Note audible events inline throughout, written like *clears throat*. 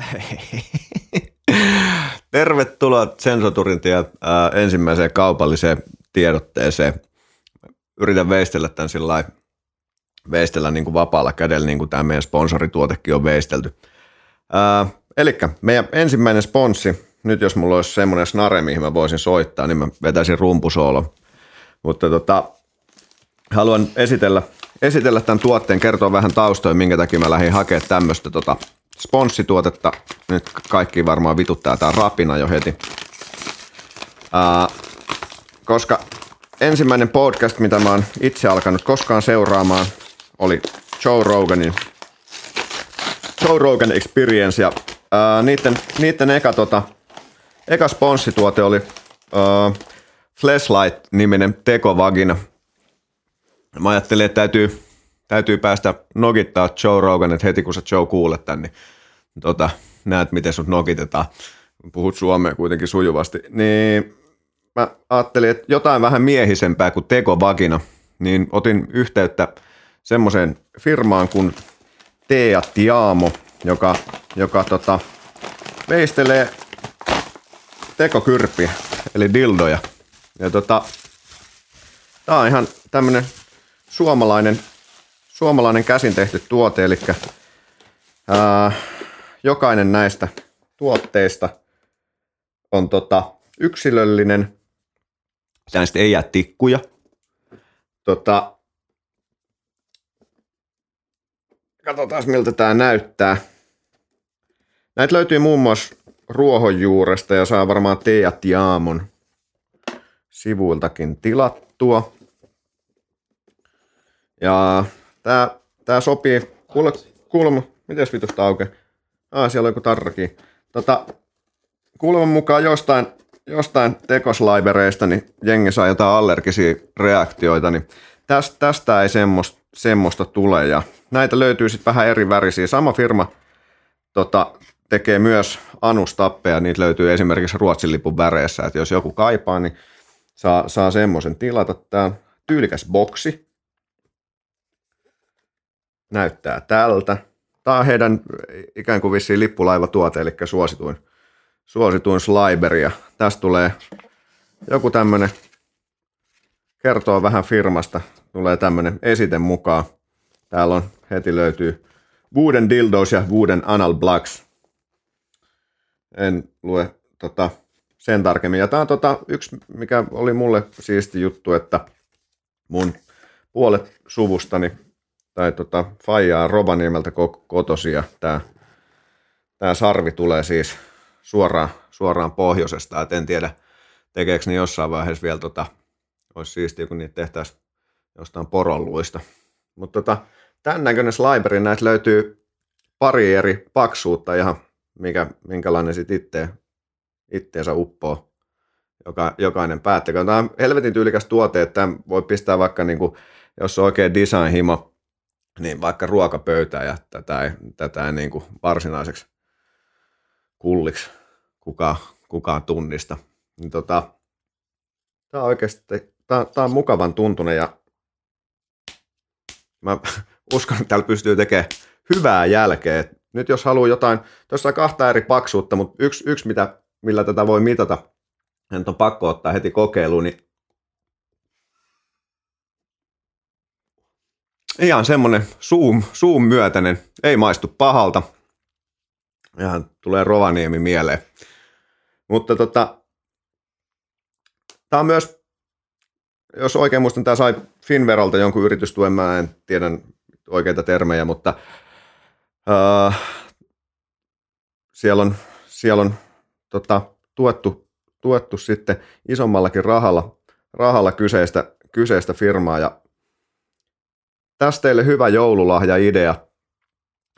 *laughs* Tervetuloa Sensoturin tie, ää, ensimmäiseen kaupalliseen tiedotteeseen. Yritän veistellä tämän sillä veistellä niin kuin vapaalla kädellä, niin kuin tämä meidän sponsorituotekin on veistelty. Eli meidän ensimmäinen sponssi, nyt jos mulla olisi semmoinen snare, mihin mä voisin soittaa, niin mä vetäisin rumpusoolo. Mutta tota, haluan esitellä, esitellä tämän tuotteen, kertoa vähän taustoja, minkä takia mä lähdin hakemaan tämmöistä tota, sponssituotetta. Nyt kaikki varmaan vituttaa tämä rapina jo heti. Ää, koska ensimmäinen podcast, mitä mä oon itse alkanut koskaan seuraamaan, oli Joe Roganin Joe Rogan Experience ja ää, niiden, niiden eka, tota, eka sponssituote oli ää, Flashlight-niminen tekovagina. Mä ajattelin, että täytyy, täytyy päästä nogittaa Joe Rogan, että heti kun sä Joe kuulet tän, niin tota, näet, miten sut nokitetaan. Puhut suomea kuitenkin sujuvasti. Niin mä ajattelin, että jotain vähän miehisempää kuin tekovagina, niin otin yhteyttä semmoiseen firmaan kuin Tea Tiamo, joka, joka tota, veistelee tekokyrppiä, eli dildoja. Ja tota, tää on ihan tämmönen suomalainen, suomalainen käsin tehty tuote, eli ää, jokainen näistä tuotteista on tota, yksilöllinen. Säännöllisesti ei jää tikkuja. Tota, Katsotaan miltä tämä näyttää. Näitä löytyy muun muassa ruohonjuuresta ja saa varmaan Teat Jaamon sivuiltakin tilattua. Ja tää, tää sopii, kuule, kuulemma, miten vitusta aukeaa? Ah, siellä on joku tarrakin. Tota, kuuleman mukaan jostain, jostain tekoslaibereista niin jengi saa jotain allergisia reaktioita, niin tästä, tästä ei semmoista, semmoista tule. Ja näitä löytyy sitten vähän eri värisiä. Sama firma tota, tekee myös anustappeja, niitä löytyy esimerkiksi Ruotsin lipun väreissä, että jos joku kaipaa, niin saa, saa semmoisen tilata. Tämä on tyylikäs boksi. Näyttää tältä. Tämä on heidän ikään kuin vissiin lippulaivatuote, eli suosituin, suosituin sliberi. Ja tästä tulee joku tämmöinen, kertoo vähän firmasta, tulee tämmöinen esite mukaan. Täällä on, heti löytyy Wooden Dildos ja Wooden Anal Blacks. En lue tota, sen tarkemmin. Ja tämä on tota, yksi, mikä oli mulle siisti juttu, että mun puolet suvustani tai tota, Faijaa Rovaniemeltä kotosi ja tämä tää sarvi tulee siis suoraan, suoraan pohjoisesta. Et en tiedä, tekeekö ne jossain vaiheessa vielä, tota, olisi siistiä, kun niitä tehtäisiin jostain poronluista. Mutta tota, tämän näköinen sliberi, näitä löytyy pari eri paksuutta ihan, mikä, minkälainen sitten itse, itteensä uppoo. Joka, jokainen päättäkö. Tämä on helvetin tyylikäs tuote, että voi pistää vaikka, niin kuin, jos on oikein design-himo, niin vaikka ruokapöytään ja tätä tätä ei niin kuin varsinaiseksi kulliksi kukaan, kukaan tunnista. Niin tota, tämä on oikeasti tämä, tämä on mukavan tuntunen ja mä *laughs* uskon, että täällä pystyy tekemään hyvää jälkeä. Nyt jos haluaa jotain, tuossa on kahta eri paksuutta, mutta yksi, yksi mitä, millä tätä voi mitata, nyt on pakko ottaa heti kokeiluun, niin ihan semmoinen suun, suun myötäinen, ei maistu pahalta. Ihan tulee Rovaniemi mieleen. Mutta tota, tämä on myös jos oikein muistan, tämä sai Finveralta jonkun yritystuen, mä en tiedä oikeita termejä, mutta uh, siellä on, siellä on tota, tuettu, tuettu sitten isommallakin rahalla, rahalla kyseistä, kyseistä firmaa ja tästä teille hyvä joululahja-idea.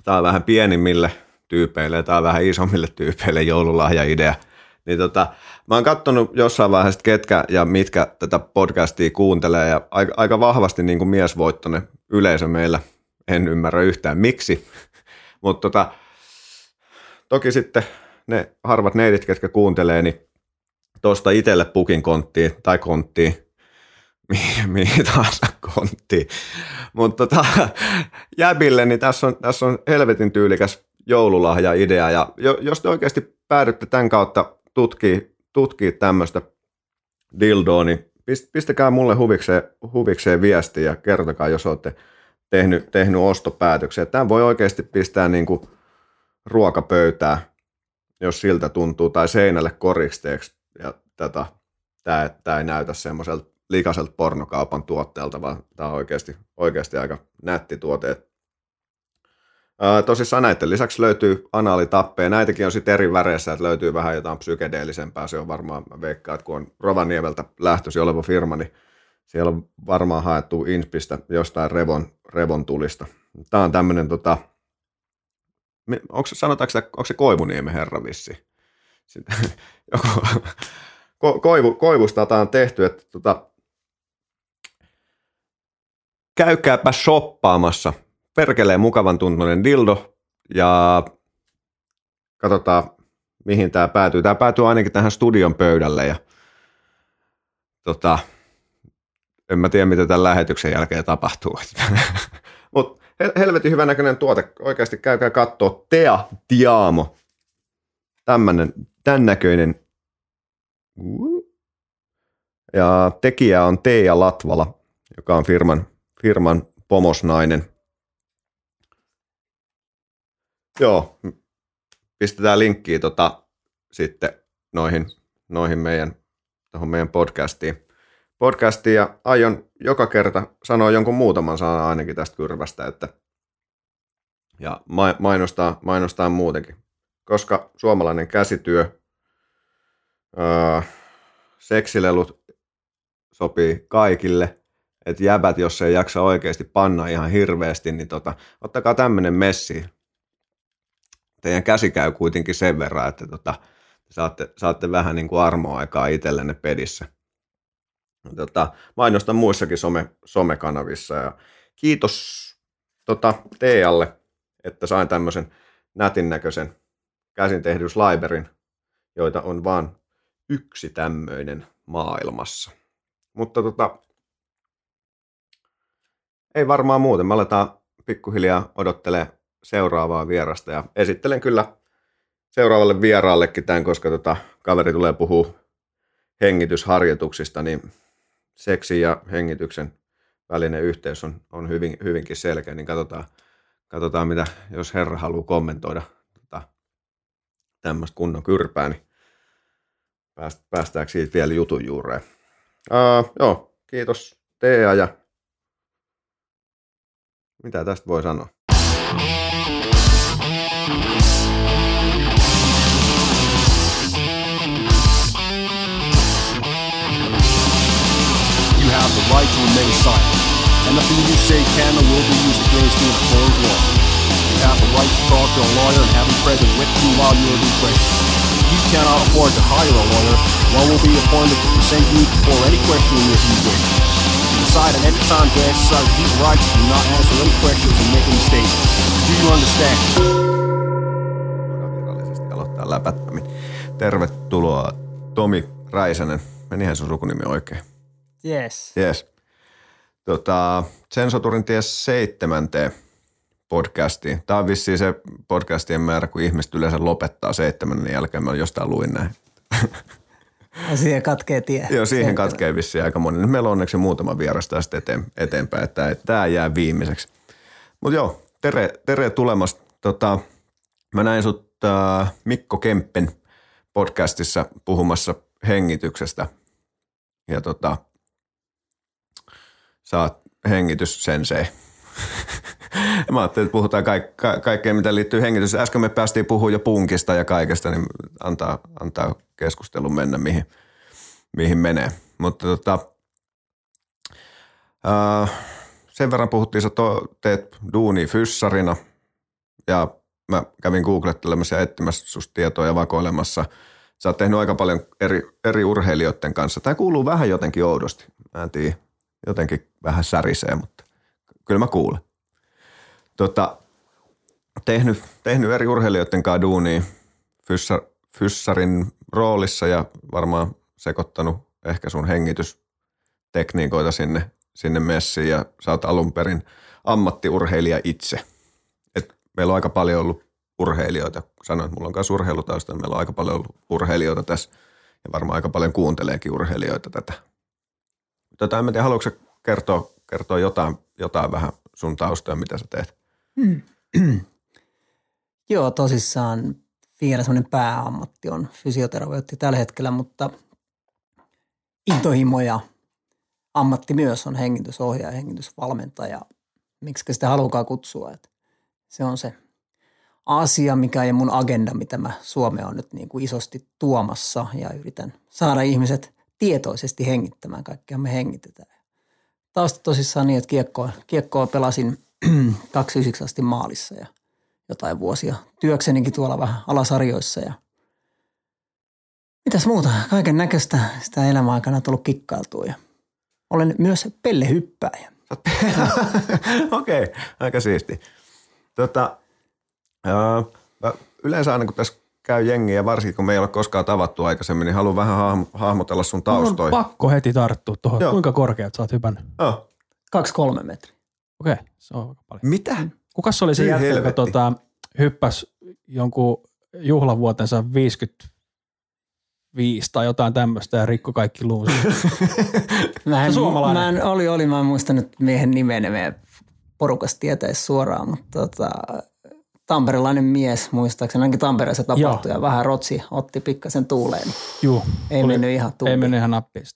Tämä on vähän pienimmille tyypeille ja tämä on vähän isommille tyypeille joululahja-idea – niin tota, mä oon katsonut jossain vaiheessa, ketkä ja mitkä tätä podcastia kuuntelee ja aika, aika vahvasti niin kuin miesvoittoinen yleisö meillä. En ymmärrä yhtään miksi, *laughs* mutta tota, toki sitten ne harvat neidit, ketkä kuuntelee, niin tuosta itselle pukin konttiin tai konttiin, mihin, tahansa konttiin. Mutta tota, jäbille, niin tässä on, tässä on helvetin tyylikäs joululahja-idea. Ja jos te oikeasti päädytte tämän kautta tutkii, tutkii tämmöistä dildoa, niin pistäkää mulle huvikseen, huvikseen viestiä ja kertokaa, jos olette tehnyt, tehnyt ostopäätöksiä. Tämä voi oikeasti pistää niin kuin ruokapöytää, jos siltä tuntuu, tai seinälle koristeeksi. Ja tätä, tämä, tämä ei näytä semmoiselta likaiselta pornokaupan tuotteelta, vaan tämä on oikeasti, oikeasti aika nätti tuote. tosissaan näiden lisäksi löytyy anaalitappeja. Näitäkin on sitten eri väreissä, että löytyy vähän jotain psykedeellisempää. Se on varmaan, mä veikkaan, että kun on Rovaniemeltä lähtöisin oleva firma, niin siellä on varmaan haettu inspistä jostain revon, revon tulista. Tämä on tämmöinen, tota, onko, sanotaanko se, onko se Koivuniemen herra vissi? Sitten, *laughs* joku, ko, koivu, koivusta tämä on tehty, että tota, käykääpä shoppaamassa. Perkeleen mukavan tuntunen dildo ja katsotaan, mihin tämä päätyy. Tämä päätyy ainakin tähän studion pöydälle ja tota, en mä tiedä, mitä tämän lähetyksen jälkeen tapahtuu. *laughs* Mutta helvetin hyvän näköinen tuote. Oikeasti käykää katsoa. Tea Diamo. Tämmönen, tämän näköinen. Ja tekijä on Teija Latvala, joka on firman, firman pomosnainen. Joo, pistetään linkkiä tota, sitten noihin, noihin meidän, tuohon meidän podcastiin podcastiin ja aion joka kerta sanoa jonkun muutaman sanan ainakin tästä kyrvästä, että ja mainostaa, mainostaa muutenkin. Koska suomalainen käsityö, öö, seksilelut sopii kaikille, että jäbät, jos ei jaksa oikeasti panna ihan hirveästi, niin tota, ottakaa tämmöinen messi. Teidän käsi käy kuitenkin sen verran, että tota, saatte, saatte vähän niin kuin armoaikaa itsellenne pedissä tota, mainostan muissakin some, somekanavissa. Ja kiitos tota, Tealle, että sain tämmöisen nätin näköisen käsin tehdyn sliberin, joita on vain yksi tämmöinen maailmassa. Mutta tota, ei varmaan muuten. Me aletaan pikkuhiljaa odottelee seuraavaa vierasta ja esittelen kyllä seuraavalle vieraallekin tämän, koska tota, kaveri tulee puhua hengitysharjoituksista, niin seksi ja hengityksen välinen yhteys on, on hyvin, hyvinkin selkeä, niin katsotaan, katsotaan mitä, jos herra haluaa kommentoida tota, tämmöistä kunnon kyrpää, niin pääst, päästäänkö siitä vielä jutun juureen. Uh, joo, kiitos Tea ja mitä tästä voi sanoa? You have the right to remain silent. And nothing you say can or will be used against you in a court of law. You have the right to talk to a lawyer and have him present with you while you are being questioned. You cannot afford to hire a lawyer, one will be appointed to present you before any questioning if you wish. Decide at any time to exercise these rights do not answer any questions and make any statements. Do you understand? aloittaa läpättämin. Tervetuloa Tomi Räisänen. Menihän sun sukunimi oikein? Yes. Yes. Tota, Sensoturin ties seitsemänteen podcastiin. Tämä on vissiin se podcastien määrä, kun ihmiset yleensä lopettaa seitsemännen jälkeen. Mä jostain luin näin. *laughs* Ja siihen katkee tie. Joo, siihen katkee vissiin aika moni. Nyt meillä on onneksi muutama vieras tästä eteen, eteenpäin, että tämä jää viimeiseksi. Mutta joo, tere, tere tulemasta. Tota, mä näin sut uh, Mikko Kemppen podcastissa puhumassa hengityksestä. Ja tota, sä oot hengityssensei. *laughs* Mä ajattelin, että puhutaan kaik- ka- kaikkea, mitä liittyy hengitys. Äsken me päästiin puhumaan jo punkista ja kaikesta, niin antaa, antaa keskustelun mennä mihin, mihin menee. Mutta tota, ää, sen verran puhuttiin, että teet duuni fyssarina ja mä kävin googlettelemassa ja etsimässä susta tietoa ja vakoilemassa. Sä oot tehnyt aika paljon eri, eri urheilijoiden kanssa. Tämä kuuluu vähän jotenkin oudosti. Mä en tiedä jotenkin vähän särisee, mutta kyllä mä kuulen. Tota, tehnyt, tehnyt eri urheilijoiden kanssa duunia fyssar, fyssarin roolissa ja varmaan sekoittanut ehkä sun hengitystekniikoita sinne, sinne messiin ja sä oot alun perin ammattiurheilija itse. Et meillä on aika paljon ollut urheilijoita. Sanoin, että mulla on myös urheilutausta, meillä on aika paljon ollut urheilijoita tässä ja varmaan aika paljon kuunteleekin urheilijoita tätä. Tota, en tiedä, haluatko kertoa, kertoa jotain, jotain vähän sun taustaa, mitä sä teet? Hmm. *clears throat* Joo, tosissaan vielä semmoinen pääammatti on fysioterapeutti tällä hetkellä, mutta intohimo ja ammatti myös on hengitysohjaaja, hengitysvalmentaja. Miksi sitä halukaa kutsua. Että se on se asia, mikä on mun agenda, mitä mä Suomea on nyt niin kuin isosti tuomassa ja yritän saada ihmiset tietoisesti hengittämään kaikkea me hengitetään. Tausta tosissaan niin, että kiekkoa, kiekkoa pelasin *clears throat* 29 asti maalissa ja jotain vuosia työksenikin tuolla vähän alasarjoissa ja mitäs muuta, kaiken näköistä sitä elämän aikana tullut kikkailtua ja olen myös pellehyppääjä. *laughs* Okei, okay, aika siisti. Tota, yleensä aina kun tässä käy jengi ja varsinkin kun me ei ole koskaan tavattu aikaisemmin, niin haluan vähän hahmotella sun taustoja. On pakko heti tarttua tuohon. Kuinka korkeat sä oot hypännyt? Oh. Kaksi kolme metriä. Okei, okay, se on aika paljon. Mitä? Kukas oli se jätkä, joka tota, hyppäs jonkun juhlavuotensa 55 tai jotain tämmöistä ja rikko kaikki luun. *laughs* mä en, suomalainen. Mä en, oli, oli, mä en muistanut miehen nimen, meidän porukasta tietäisi suoraan, mutta tota, tamperelainen mies, muistaakseni ainakin Tampereessa tapahtui Joo. ja vähän rotsi otti pikkasen tuuleen. Joo. Ei oli, mennyt ihan tuuleen. Ei mennyt ihan nappiin.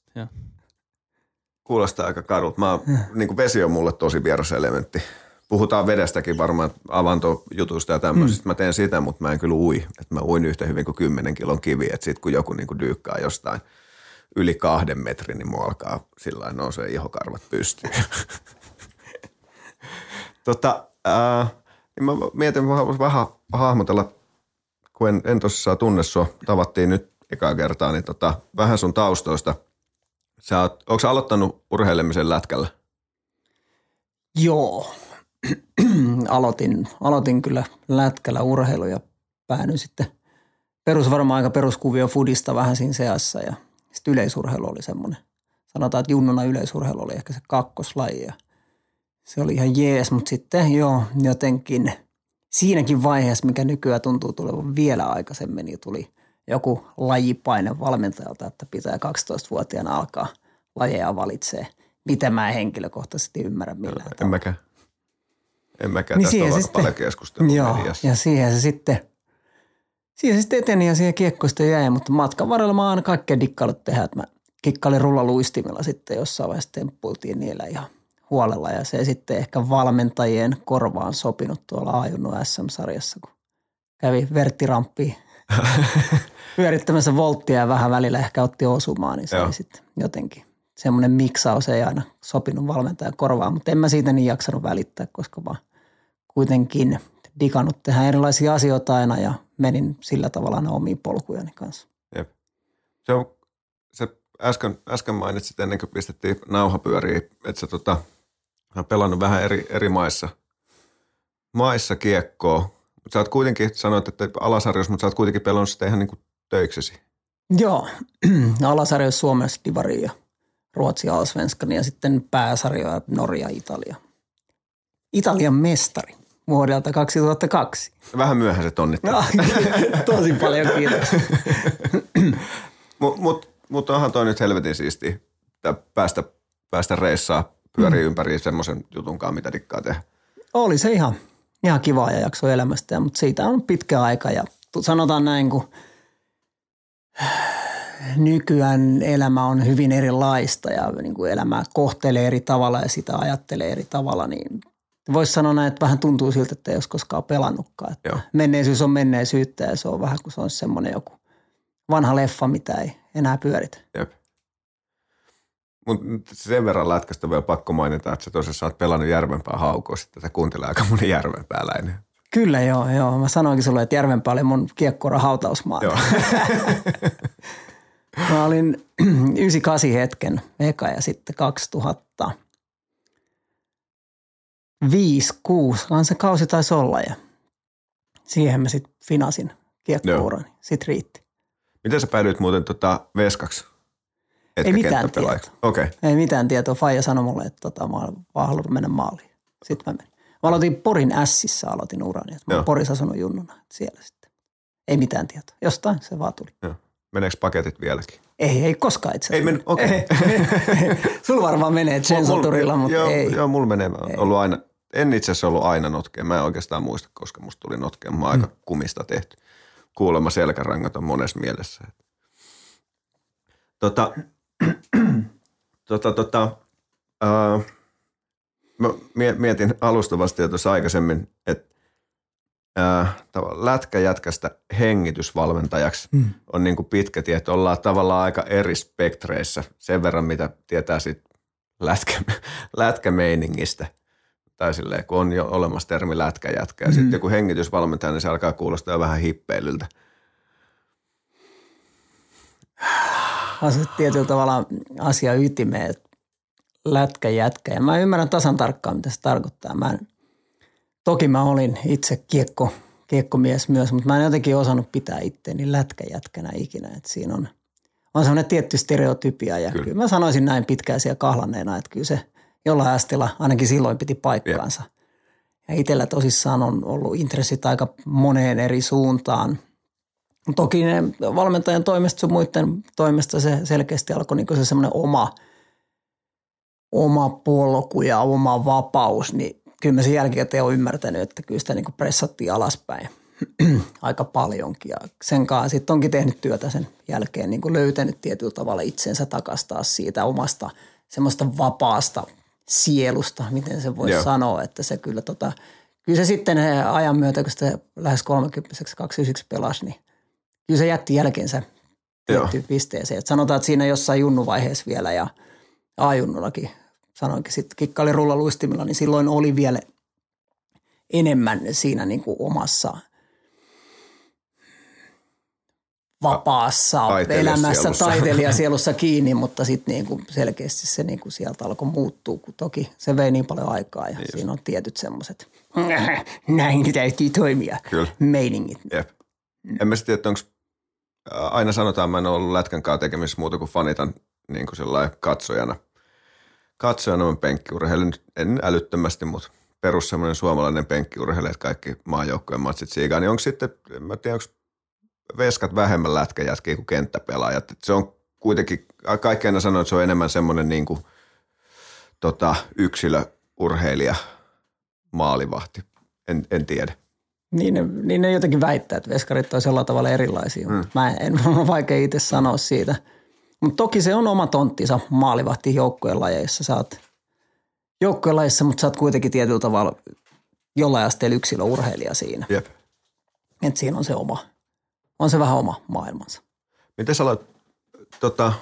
Kuulostaa aika karulta. Mä, niin kuin vesi on mulle tosi vieras elementti. Puhutaan vedestäkin varmaan avantojutuista ja tämmöisistä. Mm. Mä teen sitä, mutta mä en kyllä ui. Et mä uin yhtä hyvin kuin 10 kilon kivi. Että sit kun joku niin kuin dyykkaa jostain yli kahden metrin, niin mua alkaa sillä nousee ihokarvat pystyyn. *laughs* tota, äh, niin mä mietin vähän, vähän hahmotella, kun en, en tosissaan tunne sua, tavattiin nyt ekaa kertaa, niin tota, vähän sun taustoista. Sä oot, onko sä aloittanut urheilemisen lätkällä? Joo. *clears throat* aloitin, aloitin kyllä lätkällä urheilu ja päädyin sitten perus varmaan aika peruskuvio fudista vähän siinä seassa ja sitten yleisurheilu oli semmoinen. Sanotaan, että junnuna yleisurheilu oli ehkä se kakkoslaji ja se oli ihan jees, mutta sitten joo, jotenkin siinäkin vaiheessa, mikä nykyään tuntuu tulevan vielä aikaisemmin, niin tuli joku lajipaine valmentajalta, että pitää 12-vuotiaana alkaa lajeja valitsee. Mitä mä en henkilökohtaisesti ymmärrä millään En mäkään. En mäkään. Niin Tästä on sitten, paljon keskustelua Joo, mediassa. ja siihen se sitten, siihen se sitten eteni ja siihen kiekkoista jäi, mutta matkan varrella mä oon aina kaikkea dikkailut tehdä, että mä kikkailin rullaluistimella sitten jossain vaiheessa temppuiltiin niillä ihan – huolella ja se sitten ehkä valmentajien korvaan sopinut tuolla ajunnut SM-sarjassa, kun kävi verttiramppiin *laughs* pyörittämässä volttia ja vähän välillä ehkä otti osumaan, niin se oli sitten jotenkin semmoinen miksaus ei aina sopinut valmentajan korvaan, mutta en mä siitä niin jaksanut välittää, koska mä kuitenkin digannut tehdä erilaisia asioita aina ja menin sillä tavalla aina omiin polkujani kanssa. Jep. Se on, se äsken, äsken mainitsit ennen kuin pistettiin nauha pyöriin, että sä tota, olen pelannut vähän eri, eri maissa, maissa kiekkoa. Sä oot kuitenkin, sanoit, että alasarjos, mutta sä oot kuitenkin pelannut sitä ihan niin kuin töiksesi. Joo, *clears throat* alasarjoissa Suomessa Divari ja Ruotsi Alsvenskan ja sitten pääsarjoja Norja Italia. Italian mestari vuodelta 2002. Vähän myöhäiset onnittelut. No, *laughs* tosi paljon kiitos. *clears throat* Mutta mut, mut onhan toi nyt helvetin siisti päästä, päästä reissaa pyörii mm. ympäri semmoisen jutunkaan, mitä dikkaa tehdä. Oli se ihan, ihan kiva ja jakso elämästä, mutta siitä on pitkä aika ja sanotaan näin, kun nykyään elämä on hyvin erilaista ja niin kuin elämää kohtelee eri tavalla ja sitä ajattelee eri tavalla, niin voisi sanoa näin, että vähän tuntuu siltä, että ei olisi koskaan pelannutkaan. Että menneisyys on menneisyyttä ja se on vähän kuin se on semmoinen joku vanha leffa, mitä ei enää pyöritä. Jep. Mutta sen verran lätkästä vielä pakko mainita, että sä tosiaan sä oot pelannut Järvenpää haukoa, sitten tätä kuuntelee aika moni järvenpääläinen. Kyllä joo, joo. Mä sanoinkin sulle, että Järvenpää oli mun kiekkora hautausmaa. Joo. *laughs* Mä olin *clears throat* 98 hetken eka ja sitten 2000 5, 6, vaan se kausi taisi olla ja siihen mä sitten finasin kiekkourani. Sitten riitti. Miten sä päädyit muuten tota veskaksi? Etkä ei mitään tietoa. Okay. Ei mitään tietoa. Faija sanoi mulle, että tota, mä olen vaan halunnut mennä maaliin. Sitten mä menin. Mä aloitin Porin Ässissä aloitin urani. Mä oon Porissa asunut junnuna siellä sitten. Ei mitään tietoa. Jostain se vaan tuli. Joo. Meneekö paketit vieläkin? Ei, ei koskaan itse Ei mennyt, okei. *laughs* Sulla varmaan menee Gensoturilla, mutta joo, ei. Joo, mulla menee. Mä oon ollut aina, en itse asiassa ollut aina notkea. Mä en oikeastaan muista, koska musta tuli notkea. Mä oon aika Mm. kumista tehty. Kuulemma selkärangat on monessa mielessä. Tota, *clears throat* tota, tota, ää, mä mie- mietin alustavasti jo tuossa aikaisemmin, että tavallaan lätkäjätkästä hengitysvalmentajaksi Mm. on niin kuin pitkä tie, että ollaan tavallaan aika eri spektreissä sen verran, mitä tietää siitä lätkä, *laughs* lätkämeiningistä. Tai silleen, kun on jo olemassa termi lätkäjätkä. Ja Mm. sitten joku hengitysvalmentaja, niin se alkaa kuulostaa vähän hippeilyltä. Se tietyllä tavalla asia ytimeen, että lätkä, jätkä. Ja mä ymmärrän tasan tarkkaan, mitä se tarkoittaa. Mä en, toki mä olin itse kiekko, kiekkomies myös, mutta mä en jotenkin osannut pitää itteeni lätkäjätkänä ikinä. Että siinä on, on semmoinen tietty stereotypia ja Kyllä. kyllä. mä sanoisin näin pitkäisiä kahlanneena, että kyllä se jollain astilla ainakin silloin piti paikkaansa. Ja itsellä tosissaan on ollut intressit aika moneen eri suuntaan. Toki ne valmentajan toimesta sun muiden toimesta se selkeästi alkoi niin se semmoinen oma, oma polku ja oma vapaus, niin kyllä mä sen jälkikäteen olen ymmärtänyt, että kyllä sitä niin pressattiin alaspäin *clears throat* aika paljonkin. Ja sen kanssa sitten onkin tehnyt työtä sen jälkeen, niin kuin löytänyt tietyllä tavalla itsensä takastaa siitä omasta semmoista vapaasta sielusta, miten se Joo. sanoa, että se kyllä tota, kyllä se sitten ajan myötä, kun sitä lähes 30 21 pelasi, niin kyllä se jätti jälkeensä tiettyyn pisteeseen. Et sanotaan, että siinä jossain junnuvaiheessa vielä ja A-junnullakin sanoinkin sitten kikkaili rullaluistimilla, niin silloin oli vielä enemmän siinä niin kuin omassa vapaassa elämässä taiteilijasielussa kiinni, mutta sitten niin kuin selkeästi se niin kuin sieltä alkoi muuttua, kun toki se vei niin paljon aikaa ja Niin siinä on tietyt semmoiset, *laughs* näin täytyy toimia, Kyllä. meiningit. Jep. En mä sitten tiedä, onko aina sanotaan, mä en ole ollut lätkän kanssa tekemisissä muuta kuin fanitan niin kuin katsojana. Katsojana mä penkkiurheilin, nyt en älyttömästi, mutta perus semmoinen suomalainen penkkiurheilija, että kaikki maajoukkojen matsit siigaa, niin onko sitten, en mä tiedä, onko veskat vähemmän lätkäjätkiä kuin kenttäpelaajat. Et se on kuitenkin, kaikki aina sanoo, että se on enemmän semmoinen niin kuin, tota, yksilöurheilija, maalivahti. En, en tiedä. Niin ne, niin ne jotenkin väittää, että veskarit on jollain tavalla erilaisia, mm. mä en, *laughs* mun on vaikea itse sanoa siitä. Mutta toki se on oma tonttinsa maalivahti joukkueen lajeissa. Sä oot joukkueen lajeissa, mutta sä oot kuitenkin tietyllä tavalla jollain asteella yksilöurheilija siinä. Jep. Että siinä on se oma, on se vähän oma maailmansa. Miten sä aloit tota,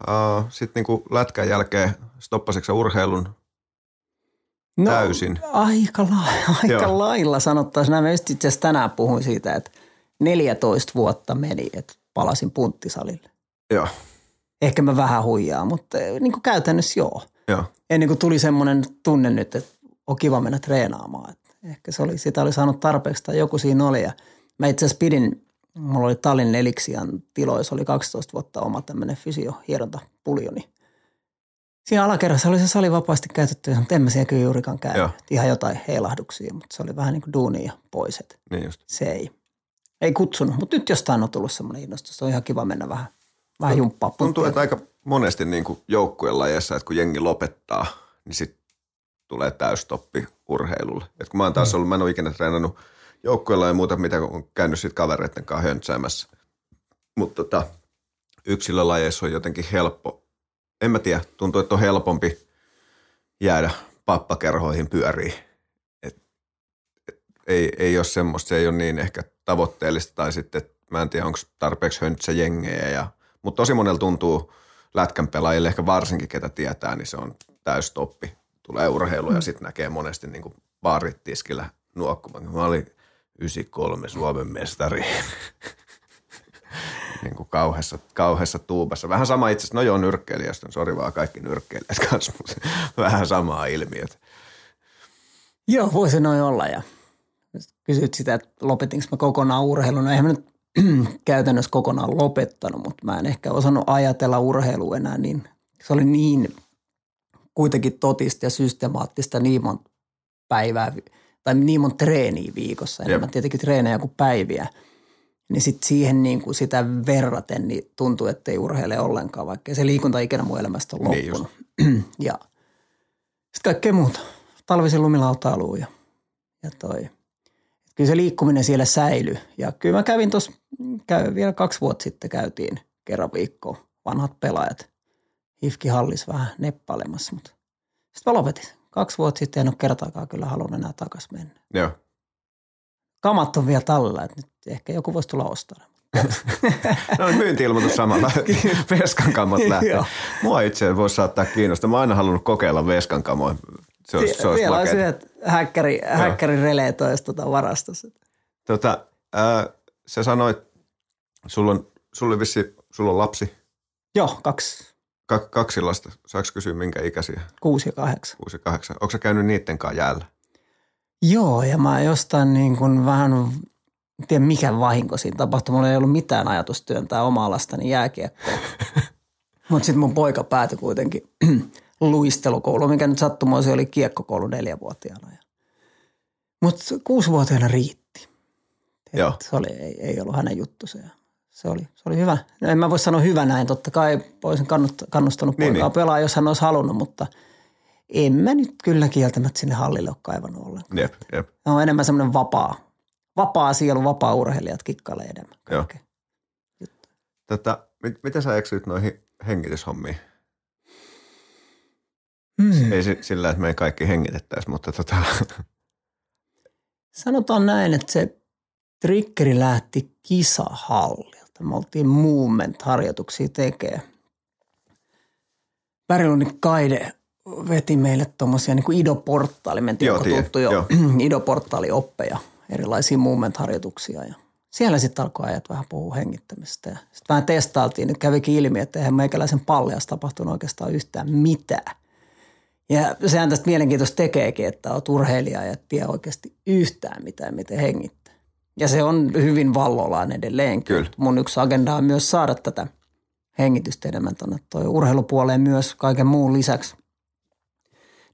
uh, sitten niinku lätkän jälkeen, stoppasitko urheilun? No, Täysin. Aika, la- *laughs* aika Joo. lailla sanottaisiin. Mä just itse asiassa tänään puhuin siitä, että 14 vuotta meni, että palasin punttisalille. Joo, Ehkä mä vähän huijaa, mutta eh, niin kuin käytännössä joo. joo. Ennen kuin tuli semmoinen tunne nyt, että on kiva mennä treenaamaan. Että ehkä se oli, sitä oli saanut tarpeeksi tai joku siinä oli. Ja mä itse asiassa pidin, mulla oli Tallinn Eliksian tiloissa, oli 12 vuotta oma tämmöinen fysiohierontapuljoni. Siinä alakerrassa oli se sali vapaasti käytetty, mutta en mä siellä kyllä juurikaan käy. Joo. Ihan jotain heilahduksia, mutta se oli vähän niin kuin duunia pois, Niin just. se ei, ei kutsunut. Mutta nyt jostain on tullut semmoinen innostus, on ihan kiva mennä vähän, vähän jumppaa Tuntuu, että aika monesti niin kuin joukkueen lajeissa, että kun jengi lopettaa, niin sitten tulee täystoppi urheilulle. Et kun mä oon taas ollut, mä en ole ikinä treenannut joukkueella ja muuta, mitä on käynyt sitten kavereiden kanssa höntsäämässä. Mutta tota, yksilölajeissa on jotenkin helppo, en mä tiedä, tuntuu, että on helpompi jäädä pappakerhoihin pyöriin. Et, et, ei, ei ole semmoista, se ei ole niin ehkä tavoitteellista tai sitten, että mä en tiedä, onko tarpeeksi höntsäjengejä. Ja, mutta tosi monella tuntuu lätkän pelaajille, ehkä varsinkin ketä tietää, niin se on täystoppi. Tulee urheilu ja sitten näkee monesti niin baarit tiskillä nuokkumaan. Mä olin 93 Suomen mestari. *laughs* niin kuin kauheassa, kauheassa tuubassa. Vähän sama itse asiassa, no joo, nyrkkeilijästä, sori vaan kaikki nyrkkeilijät kanssa, mutta *laughs* vähän samaa ilmiötä. Joo, voisi noin olla ja kysyt sitä, että lopetinko mä kokonaan urheilun. No eihän mä nyt *clears throat* käytännössä kokonaan lopettanut, mutta mä en ehkä osannut ajatella urheilua enää niin. Se oli niin kuitenkin totista ja systemaattista niin monta päivää tai niin monta treeniä viikossa, enemmän tietenkin treenejä kuin päiviä. Niin sitten siihen niin kuin sitä verraten niin tuntuu, että ei urheile ollenkaan, vaikka se liikunta ikinä mun elämästä on niin loppunut. Niin *clears throat* ja sitten kaikkea muuta. Talvisen lumilautailu ja, ja toi. Kyllä se liikkuminen siellä säilyy. Ja kyllä mä kävin tuossa, vielä kaksi vuotta sitten käytiin kerran viikkoon vanhat pelaajat. Hifki hallis vähän neppailemassa, mutta sitten mä lopetin. Kaksi vuotta sitten en ole kertaakaan kyllä halunnut enää takaisin mennä. Joo. Kamat on vielä tallella, että nyt ehkä joku voisi tulla ostamaan. *laughs* no myynti-ilmoitus samalla. *laughs* Veskan kamot lähtee. Mua itse voisi saattaa kiinnostaa. Mä oon aina halunnut kokeilla veskan kamoja. Se olisi, se olisi Vielä olisi yhdet häkkäri, häkkäri releet olisi tuota varastossa. Tota, äh, sä sanoit, sulla on, sulla, vissi, sulla on lapsi. Joo, kaksi. Ka- kaksi lasta. Saanko kysyä minkä ikäisiä? Kuusi ja kahdeksan. Kuusi ja kahdeksan. Onko sä käynyt niiden kanssa jäällä? Joo, ja mä jostain niin kuin vähän, en tiedä mikä vahinko siinä tapahtui. Mulla ei ollut mitään ajatus työntää omaa lastani jääkiekkoon. *laughs* Mutta sitten mun poika päätyi kuitenkin *clears throat* luistelukoulu, mikä nyt sattumoisin oli kiekkokoulu neljävuotiaana. Mutta kuusivuotiaana riitti. Joo. Se oli, ei, ei ollut hänen juttusa. Se oli, se oli hyvä. En mä voi sanoa hyvä näin. Totta kai olisin kannustanut niin, poikaa niin. pelaa, jos hän olisi halunnut, mutta en mä nyt kyllä kieltämättä sinne hallille ole kaivannut ollenkaan. Jep, jep. on enemmän semmoinen vapaa, vapaa sielu, vapaa urheilijat kikkailee enemmän. Joo. Tätä, mit, miten sä eksyit noihin hengityshommiin? Hmm. Ei sillä, että me ei kaikki hengitettäisi, mutta tota. Sanotaan näin, että se triggeri lähti kisahallilta. Me oltiin movement-harjoituksia tekee. Pärilundin Kaide veti meille tuommoisia niin kuin Ido-portaali, mentiin joo, tuttu jo, jo. *clears throat* Ido-portaali-oppeja, erilaisia movement-harjoituksia ja siellä sitten alkoi ajat vähän puhua hengittämistä. Sitten vähän testailtiin, nyt kävikin ilmi, että eihän meikäläisen pallias tapahtunut oikeastaan yhtään mitään. Ja sehän tästä mielenkiintoista tekeekin, että olet urheilija ja et tiedä oikeasti yhtään mitään, miten hengittää. Ja se on hyvin vallollaan edelleen. Kyllä. Mun yksi agenda on myös saada tätä hengitystä enemmän tuonne toi urheilupuoleen myös kaiken muun lisäksi.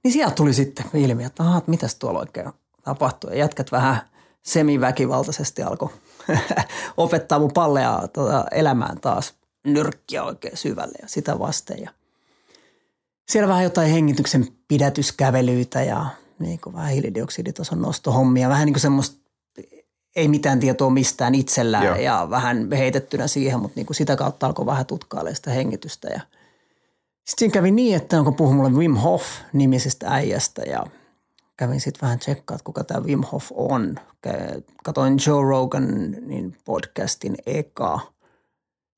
Niin sieltä tuli sitten ilmi, että ahaa, mitäs tuolla oikein tapahtuu. Ja jätkät vähän semiväkivaltaisesti alkoi *laughs* opettaa mun palleja tuota elämään taas nyrkkiä oikein syvälle ja sitä vasten. Ja – siellä vähän jotain hengityksen pidätyskävelyitä ja niin kuin vähän hiilidioksiditason nostohommia, vähän niin kuin semmoista ei mitään tietoa mistään itsellään Joo. ja vähän heitettynä siihen, mutta niin kuin sitä kautta alkoi vähän tutkailemaan sitä hengitystä. Ja sitten kävi niin, että onko puhu mulle Wim Hof nimisestä äijästä ja kävin sitten vähän tsekkaa, että kuka tämä Wim Hof on. Katoin Joe Roganin podcastin eka –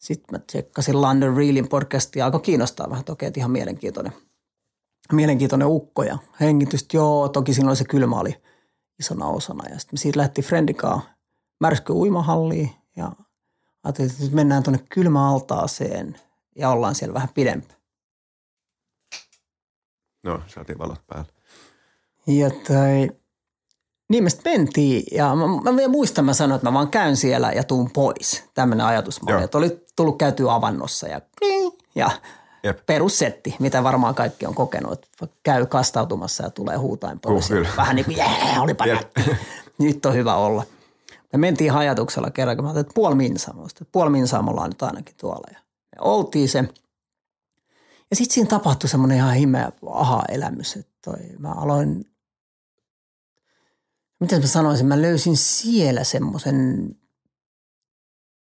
sitten mä tsekkasin London Reelin podcastia ja kiinnostaa vähän, toki että ihan mielenkiintoinen, mielenkiintoinen ukko ja hengitystä. Joo, toki oli se kylmä oli isona osana ja sitten siitä lähti Friendikaa märsky uimahalliin ja ajattelin, että nyt mennään tuonne kylmäaltaaseen ja ollaan siellä vähän pidempään. No, saatiin valot päälle. Ja tai, niin me mentiin ja mä, mä vielä muistan, mä sanoin, että mä vaan käyn siellä ja tuun pois. Tämmöinen ajatusmalli, että oli tullut käytyä avannossa ja, ja Jep. perussetti, mitä varmaan kaikki on kokenut, että käy kastautumassa ja tulee huutain pois. Uh, vähän niin kuin, jää, olipa Nyt on hyvä olla. Me mentiin hajatuksella kerran, kun mä että puoli minsaa, puoli minsaa me ollaan nyt ainakin tuolla. Ja me oltiin se. Ja sitten siinä tapahtui semmoinen ihan himeä aha-elämys, että toi, mä aloin miten mä sanoisin, mä löysin siellä semmoisen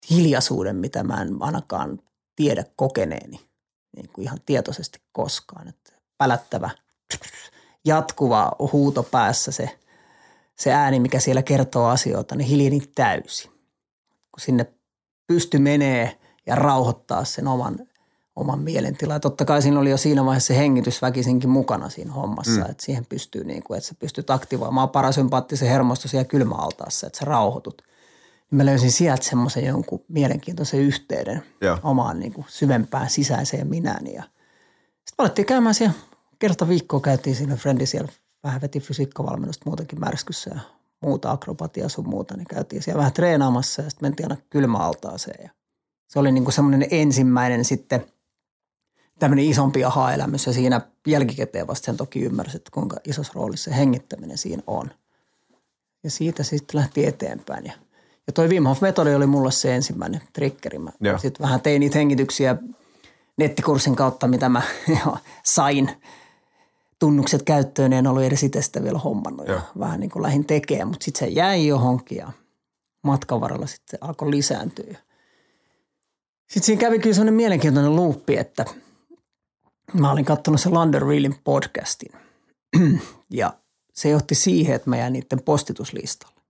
hiljaisuuden, mitä mä en ainakaan tiedä kokeneeni niin kuin ihan tietoisesti koskaan. Että pälättävä, jatkuva huuto päässä, se, se ääni, mikä siellä kertoo asioita, niin hiljeni täysi. Kun sinne pysty menee ja rauhoittaa sen oman oman mielentilan. Ja totta kai siinä oli jo siinä vaiheessa se hengitys väkisinkin mukana siinä hommassa, mm. että siihen pystyy niin kuin, että sä pystyt aktivoimaan parasympaattisen hermosto siellä kylmäaltaassa, että sä rauhoitut. Niin mä löysin sieltä semmoisen jonkun mielenkiintoisen yhteyden Joo. omaan niin kuin syvempään sisäiseen minään. Ja sitten alettiin käymään siellä, kerta viikkoa käytiin siinä Frendi siellä, vähän veti fysiikkavalmennusta muutenkin märskyssä ja muuta akrobatia sun muuta, niin käytiin siellä vähän treenaamassa ja sitten mentiin aina kylmäaltaaseen. Ja se oli niin kuin semmoinen ensimmäinen sitten – tämmöinen isompi aha-elämys ja siinä jälkikäteen vasta sen toki ymmärsin, että kuinka isossa roolissa se hengittäminen siinä on. Ja siitä sitten lähti eteenpäin ja, ja toi Wim Hof-metodi oli mulle se ensimmäinen triggeri. Mä sitten vähän tein niitä hengityksiä nettikurssin kautta, mitä mä *laughs* sain tunnukset käyttöön, en ollut edes itse sitä vielä hommannut ja, ja vähän niin kuin lähdin tekemään, mutta sitten se jäi johonkin ja matkan varrella sitten alkoi lisääntyä. Sitten siinä kävi kyllä sellainen mielenkiintoinen luuppi, että mä olin katsonut se London Reelin podcastin *clears throat* ja se johti siihen, että mä jäin niiden postituslistalle.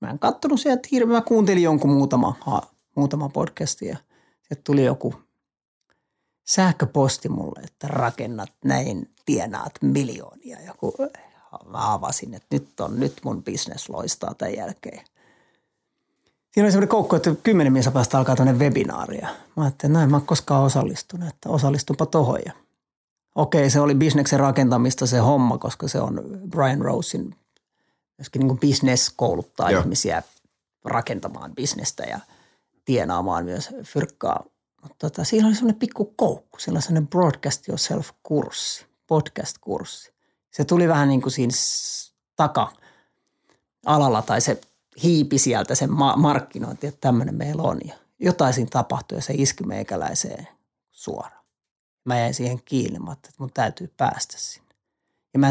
Mä en katsonut sieltä hirveän, mä kuuntelin jonkun muutama, ha, muutama podcastia. Sieltä tuli joku sähköposti mulle, että rakennat näin, tienaat miljoonia. Joku, mä avasin, että nyt on, nyt mun business loistaa tämän jälkeen. Siinä oli semmoinen koukku, että kymmenen mies päästä alkaa tuonne webinaaria. Mä ajattelin, että näin mä oon koskaan osallistunut, että osallistunpa tohon. Ja okei, se oli bisneksen rakentamista se homma, koska se on Brian Rosein myöskin niin business kouluttaa Joo. ihmisiä rakentamaan bisnestä ja tienaamaan myös fyrkkaa – mutta tota, siinä oli semmoinen pikku koukku, siellä semmoinen broadcast yourself-kurssi, podcast-kurssi. Se tuli vähän niin kuin siinä taka-alalla tai se hiipi sieltä sen ma- markkinointi, että tämmöinen meillä on. Ja jotain siinä tapahtui ja se iski meikäläiseen suoraan. Mä jäin siihen kiinni, mä että mun täytyy päästä sinne. Ja mä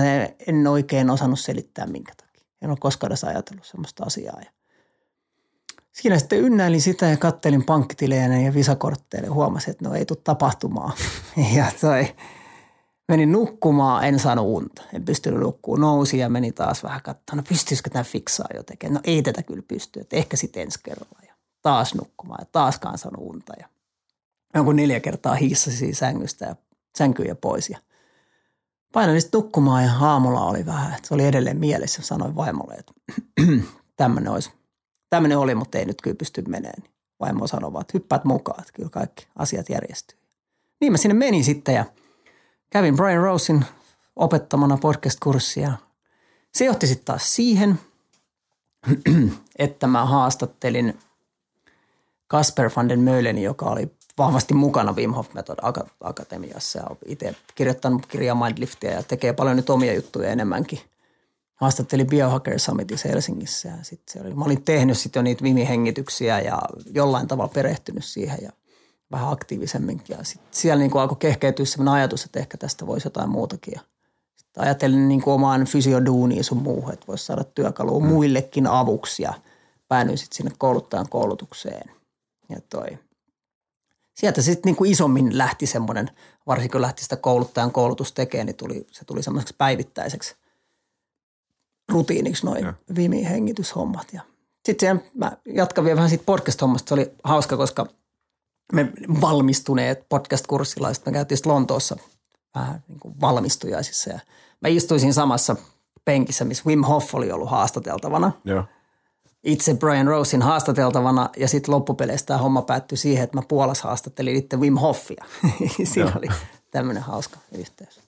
en oikein osannut selittää minkä takia. En ole koskaan edes ajatellut semmoista asiaa. Ja siinä sitten ynnäilin sitä ja kattelin pankkitilejä ja visakortteille. Huomasin, että no ei tule tapahtumaan. *laughs* Ja toi, menin nukkumaan, en saanut unta. En pystynyt nukkumaan. Nousi ja meni taas vähän katsomaan, no pystyisikö tämä fiksaa jotenkin. No ei tätä kyllä pysty, että ehkä sitten ensi kerralla. Ja taas nukkumaan ja taaskaan saanut unta. Ja jonkun neljä kertaa hiissasi sängystä ja sänkyjä pois. Ja painoin sitten nukkumaan ja aamulla oli vähän, että se oli edelleen mielessä. Sanoin vaimolle, että *clears throat* tämmöinen olisi tämmöinen oli, mutta ei nyt kyllä pysty meneen. Vaimo sanoi että hyppäät mukaan, että kyllä kaikki asiat järjestyy. Niin mä sinne menin sitten ja kävin Brian Rosein opettamana podcast-kurssia. Se johti sitten taas siihen, *clears throat* että mä haastattelin Kasper van den Mölleni, joka oli vahvasti mukana Wim Hof Method Akatemiassa ja itse kirjoittanut kirjaa Mindliftia ja tekee paljon nyt omia juttuja enemmänkin – haastattelin Biohacker Summitissa Helsingissä. Ja sit se oli, mä olin tehnyt sitten jo niitä vimihengityksiä ja jollain tavalla perehtynyt siihen ja vähän aktiivisemminkin. Ja sitten siellä niin kuin alkoi kehkeytyä sellainen ajatus, että ehkä tästä voisi jotain muutakin. Ja sitten ajattelin niin kuin omaan fysioduuniin sun muuhun, että voisi saada työkalua mm. muillekin avuksi ja päännyin sitten sinne kouluttajan koulutukseen. Ja toi. Sieltä sitten niin kuin isommin lähti semmoinen, varsinkin kun lähti sitä kouluttajan koulutus tekemään, niin tuli, se tuli semmoiseksi päivittäiseksi – rutiiniksi noin vimi hengityshommat. Ja sitten mä jatkan vielä vähän siitä podcast-hommasta. Se oli hauska, koska me valmistuneet podcast-kurssilaiset, me käytiin Lontoossa vähän niin kuin valmistujaisissa ja mä istuisin samassa penkissä, missä Wim Hof oli ollut haastateltavana. Joo. Itse Brian Rosein haastateltavana ja sitten loppupeleistä tämä homma päättyi siihen, että mä Puolas haastattelin itse Wim Hofia. *laughs* Siinä oli tämmöinen hauska yhteys.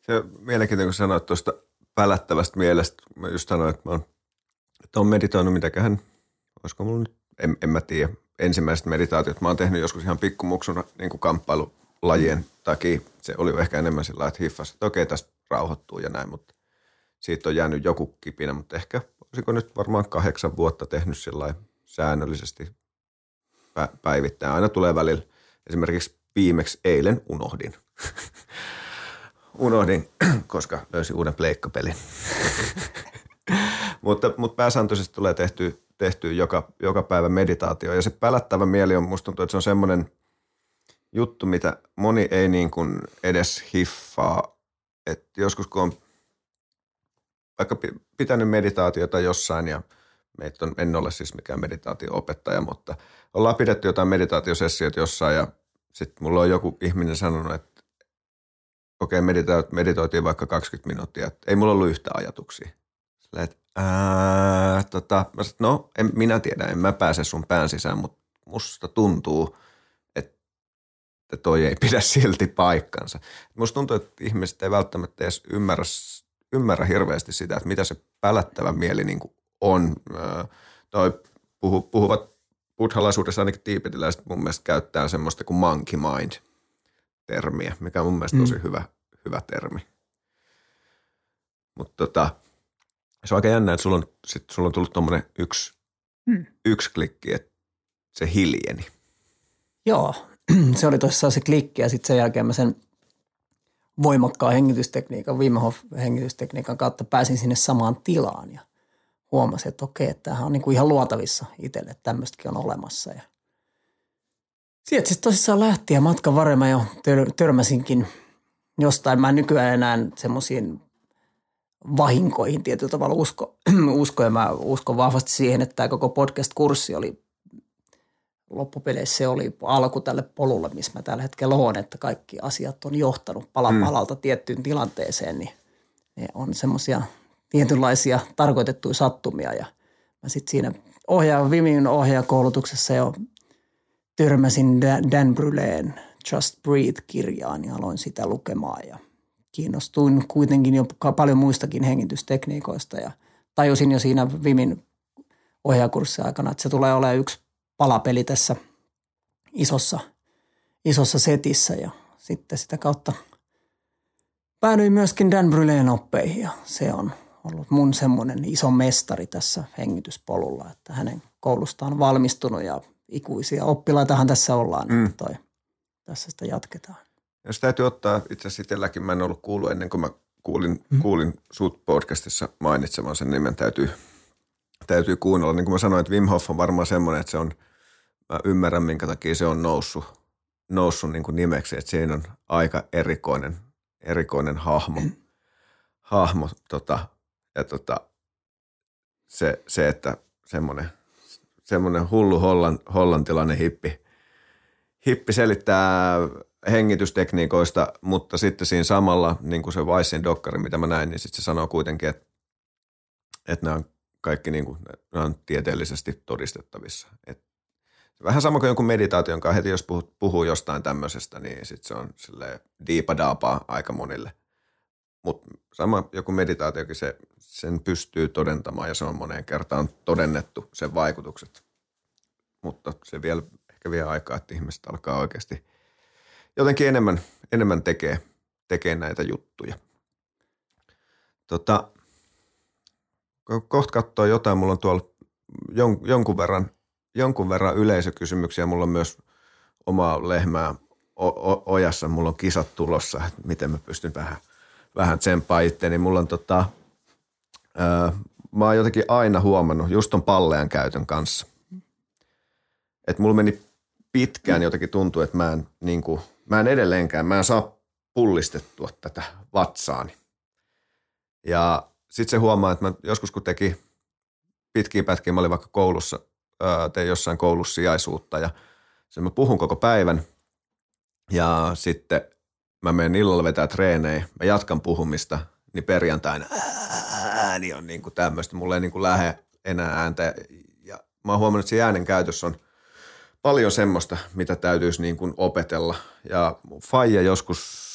Se on mielenkiintoinen, kun sanoit tuosta välättävästä mielestä. Mä just sanoin, että mä oon, että oon meditoinut mitäköhän, olisiko mulla nyt, en, en mä tiedä, ensimmäiset meditaatiot. Mä oon tehnyt joskus ihan pikkumuksuna niin kuin kamppailulajien takia. Se oli ehkä enemmän sillä että hiffas, että okei, tästä rauhoittuu ja näin, mutta siitä on jäänyt joku kipinä, mutta ehkä olisiko nyt varmaan kahdeksan vuotta tehnyt sillä säännöllisesti päivittäin. Aina tulee välillä. Esimerkiksi viimeksi eilen unohdin. *laughs* unohdin, *clears throat* koska löysin uuden pleikkapelin. *laughs* mutta, mutta pääsääntöisesti tulee tehty, tehty joka, joka päivä meditaatio. Ja se pälättävä mieli on, musta tuntuu, että se on semmoinen juttu, mitä moni ei niin kuin edes hiffaa. että joskus kun on vaikka pitänyt meditaatiota jossain ja meitä on, en ole siis mikään meditaatio-opettaja, mutta ollaan pidetty jotain meditaatiosessioita jossain ja sitten mulla on joku ihminen sanonut, että okei, okay, meditoitiin vaikka 20 minuuttia, että ei mulla ollut yhtä ajatuksia. Sillä, että, ää, tota, mä sanoin, no, en, minä tiedä, en mä pääse sun pään sisään, mutta musta tuntuu, että toi ei pidä silti paikkansa. Musta tuntuu, että ihmiset ei välttämättä edes ymmärrä, ymmärrä hirveästi sitä, että mitä se pälättävä mieli niin kuin on. Toi puhu, puhuvat buddhalaisuudessa ainakin tiipetiläiset mun mielestä käyttää semmoista kuin monkey mind – termiä, mikä on mun mielestä tosi mm. hyvä, hyvä termi. Mutta tota, se on aika jännä, että sulla on, sit sulla on tullut tuommoinen yksi, mm. yksi klikki, että se hiljeni. Joo, *clears throat* se oli tuossa se klikki ja sitten sen jälkeen mä sen voimakkaan hengitystekniikan, viime hengitystekniikan kautta pääsin sinne samaan tilaan ja huomasin, että okei, että tämähän on niin kuin ihan luotavissa itselle, että tämmöistäkin on olemassa. Ja sieltä siis tosissaan lähti ja matkan varrella jo tör- törmäsinkin jostain. Mä nykyään enää semmoisiin vahinkoihin tietyllä tavalla usko, *clears throat* usko ja mä uskon vahvasti siihen, että tämä koko podcast-kurssi oli loppupeleissä se oli alku tälle polulle, missä mä tällä hetkellä olen, että kaikki asiat on johtanut pala mm. palalta mm. tiettyyn tilanteeseen, niin ne on semmoisia tietynlaisia tarkoitettuja sattumia ja mä sitten siinä ohjaa, Vimin ohjaajakoulutuksessa jo törmäsin Dan Bryleen Just Breathe-kirjaan ja aloin sitä lukemaan ja kiinnostuin kuitenkin jo paljon muistakin hengitystekniikoista ja tajusin jo siinä Vimin ohjaakurssin aikana, että se tulee olemaan yksi palapeli tässä isossa, isossa setissä ja sitten sitä kautta päädyin myöskin Dan Bryleen oppeihin ja se on ollut mun semmoinen iso mestari tässä hengityspolulla, että hänen koulustaan valmistunut ja ikuisia oppilaitahan tässä ollaan, mm. että toi, tässä sitä jatketaan. Jos täytyy ottaa, itse asiassa itselläkin mä en ollut kuullut ennen kuin mä kuulin, mm. kuulin sut podcastissa mainitsemaan sen nimen, täytyy, täytyy kuunnella. Niin kuin mä sanoin, että Wim Hof on varmaan semmoinen, että se on, mä ymmärrän minkä takia se on noussut, noussut niin kuin nimeksi, että siinä on aika erikoinen, erikoinen hahmo, hahmo tota, ja tota, se, se, että semmoinen, semmoinen hullu hollan, hollantilainen hippi, hippi selittää hengitystekniikoista, mutta sitten siinä samalla, niin kuin se Weissin dokkari, mitä mä näin, niin sitten se sanoo kuitenkin, että, että nämä on kaikki niin kuin, nämä on tieteellisesti todistettavissa. Et vähän sama kuin jonkun meditaation kanssa, heti jos puhuu, puhuu jostain tämmöisestä, niin sitten se on sille diipadaapaa aika monille. Mutta sama joku meditaatiokin, se, sen pystyy todentamaan ja se on moneen kertaan todennettu sen vaikutukset. Mutta se vielä ehkä vie aikaa, että ihmiset alkaa oikeasti jotenkin enemmän, enemmän tekee, tekee näitä juttuja. Tota, kohta katsoa jotain, mulla on tuolla jon, jonkun, verran, jonkun verran yleisökysymyksiä, mulla on myös omaa lehmää ojassa, mulla on kisat tulossa, että miten mä pystyn vähän, vähän tsemppaa itteeni. Mulla on tota, ää, mä oon jotenkin aina huomannut just ton pallean käytön kanssa. Että mulla meni pitkään jotenkin tuntuu, että mä en, niin kuin, mä en edelleenkään, mä en saa pullistettua tätä vatsaani. Ja sitten se huomaa, että mä joskus kun teki pitkiä pätkiä, mä olin vaikka koulussa, tein jossain koulussa sijaisuutta ja sen mä puhun koko päivän ja sitten mä menen illalla vetää treenejä, mä jatkan puhumista, niin perjantaina ääni on niin kuin tämmöistä, mulla ei niin kuin lähde enää ääntä ja mä oon huomannut, että se äänen käytös on – paljon semmoista, mitä täytyisi niin kuin opetella. Ja Faija joskus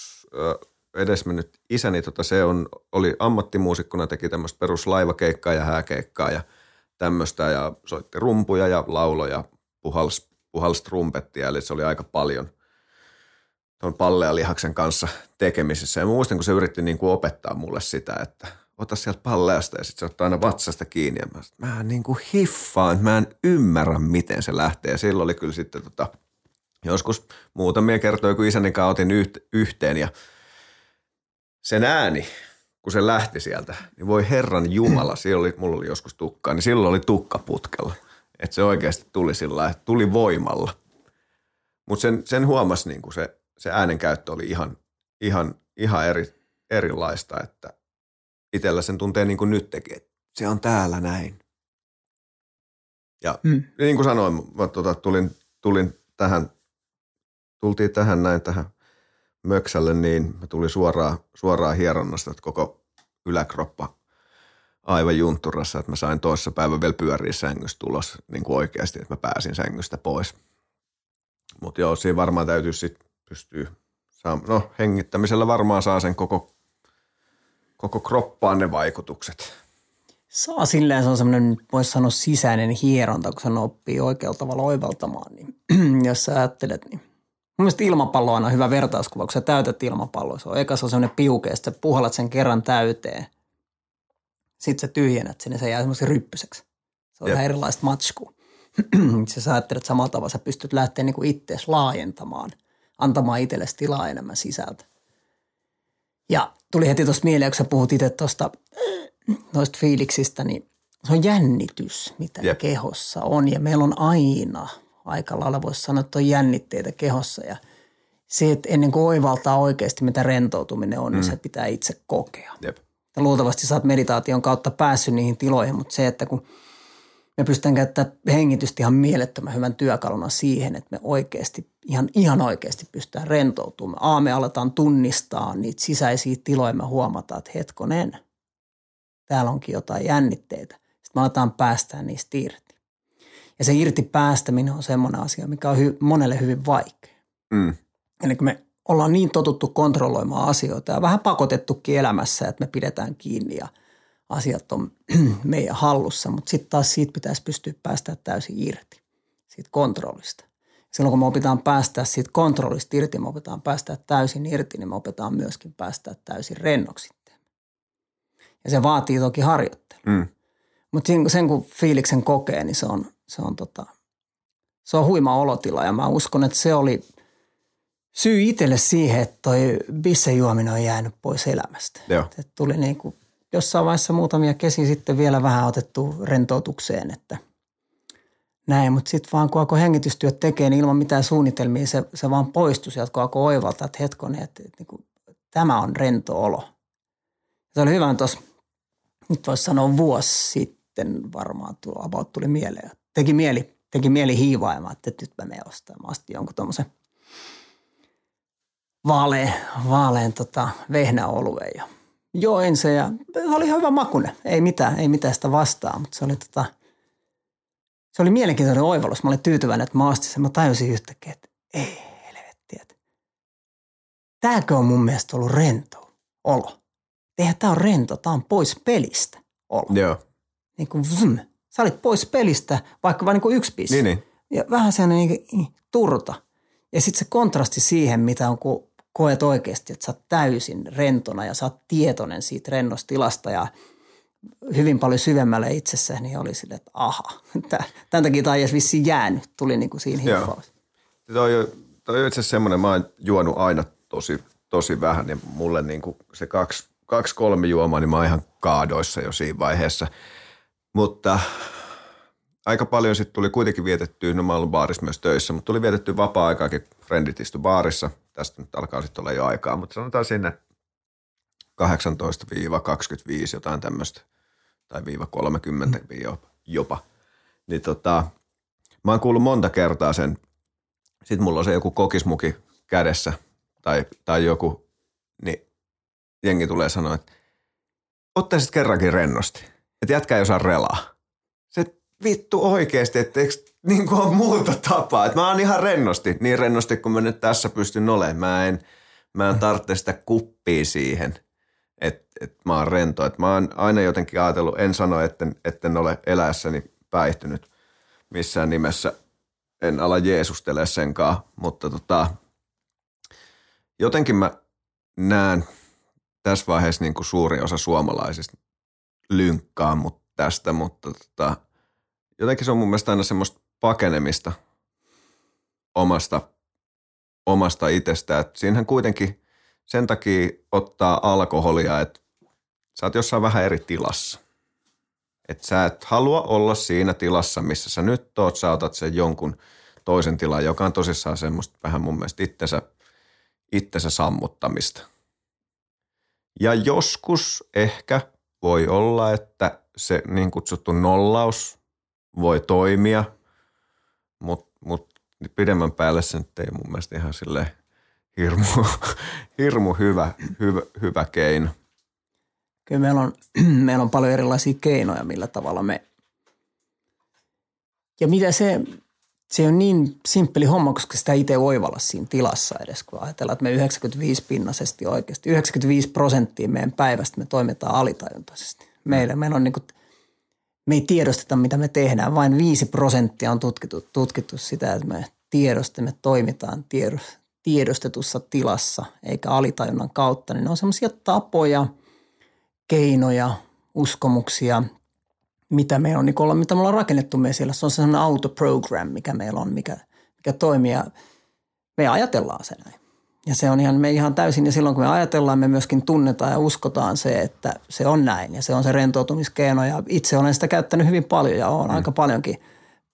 edesmennyt isäni, tota, se on, oli ammattimuusikkona, teki tämmöistä peruslaivakeikkaa ja hääkeikkaa ja tämmöistä ja soitti rumpuja ja lauloja, puhals, puhals trumpettia, eli se oli aika paljon tuon Palle lihaksen kanssa tekemisissä. Ja muistan, kun se yritti niin kuin opettaa mulle sitä, että – ota sieltä palleasta ja sitten se ottaa aina vatsasta kiinni. Ja mä, mä niin kuin hiffaan, mä en ymmärrä, miten se lähtee. Ja silloin oli kyllä sitten tota, joskus muutamia kertoja, kun isäni otin yhteen ja sen ääni, kun se lähti sieltä, niin voi herran jumala, siellä oli, mulla oli joskus tukkaa, niin silloin oli tukka putkella. Että se oikeasti tuli sillä tuli voimalla. Mutta sen, sen huomasi, niin se, se äänen käyttö oli ihan, ihan, ihan eri, erilaista, että itsellä sen tuntee niin kuin nyt teki, että se on täällä näin. Ja mm. niin kuin sanoin, mä tota, tulin, tulin tähän, tultiin tähän näin tähän möksälle, niin mä tulin suoraan, suoraan hieronnasta, että koko yläkroppa aivan juntturassa, että mä sain toissa päivän vielä pyöriä sängystä tulos niin kuin oikeasti, että mä pääsin sängystä pois. Mutta joo, siinä varmaan täytyy sitten pystyä saamaan, no hengittämisellä varmaan saa sen koko koko kroppaan ne vaikutukset? Saa silleen, se on semmoinen, voisi sanoa sisäinen hieronta, kun sen oppii oikealla tavalla oivaltamaan. Niin, *clears throat* jos sä ajattelet, niin Mun mielestä ilmapallo on hyvä vertauskuva, kun sä täytät ilmapalloa. Se on eka se on semmoinen piuke, että sä puhalat sen kerran täyteen. Sitten sä tyhjennät sen ja se jää semmoisen ryppyseksi. Se on Jep. ihan erilaista matskua. *clears throat* sä ajattelet samalla tavalla, sä pystyt lähteä niin ittees laajentamaan, antamaan itsellesi tilaa enemmän sisältä. Ja tuli heti tuosta mieleen, kun sä puhut itse tuosta *clears throat* noista fiiliksistä, niin se on jännitys, mitä Jep. kehossa on. Ja meillä on aina, aika lailla voisi sanoa, että on jännitteitä kehossa. Ja se, että ennen kuin oivaltaa oikeasti, mitä rentoutuminen on, mm. niin se pitää itse kokea. Jep. Ja luultavasti sä oot meditaation kautta päässyt niihin tiloihin, mutta se, että kun me pystytään käyttämään hengitystä ihan mielettömän hyvän työkaluna siihen, että me oikeasti, ihan, ihan oikeasti pystytään rentoutumaan. A, me aletaan tunnistaa niitä sisäisiä tiloja, me huomataan, että hetkonen, täällä onkin jotain jännitteitä. Sitten me aletaan päästää niistä irti. Ja se irti päästäminen on semmoinen asia, mikä on hy- monelle hyvin vaikea. Mm. Eli kun me ollaan niin totuttu kontrolloimaan asioita ja vähän pakotettukin elämässä, että me pidetään kiinni ja asiat on *clears throat* meidän hallussa, mutta sitten taas siitä pitäisi pystyä päästä täysin irti, siitä kontrollista. Silloin kun me opitaan päästä siitä kontrollista irti, me opitaan päästä täysin irti, niin me opitaan myöskin päästä täysin rennoksi. Ja se vaatii toki harjoittelua. Mm. Mutta sen, sen kun fiiliksen kokee, niin se on, se on, tota, se on huima olotila ja mä uskon, että se oli syy itselle siihen, että toi bissejuominen on jäänyt pois elämästä. Joo. Et tuli niin kuin jossain vaiheessa muutamia kesiä sitten vielä vähän otettu rentoutukseen, että näin, mutta sitten vaan kun alkoi hengitystyöt tekee, niin ilman mitään suunnitelmia se, se vaan poistui sieltä, kun alkoi oivaltaa, että hetkonen, että, että niin kuin, tämä on rento olo. Se oli hyvä tuossa, nyt voisi sanoa vuosi sitten varmaan tuo about tuli mieleen. Teki mieli, teki mieli hiivailemaan, että nyt mä menen ostamaan. Mä ostin jonkun tuommoisen vaalean, vaalean tota, vehnäoluen ja join se ja se oli ihan hyvä makune. Ei mitään, ei mitään sitä vastaa, mutta se oli tota, se oli mielenkiintoinen oivallus. Mä olin tyytyväinen, että mä ostin sen. Mä tajusin yhtäkkiä, että ei helvetti, että tääkö on mun mielestä ollut rento olo. Eihän tää on rento, tää on pois pelistä olo. Joo. Niin kuin vzm. Sä olit pois pelistä, vaikka vain niin yksi biisi. Niin, niin. Ja vähän sellainen niin turta. Ja sitten se kontrasti siihen, mitä on, kun koet oikeasti, että sä oot täysin rentona ja sä oot tietoinen siitä rennosta tilasta ja hyvin paljon syvemmälle itsessään, niin oli silleen, että aha, tämän takia tämä ei edes vissiin jäänyt, tuli niin kuin siinä hiffaus. Toi, on- toi on itse asiassa semmoinen, mä oon juonut aina tosi, tosi vähän ja mulle niin kuin se kaksi, kaksi, kolme juomaa, niin mä oon ihan kaadoissa jo siinä vaiheessa. Mutta aika paljon sitten tuli kuitenkin vietettyä, no mä ollut baarissa myös töissä, mutta tuli vietettyä vapaa-aikaakin, frendit istu baarissa. Tästä nyt alkaa sitten olla jo aikaa, mutta sanotaan sinne 18-25 jotain tämmöistä, tai viiva 30 jopa- jopa. Niin tota, mä oon kuullut monta kertaa sen, sit mulla on se joku kokismuki kädessä tai, tai joku, niin jengi tulee sanoa, että ottaisit kerrankin rennosti, että jätkä ei osaa relaa. Se vittu oikeesti, että eikö niin kuin on muuta tapaa, että mä oon ihan rennosti, niin rennosti kuin mä nyt tässä pystyn olemaan. Mä en, mä en tarvitse sitä kuppia siihen, että, että mä oon rento. Että mä oon aina jotenkin ajatellut, en sano, etten, etten ole eläessäni päihtynyt missään nimessä. En ala Jeesustele senkaan, mutta tota, jotenkin mä näen tässä vaiheessa niin kuin suuri osa suomalaisista lynkkaa mut tästä, mutta tota, jotenkin se on mun mielestä aina semmoista pakenemista omasta, omasta itsestä. Et siinähän kuitenkin sen takia ottaa alkoholia, että sä oot jossain vähän eri tilassa. Että sä et halua olla siinä tilassa, missä sä nyt oot, sä otat sen jonkun toisen tilan, joka on tosissaan semmoista vähän mun mielestä itsensä, itsensä sammuttamista. Ja joskus ehkä voi olla, että se niin kutsuttu nollaus voi toimia, mutta mut pidemmän päälle se nyt ei mun mielestä ihan sille hirmu, *laughs* hirmu hyvä, hyvä, hyvä keino. Kyllä meillä on, *clears throat* meillä on paljon erilaisia keinoja, millä tavalla me... Ja mitä se, se on niin simppeli homma, koska sitä itse oivalla siinä tilassa edes, kun ajatellaan, että me 95 pinnasesti oikeasti, 95 prosenttia meidän päivästä me toimitaan alitajuntaisesti. Meillä, meillä on niin kuin, me ei tiedosteta, mitä me tehdään. Vain 5 prosenttia on tutkittu, tutkittu sitä, että me tiedostamme, toimitaan tiedos, tiedostetussa tilassa eikä alitajunnan kautta, niin ne on semmoisia tapoja, keinoja, uskomuksia, mitä me on, niin olla, mitä me ollaan rakennettu me siellä. Se on sellainen autoprogram, mikä meillä on, mikä, mikä toimii ja me ajatellaan se näin. Ja se on ihan, me ihan täysin, ja silloin kun me ajatellaan, me myöskin tunnetaan ja uskotaan se, että se on näin. Ja se on se rentoutumiskeino, ja itse olen sitä käyttänyt hyvin paljon, ja olen mm. aika paljonkin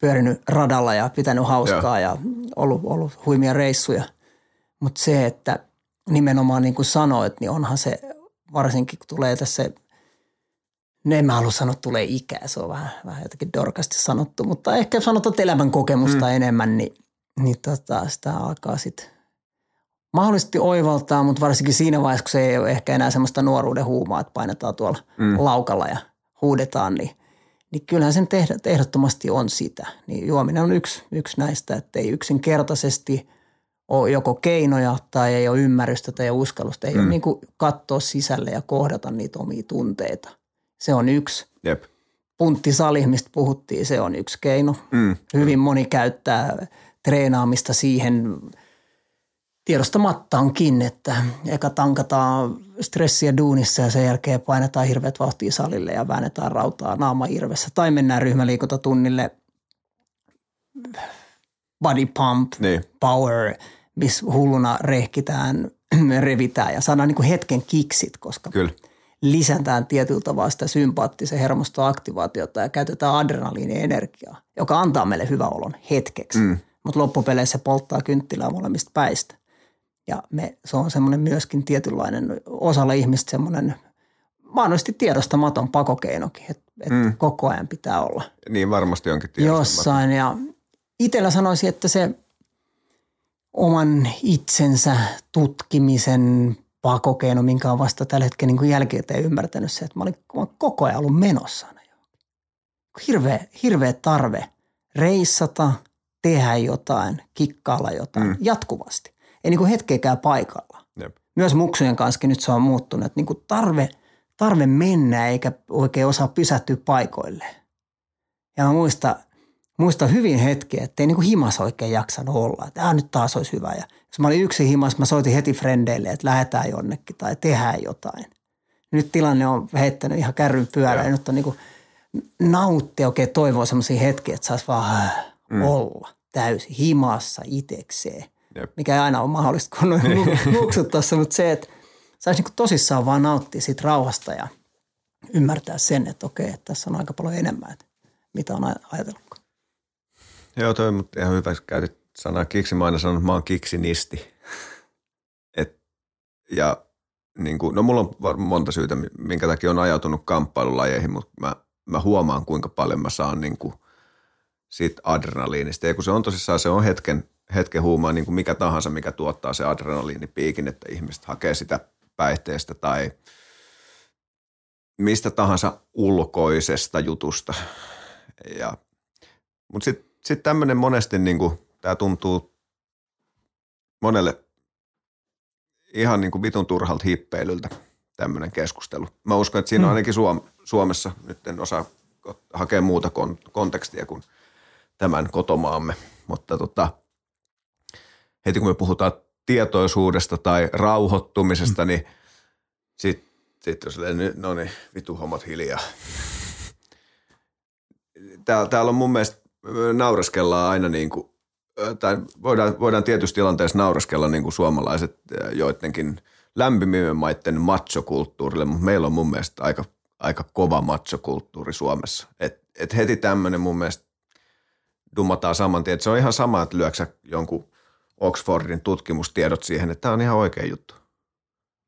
pyörinyt radalla ja pitänyt hauskaa ja, ja ollut, ollut huimia reissuja. Mutta se, että nimenomaan niin kuin sanoit, niin onhan se, varsinkin kun tulee tässä, ne en mä halua sanoa, että tulee ikää, se on vähän, vähän jotenkin dorkasti sanottu, mutta ehkä sanotaan elämän kokemusta mm. enemmän, niin, niin tota, sitä alkaa sitten mahdollisesti oivaltaa, mutta varsinkin siinä vaiheessa, kun se ei ole ehkä enää semmoista nuoruuden huumaa, että painetaan tuolla mm. laukalla ja huudetaan, niin, niin kyllähän sen tehdä, ehdottomasti on sitä. Niin juominen on yksi, yksi näistä, että ei yksinkertaisesti ole joko keinoja tai ei ole ymmärrystä tai uskallusta. Ei mm. ole niin kuin katsoa sisälle ja kohdata niitä omia tunteita. Se on yksi. Jep. Punttisali, mistä puhuttiin, se on yksi keino. Mm. Hyvin moni käyttää treenaamista siihen – tiedostamattaankin, että eka tankataan stressiä duunissa ja sen jälkeen painetaan hirveät vauhtia salille ja väännetään rautaa naama irvessä. Tai mennään ryhmäliikuntatunnille body pump, niin. power, missä hulluna rehkitään, *clears throat* revitään ja saadaan niin hetken kiksit, koska Kyllä. Lisätään tietyllä tavalla sitä sympaattisen hermostoaktivaatiota ja käytetään adrenaliinienergiaa, joka antaa meille hyvän olon hetkeksi. Mm. Mutta loppupeleissä polttaa kynttilää molemmista päistä. Ja me, se on semmoinen myöskin tietynlainen osalle ihmistä semmoinen mahdollisesti tiedostamaton pakokeinokin, että et mm. koko ajan pitää olla. Niin varmasti onkin Jossain ja itsellä sanoisin, että se oman itsensä tutkimisen pakokeino, minkä on vasta tällä hetkellä niin jälkikäteen ymmärtänyt se, että mä olin, mä olin koko ajan ollut menossa. Hirveä, hirveä tarve reissata, tehdä jotain, kikkailla jotain mm. jatkuvasti ei niin kuin hetkeäkään paikalla. Jep. Myös muksujen kanssa nyt se on muuttunut, että niin kuin tarve, tarve mennä eikä oikein osaa pysähtyä paikoille. Ja mä muistan, muistan hyvin hetkiä, että ei niin kuin himas oikein jaksanut olla, että äh, nyt taas olisi hyvä. Ja jos mä olin yksi himas, mä soitin heti frendeille, että lähdetään jonnekin tai tehdään jotain. Nyt tilanne on heittänyt ihan kärryn pyörään ja nyt on niin kuin nauttia oikein toivoa sellaisia hetkiä, että saisi vaan äh, mm. olla täysin himassa itekseen – Jep. mikä ei aina ole mahdollista, kun on muksut *laughs* tuossa, mutta se, että saisi niin tosissaan vaan nauttia siitä rauhasta ja ymmärtää sen, että okei, että tässä on aika paljon enemmän, että mitä on ajatellut. Joo, toi mutta ihan hyvä, käytit sanaa kiksi. Mä aina sanon, että mä oon kiksinisti. *laughs* Et, ja niin kuin, no mulla on monta syytä, minkä takia on ajautunut kamppailulajeihin, mutta mä, mä huomaan, kuinka paljon mä saan niin kuin siitä adrenaliinista. Ja kun se on tosissaan, se on hetken, hetken huumaa niin kuin mikä tahansa, mikä tuottaa se adrenaliinipiikin, että ihmiset hakee sitä päihteestä tai mistä tahansa ulkoisesta jutusta. Ja, mutta sitten sit tämmöinen monesti, niin kuin, tämä tuntuu monelle ihan niin kuin vitun turhalta hippeilyltä tämmöinen keskustelu. Mä uskon, että siinä on mm. ainakin Suom- Suomessa, nyt en osaa hakea muuta kon- kontekstia kuin tämän kotomaamme, mutta tota, heti kun me puhutaan tietoisuudesta tai rauhoittumisesta, mm. niin sitten sit jos no niin, vitu hommat hiljaa. Täällä, täällä on mun mielestä naureskellaan aina niin kuin, tai voidaan, voidaan tietysti tilanteessa naureskella niin kuin suomalaiset joidenkin lämpimien maiden machokulttuurille, mutta meillä on mun mielestä aika, aika kova machokulttuuri Suomessa. Et, et heti tämmöinen mun mielestä dumataan saman tien. Et se on ihan sama, että lyöksä jonkun Oxfordin tutkimustiedot siihen, että tämä on ihan oikea juttu.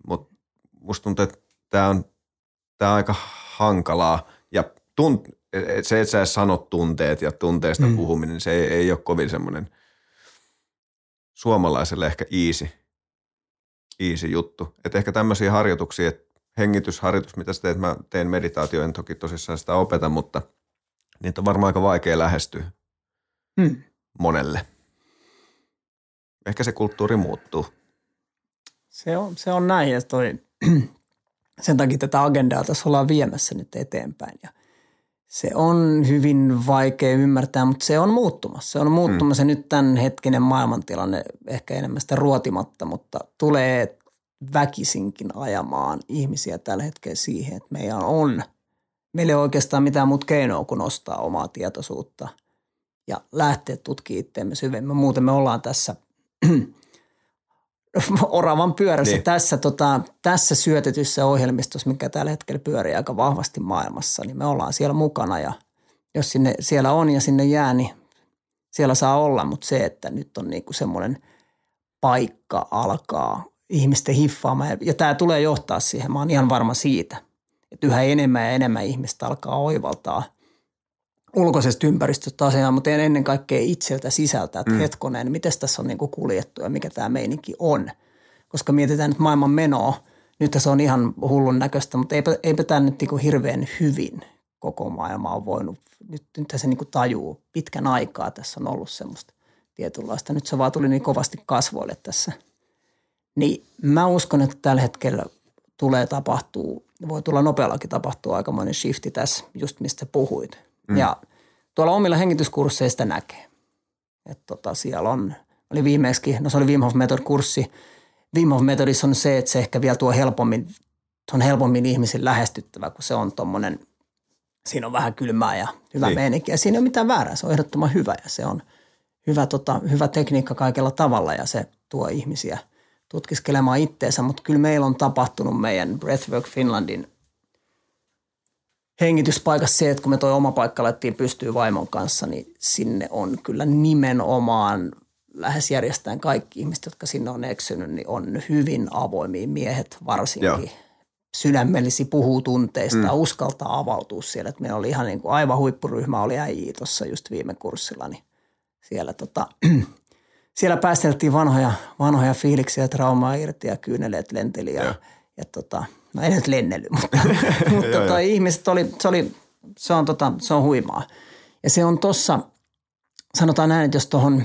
Mutta musta tuntuu, että tämä on, tämä on aika hankalaa ja tunt, se, että sä sanot tunteet ja tunteista mm. puhuminen, se ei, ei ole kovin semmoinen suomalaiselle ehkä easy, easy juttu. Että ehkä tämmöisiä harjoituksia, että hengitysharjoitus, mitä sä teet, mä teen meditaatio, en toki tosissaan sitä opeta, mutta niitä on varmaan aika vaikea lähestyä mm. monelle ehkä se kulttuuri muuttuu. Se on, se on näin ja toi, *clears throat* sen takia tätä agendaa tässä ollaan viemässä nyt eteenpäin. Ja se on hyvin vaikea ymmärtää, mutta se on muuttumassa. Se on muuttumassa mm. nyt tämän hetkinen maailmantilanne ehkä enemmän sitä ruotimatta, mutta tulee väkisinkin ajamaan ihmisiä tällä hetkellä siihen, että meillä on, meillä ei ole oikeastaan mitään muuta keinoa kuin nostaa omaa tietoisuutta ja lähteä tutkimaan itseämme syvemmin. Muuten me ollaan tässä *laughs* oravan pyörässä niin. tässä, tota, tässä syötetyssä ohjelmistossa, mikä tällä hetkellä pyörii aika vahvasti maailmassa, niin me ollaan siellä mukana. Ja jos sinne, siellä on ja sinne jää, niin siellä saa olla, mutta se, että nyt on niinku semmoinen paikka alkaa ihmisten hiffaamaan. Ja, ja tämä tulee johtaa siihen, mä oon ihan varma siitä, että yhä enemmän ja enemmän ihmistä alkaa oivaltaa ulkoisesta ympäristöstä asiaa, mutta ennen kaikkea itseltä sisältä, että mm. hetkonen, miten tässä on niinku kuljettu ja mikä tämä meininki on. Koska mietitään nyt maailman menoa, nyt se on ihan hullun näköistä, mutta eipä, eipä tämä nyt niinku hirveän hyvin koko maailma on voinut. Nyt, nyt se niinku tajuu pitkän aikaa tässä on ollut semmoista tietynlaista. Nyt se vaan tuli niin kovasti kasvoille tässä. Niin mä uskon, että tällä hetkellä tulee tapahtuu, voi tulla nopeallakin tapahtua aikamoinen shifti tässä, just mistä puhuit – Mm. Ja tuolla omilla hengityskursseista näkee. Että tota, siellä on, oli viimeksi, no se oli Wim Hof Method-kurssi. Wim Hof Methodissa on se, että se ehkä vielä tuo helpommin, on helpommin ihmisen lähestyttävä, kun se on tuommoinen, siinä on vähän kylmää ja hyvä niin. meininki. Ja siinä ei ole mitään väärää, se on ehdottoman hyvä ja se on hyvä, tota, hyvä tekniikka kaikella tavalla ja se tuo ihmisiä tutkiskelemaan itteensä. Mutta kyllä meillä on tapahtunut meidän Breathwork Finlandin hengityspaikassa se, että kun me toi oma paikka laittiin pystyy vaimon kanssa, niin sinne on kyllä nimenomaan lähes järjestään kaikki ihmiset, jotka sinne on eksynyt, niin on hyvin avoimia miehet varsinkin. Joo. Sydämellisi puhuu tunteista, mm. uskaltaa avautua siellä. Että meillä oli ihan niin kuin aivan huippuryhmä, oli äijä tuossa just viime kurssilla, niin siellä, tota, *clears throat* siellä päästeltiin vanhoja, vanhoja fiiliksiä, traumaa irti ja kyyneleet lenteli ja, ja tota, no ei nyt lennellyt, *laughs* mutta, *laughs* mutta tota, ihmiset oli, se, oli, se, on, tota, se on huimaa. Ja se on tossa, sanotaan näin, että jos tuohon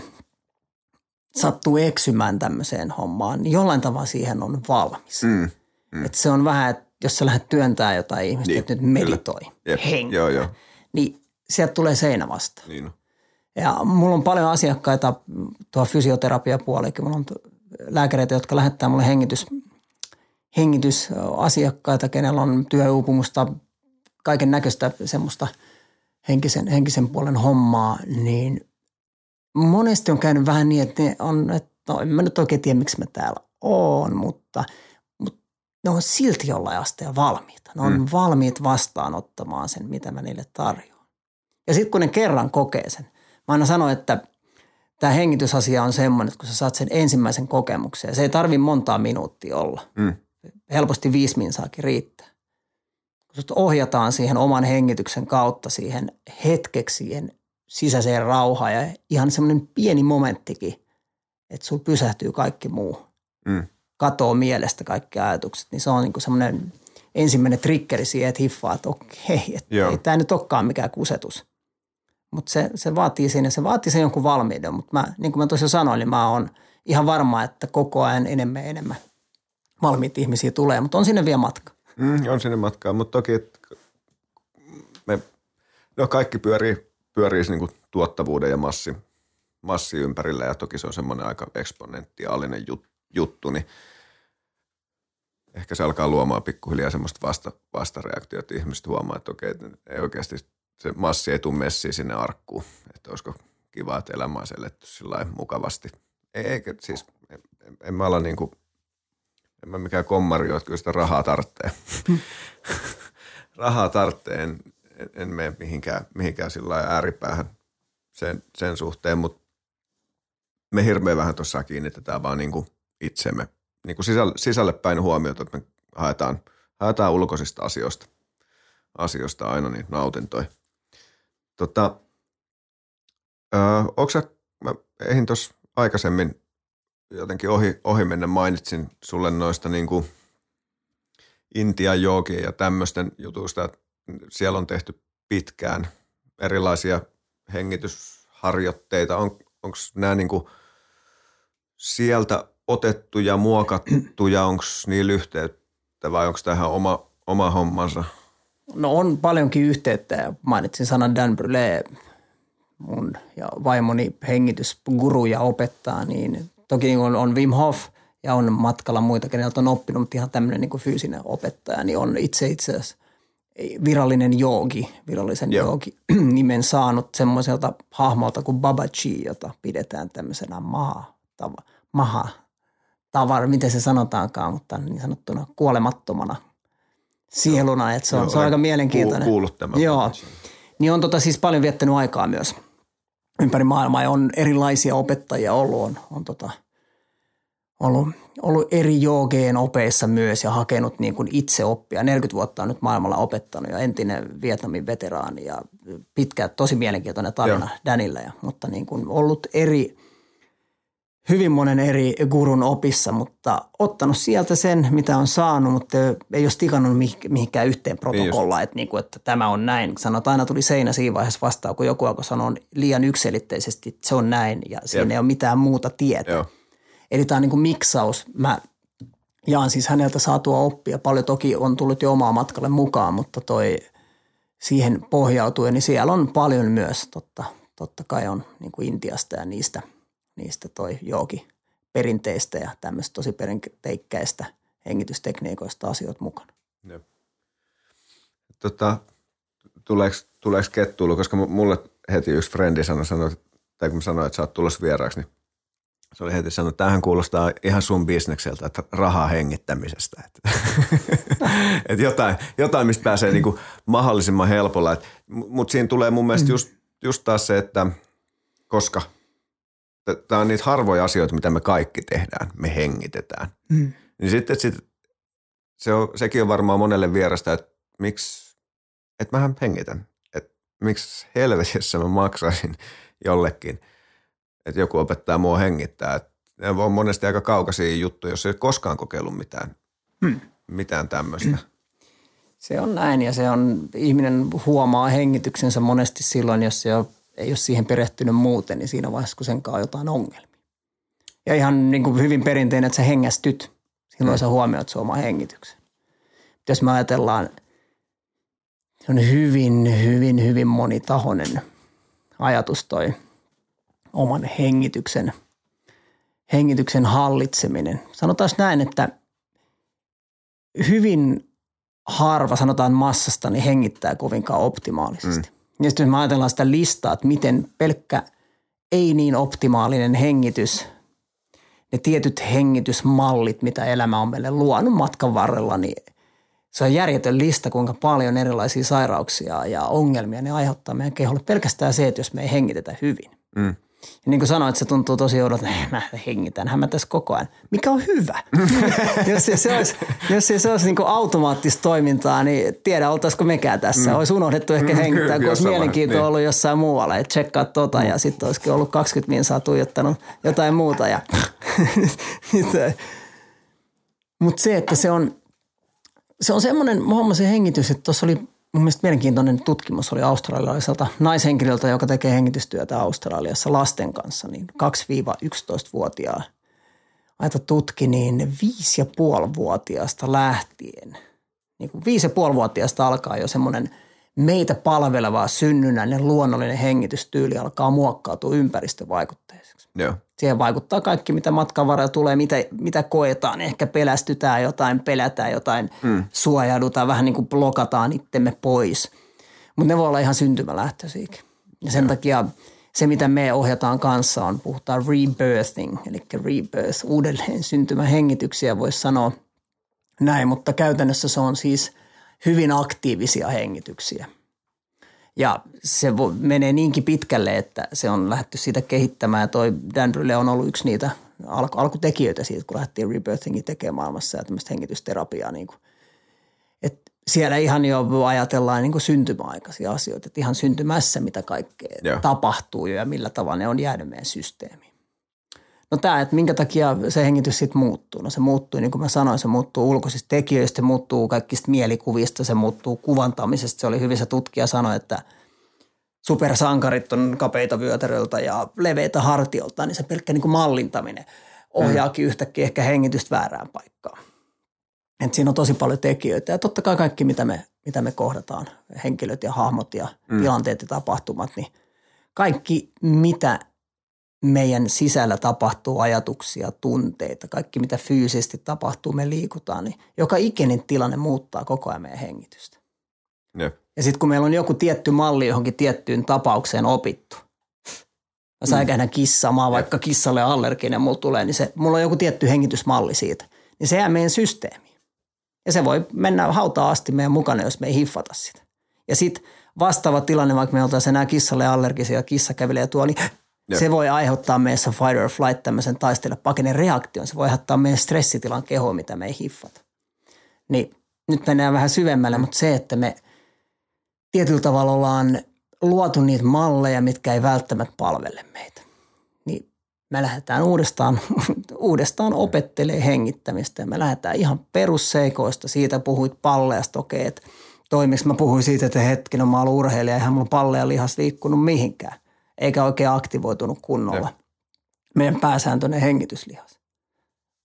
sattuu eksymään tämmöiseen hommaan, niin jollain tavalla siihen on valmis. Mm, mm. Että se on vähän, että jos sä lähdet työntää jotain ihmistä, niin, että nyt meditoi, hengi, joo, joo. niin sieltä tulee seinä vasta. Niin. Ja mulla on paljon asiakkaita tuo fysioterapiapuolikin. Mulla on lääkäreitä, jotka lähettää mulle hengitys, hengitysasiakkaita, kenellä on työuupumusta, kaiken näköistä semmoista henkisen, henkisen puolen hommaa, niin monesti on käynyt vähän niin, että ne on, että no en mä nyt oikein tiedä, miksi mä täällä oon, mutta, mutta ne on silti jollain asteella valmiita. Ne on mm. valmiit vastaanottamaan sen, mitä mä niille tarjoan. Ja sitten kun ne kerran kokee sen, mä aina sanon, että tämä hengitysasia on semmoinen, että kun sä saat sen ensimmäisen kokemuksen, se ei tarvi montaa minuuttia olla. Mm helposti viisi minsaakin riittää. Kun sut ohjataan siihen oman hengityksen kautta siihen hetkeksi siihen sisäiseen rauhaan ja ihan semmoinen pieni momenttikin, että sul pysähtyy kaikki muu. Mm. Katoo mielestä kaikki ajatukset, niin se on niin semmoinen ensimmäinen triggeri siihen, että hiffaa, että okei, että ei tämä nyt olekaan mikään kusetus. Mutta se, se vaatii siinä, se vaatii sen jonkun valmiuden, mutta mä, niin kuin mä tosiaan sanoin, niin mä oon ihan varma, että koko ajan enemmän enemmän valmiit ihmisiä tulee, mutta on sinne vielä matka. Mm, on sinne matkaa, mutta toki me, no kaikki pyörii, pyörii niin kuin tuottavuuden ja massi, massi ympärillä ja toki se on semmoinen aika eksponentiaalinen jut, juttu, niin ehkä se alkaa luomaan pikkuhiljaa semmoista vasta, vastareaktiota, että ihmiset huomaa, että okei, ei oikeasti se massi ei tule messiin sinne arkkuun, että olisiko kiva, että elämä on sillä mukavasti. Ei, eikä siis, en, en mä ala niin kuin – en mä mikään kommari että kyllä sitä rahaa tarvitsee. *laughs* rahaa tarvitsee, en, en, en mene mihinkään, mihinkään sillä ääripäähän sen, sen suhteen, mutta me hirveän vähän tuossa kiinnitetään vaan niin kuin itsemme niin kuin sisälle, sisälle päin huomiota, että me haetaan, haetaan ulkoisista asioista, asioista aina niin nautintoja. Tota, öö, onko sä, mä eihin tuossa aikaisemmin jotenkin ohi, ohi mennä mainitsin sulle noista niin kuin Intian joogien ja tämmöisten jutuista, että siellä on tehty pitkään erilaisia hengitysharjoitteita. On, Onko nämä niin kuin sieltä otettuja, muokattuja, onko niillä yhteyttä vai onko tämä ihan oma, oma hommansa? No on paljonkin yhteyttä mainitsin sanan Dan Brule, mun ja vaimoni hengitysguru ja opettaa, niin toki on, on Wim Hof ja on matkalla muita, keneltä on oppinut, mutta ihan tämmöinen niin fyysinen opettaja, niin on itse itse asiassa virallinen joogi, virallisen Joo. joogi *clears throat* nimen saanut semmoiselta hahmolta kuin Babaji, jota pidetään tämmöisenä maha, tava, maha tavar, miten se sanotaankaan, mutta niin sanottuna kuolemattomana sieluna, että se on, Joo, se on aika mielenkiintoinen. Kuullut tämän. Joo, niin on tota siis paljon viettänyt aikaa myös ympäri maailmaa ja on erilaisia opettajia ollut, on, on tota, ollut, ollut eri joogeen opeissa myös ja hakenut niin kuin itse oppia. 40 vuotta on nyt maailmalla opettanut ja entinen Vietnamin veteraani ja pitkä, tosi mielenkiintoinen tarina Joo. Danilla, ja, mutta niin kuin ollut eri – hyvin monen eri gurun opissa, mutta ottanut sieltä sen, mitä on saanut, mutta ei ole stikannut mihinkään yhteen protokollaan, että, niin että tämä on näin. Sanot, aina tuli seinä siinä vaiheessa vastaan, kun joku alkoi sanoa liian yksilitteisesti, että se on näin ja siinä Jep. ei ole mitään muuta tietä. Joo. Eli tämä on niin kuin miksaus. Mä jaan siis häneltä saatua oppia. Paljon toki on tullut jo omaa matkalle mukaan, mutta toi siihen pohjautuen, niin siellä on paljon myös totta, totta kai on niin kuin Intiasta ja niistä – niistä toi jooki perinteistä ja tämmöistä tosi perinteikkäistä hengitystekniikoista asioita mukana. Tota, tuleeko, tuleeko kettuilu, koska mulle heti yksi frendi sanoi, sanoi tai kun sanoin, että sä oot tulossa vieraaksi, niin se oli heti sanonut, että tämähän kuulostaa ihan sun bisnekseltä, että rahaa hengittämisestä. Että, *laughs* että jotain, jotain, mistä pääsee niin kuin mahdollisimman helpolla. Mutta siinä tulee mun mielestä mm. just, just taas se, että koska – tämä on niitä harvoja asioita, mitä me kaikki tehdään. Me hengitetään. Mm. Niin sitten sit, se on, sekin on varmaan monelle vierasta, että miksi, että mähän hengitän. Että miksi helvetissä mä maksaisin jollekin, että joku opettaa mua hengittää. Että ne on monesti aika kaukaisia juttuja, jos ei koskaan kokeillut mitään, mm. mitään tämmöistä. Mm. Se on näin ja se on, ihminen huomaa hengityksensä monesti silloin, jos se on ei ole siihen perehtynyt muuten, niin siinä vaiheessa, kun sen kanssa on jotain ongelmia. Ja ihan niin kuin hyvin perinteinen, että sä hengästyt. Silloin mm. sä huomioit sun oman hengityksen. Jos me ajatellaan, se on hyvin, hyvin, hyvin monitahoinen ajatus toi oman hengityksen, hengityksen hallitseminen. Sanotaan näin, että hyvin harva, sanotaan massasta, niin hengittää kovinkaan optimaalisesti. Mm. Ja sitten jos me ajatellaan sitä listaa, että miten pelkkä ei niin optimaalinen hengitys, ne tietyt hengitysmallit, mitä elämä on meille luonut matkan varrella, niin se on järjetön lista, kuinka paljon erilaisia sairauksia ja ongelmia ne aiheuttaa meidän keholle. Pelkästään se, että jos me ei hengitetä hyvin. Mm. Ja niin kuin sanoit, se tuntuu tosi oudolta, että mä hengitän, mä tässä koko ajan. Mikä on hyvä. *laughs* jos se olisi, jos se olisi niin kuin automaattista toimintaa, niin tiedä, oltaisiko mekään tässä. Mm. Olisi unohdettu ehkä mm, hengittää, kun olisi mielenkiintoa niin. ollut jossain muualla. Että tsekkaa tota mm. ja sitten olisikin ollut 20 minsaa tuijottanut jotain muuta. Ja *laughs* Mutta se, että se on, se on semmoinen, mä huomasin hengitys, että tuossa oli mun mielestä mielenkiintoinen tutkimus oli australialaiselta naishenkilöltä, joka tekee hengitystyötä Australiassa lasten kanssa, niin 2-11-vuotiaa aita tutki niin 5,5-vuotiaasta lähtien. Niin kuin 5,5-vuotiaasta alkaa jo semmoinen meitä palveleva synnynnäinen luonnollinen hengitystyyli alkaa muokkautua ympäristövaikutteisesti. Joo. Siihen vaikuttaa kaikki, mitä matkan varrella tulee, mitä, mitä koetaan. Ehkä pelästytään jotain, pelätään jotain, mm. suojaudutaan, vähän niin kuin blokataan itsemme pois. Mutta ne voi olla ihan syntymälähtöisiäkin. Ja sen Joo. takia se, mitä me ohjataan kanssa on, puhutaan rebirthing, eli rebirth, uudelleen syntymä hengityksiä voisi sanoa näin, mutta käytännössä se on siis hyvin aktiivisia hengityksiä – ja se menee niinkin pitkälle, että se on lähdetty siitä kehittämään. Ja toi Dan on ollut yksi niitä alku, alkutekijöitä siitä, kun lähdettiin rebirthingin tekemään maailmassa ja tämmöistä hengitysterapiaa. Niin kuin. Et siellä ihan jo ajatellaan niin kuin syntymäaikaisia asioita, että ihan syntymässä mitä kaikkea Joo. tapahtuu ja millä tavalla ne on jäänyt meidän systeemiin. No tämä, että minkä takia se hengitys sitten muuttuu. No se muuttuu, niin kuin mä sanoin, se muuttuu ulkoisista tekijöistä, se muuttuu kaikista mielikuvista, se muuttuu kuvantamisesta. Se oli hyvin se tutkija sanoi, että supersankarit on kapeita vyötäröltä ja leveitä hartiolta, niin se pelkkä niin kuin mallintaminen ohjaakin mm. yhtäkkiä ehkä hengitystä väärään paikkaan. Et siinä on tosi paljon tekijöitä ja totta kai kaikki, mitä me, mitä me kohdataan, henkilöt ja hahmot ja mm. tilanteet ja tapahtumat, niin kaikki, mitä meidän sisällä tapahtuu ajatuksia, tunteita, kaikki mitä fyysisesti tapahtuu, me liikutaan, niin joka ikinen tilanne muuttaa koko ajan meidän hengitystä. Jep. Ja sitten kun meillä on joku tietty malli johonkin tiettyyn tapaukseen opittu, mä säikähdän kissamaan, vaikka kissalle allerginen mulla tulee, niin se, mulla on joku tietty hengitysmalli siitä, niin se jää meidän systeemiin. Ja se voi mennä hautaa asti meidän mukana, jos me ei hiffata sitä. Ja sitten vastaava tilanne, vaikka me oltaisiin enää kissalle allergisia ja kissa kävelee tuo, niin Se voi aiheuttaa meissä fight or flight tämmöisen taistele pakenen reaktion. Se voi aiheuttaa meidän stressitilan kehoa, mitä me ei hiffata. Niin nyt mennään vähän syvemmälle, mutta se, että me tietyllä tavalla ollaan luotu niitä malleja, mitkä ei välttämättä palvele meitä. Niin me lähdetään uudestaan, *laughs* uudestaan opettelee hengittämistä ja me lähdetään ihan perusseikoista. Siitä puhuit palleasta, okei, että toimiks mä puhuin siitä, että hetken on mä ollut urheilija, eihän mulla palleja lihas liikkunut mihinkään, eikä oikein aktivoitunut kunnolla. Joo. Meidän pääsääntöinen hengityslihas.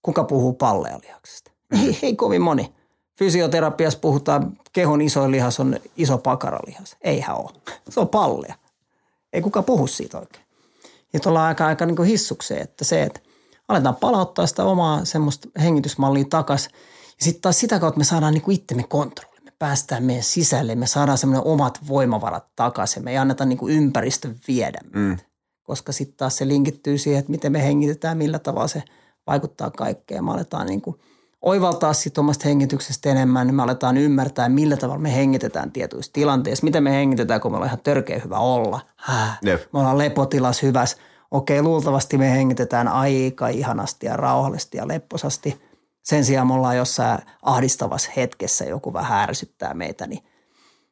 Kuka puhuu pallealihaksesta? Ei, ei kovin moni. Fysioterapiassa puhutaan, kehon isoin lihas on iso pakaralihas. Eihän ole. Se on pallea. Ei kuka puhu siitä oikein. Ja ollaan aika, aika niin hissukseen, että se, että aletaan palauttaa sitä omaa semmoista hengitysmallia takas. Ja sitten taas sitä kautta me saadaan niin itsemme kontrolli. Me päästään meidän sisälle, me saadaan semmoinen omat voimavarat takaisin. Me ei anneta niin ympäristön viedä. Mm. Koska sitten taas se linkittyy siihen, että miten me hengitetään, millä tavalla se vaikuttaa kaikkeen. Me aletaan niin kuin oivaltaa siitä omasta hengityksestä enemmän, niin me aletaan ymmärtää, millä tavalla me hengitetään tietyissä tilanteissa. Miten me hengitetään, kun me ollaan ihan törkeä hyvä olla. Häh. Jep. Me ollaan lepotilas hyvässä. Okei, luultavasti me hengitetään aika ihanasti ja rauhallisesti ja lepposasti. Sen sijaan me ollaan jossain ahdistavassa hetkessä, joku vähän ärsyttää meitä, niin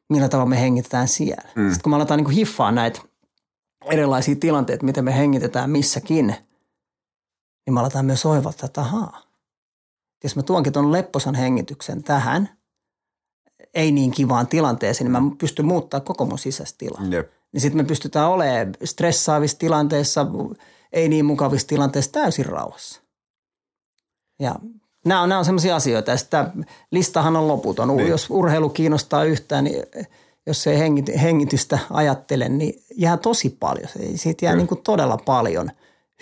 millä tavalla me hengitetään siellä. Mm. Sitten kun me aletaan niin kuin hiffaa näitä erilaisia tilanteita, miten me hengitetään missäkin, niin me aletaan myös oivaltaa, että ahaa, jos mä tuonkin tuon lepposan hengityksen tähän, ei niin kivaan tilanteeseen, niin mä pystyn muuttaa koko mun sisäistä tilaa. Jep. Niin sitten me pystytään olemaan stressaavissa tilanteissa, ei niin mukavissa tilanteissa täysin rauhassa. Ja nämä on, nämä on sellaisia asioita. Ja sitä listahan on loputon. Niin. Jos urheilu kiinnostaa yhtään, niin jos ei hengit- hengitystä ajattele, niin jää tosi paljon. Se- Siitä jää Kyllä. niin kuin todella paljon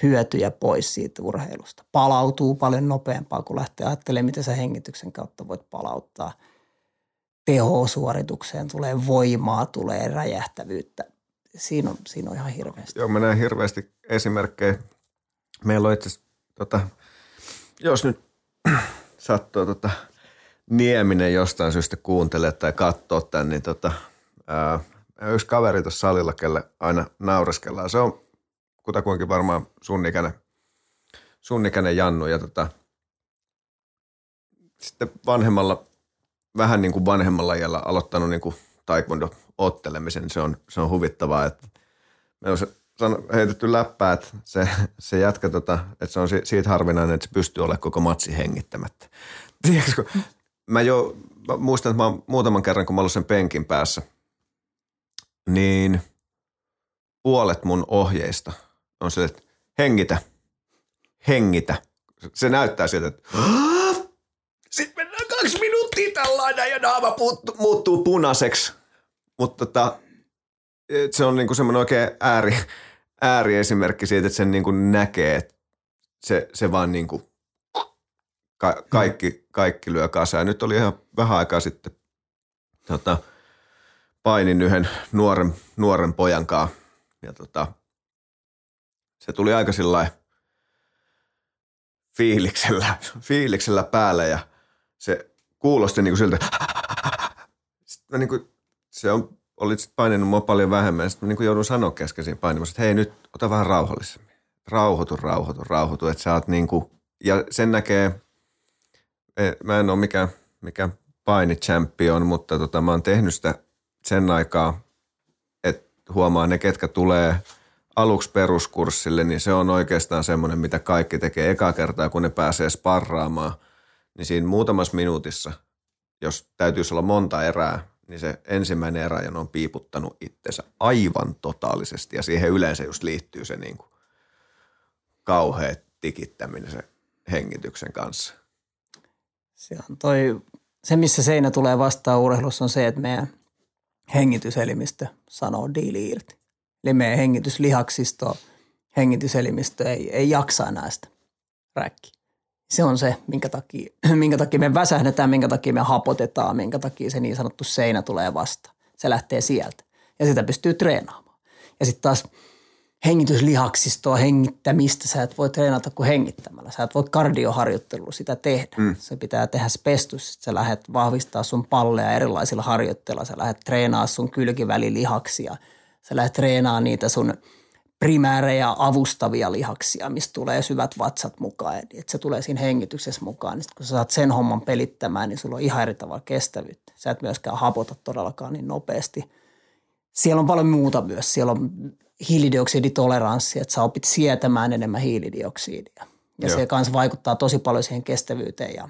hyötyjä pois siitä urheilusta. Palautuu paljon nopeampaa, kun lähtee ajattelemaan, miten sä hengityksen kautta voit palauttaa tehosuoritukseen. Tulee voimaa, tulee räjähtävyyttä. Siinä on, siinä on ihan hirveästi. Joo, mä näen hirveästi esimerkkejä. Meillä on itse asiassa, tota, jos nyt *clears throat* sattuu tota, Nieminen jostain syystä kuuntelee tai katsoo tämän, niin tota, ää, yksi kaveri tuossa salilla, kelle aina naureskellaan. Se on kutakuinkin varmaan sun ikäinen, sun ikäinen Jannu. Ja tota, sitten vanhemmalla, vähän niin kuin vanhemmalla iällä aloittanut niin kuin taekwondo-ottelemisen. Se on, se on huvittavaa, että me on se, sano- heitetty läppää, että se, se jätkä, tota, että se on si- siitä harvinainen, että se pystyy olemaan koko matsi hengittämättä. Tiedätkö, mä jo mä muistan, että mä muutaman kerran, kun mä ollut sen penkin päässä, niin puolet mun ohjeista on se, että hengitä, hengitä. Se näyttää siltä, että sitten mennään kaksi minuuttia tällainen ja naama muuttuu, muuttuu punaiseksi. Mutta tota, se on niinku semmoinen oikein ääri, ääriesimerkki siitä, että sen niinku näkee, että se, se vaan niinku ka, kaikki, kaikki lyö kasaan. Nyt oli ihan vähän aikaa sitten tota, painin yhden nuoren, nuoren pojan kanssa ja tota, se tuli aika sillä fiiliksellä, *laughs* fiiliksellä päälle ja se kuulosti niin kuin siltä, *laughs* mä niin kuin, se on, oli sit paininut mua paljon vähemmän. Sitten niin joudun sanoa kesken siinä painimassa, että hei nyt ota vähän rauhallisemmin. Rauhoitu, rauhoitu, rauhoitu. Että sä oot niin kuin, ja sen näkee, e, mä en ole mikään, mikään paini-champion, mutta tota, mä oon tehnyt sitä sen aikaa, että huomaa ne, ketkä tulee aluksi peruskurssille, niin se on oikeastaan semmoinen, mitä kaikki tekee eka kertaa, kun ne pääsee sparraamaan. Niin siinä muutamassa minuutissa, jos täytyisi olla monta erää, niin se ensimmäinen erä on piiputtanut itsensä aivan totaalisesti. Ja siihen yleensä just liittyy se niin kuin kauhea tikittäminen se hengityksen kanssa. Se on toi, se missä seinä tulee vastaan urheilussa on se, että meidän hengityselimistö sanoo diili irti. Eli meidän hengityslihaksisto, hengityselimistö ei, ei jaksa enää sitä räkki. Se on se, minkä takia, *clears throat* minkä takia me väsähdetään, minkä takia me hapotetaan, minkä takia se niin sanottu seinä tulee vastaan. Se lähtee sieltä ja sitä pystyy treenaamaan. Ja sitten taas hengityslihaksistoa, hengittämistä sä et voi treenata kuin hengittämällä. Sä et voi kardioharjoittelulla sitä tehdä. Mm. Se pitää tehdä spestus, että sä lähdet vahvistaa sun palleja erilaisilla harjoitteilla. Sä lähdet treenaa sun kylkivälilihaksia. Sä lähdet treenaa niitä sun primäärejä avustavia lihaksia, mistä tulee syvät vatsat mukaan. Että se tulee siinä hengityksessä mukaan. Niin kun sä saat sen homman pelittämään, niin sulla on ihan eri tavalla kestävyyttä. Sä et myöskään hapota todellakaan niin nopeasti – siellä on paljon muuta myös. Siellä on hiilidioksiditoleranssi, että sä opit sietämään enemmän hiilidioksidia. Ja Joo. se kanssa vaikuttaa tosi paljon siihen kestävyyteen ja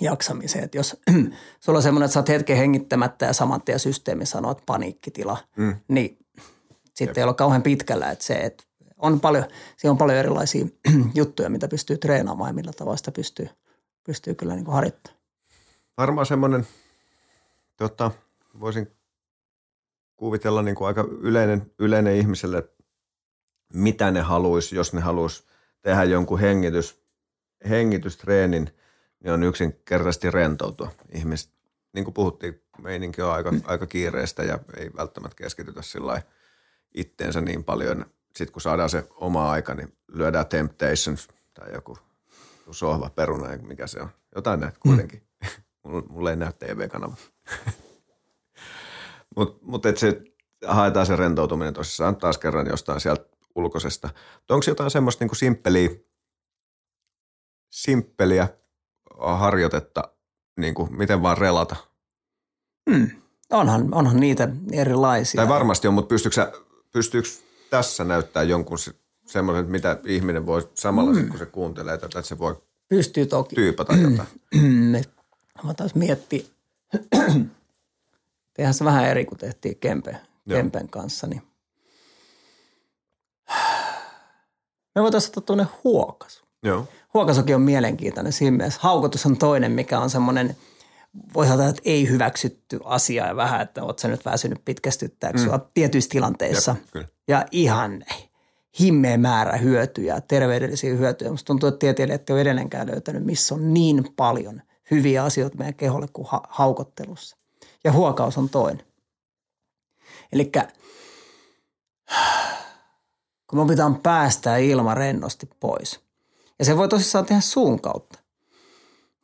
jaksamiseen. Että jos *clears throat* sulla on semmoinen, että sä oot hetken hengittämättä ja saman tien systeemi sanoo, että paniikkitila, mm. niin sitten ei ole kauhean pitkällä. Että se, että on paljon, siinä on paljon erilaisia *clears throat* juttuja, mitä pystyy treenaamaan ja millä tavalla sitä pystyy, pystyy kyllä niin harjoittamaan. Varmaan semmoinen, tota, voisin kuvitella niin kuin aika yleinen, yleinen ihmiselle, mitä ne haluaisi, jos ne haluaisi tehdä jonkun hengitys, hengitystreenin, niin on yksinkertaisesti rentoutua. Ihmiset, niin kuin puhuttiin, meininki on aika, aika kiireistä ja ei välttämättä keskitytä sillä itteensä niin paljon. Sitten kun saadaan se oma aika, niin lyödään Temptations tai joku sohva peruna, mikä se on. Jotain näitä kuitenkin. *laughs* Mm. Mulla ei näy TV-kanava. *laughs* Mutta mut et se haetaan se rentoutuminen tosissaan taas kerran jostain sieltä ulkoisesta. Onko jotain semmoista niin simppeliä, simppeliä harjoitetta, niin kuin miten vaan relata? Hmm. Onhan, onhan niitä erilaisia. Tai varmasti on, mutta pystyykö, pystyykö tässä näyttää jonkun semmoisen, mitä ihminen voi samalla, hmm. kun se kuuntelee tätä, että se voi Pystyy toki. tyypata jotain? *clears throat* Mä taas miettiä, *clears throat* Tehdään se vähän eri kuin tehtiin Kempe, Kempen kanssa. Niin. Me voitaisiin ottaa tuonne huokasu. Joo. Huokasukin on mielenkiintoinen siinä mielessä. Haukotus on toinen, mikä on semmoinen, voi sanoa, että ei hyväksytty asia ja vähän, että oot sä nyt väsynyt pitkästyttääkö mm. tietyissä tilanteissa. Jep, ja ihan himmeä määrä hyötyjä, terveydellisiä hyötyjä. Musta tuntuu, että tieteilijät ei ole edelleenkään löytänyt, missä on niin paljon hyviä asioita meidän keholle kuin ha- haukottelussa ja huokaus on toinen. Eli kun me opitaan päästää ilma rennosti pois. Ja se voi tosissaan tehdä suun kautta.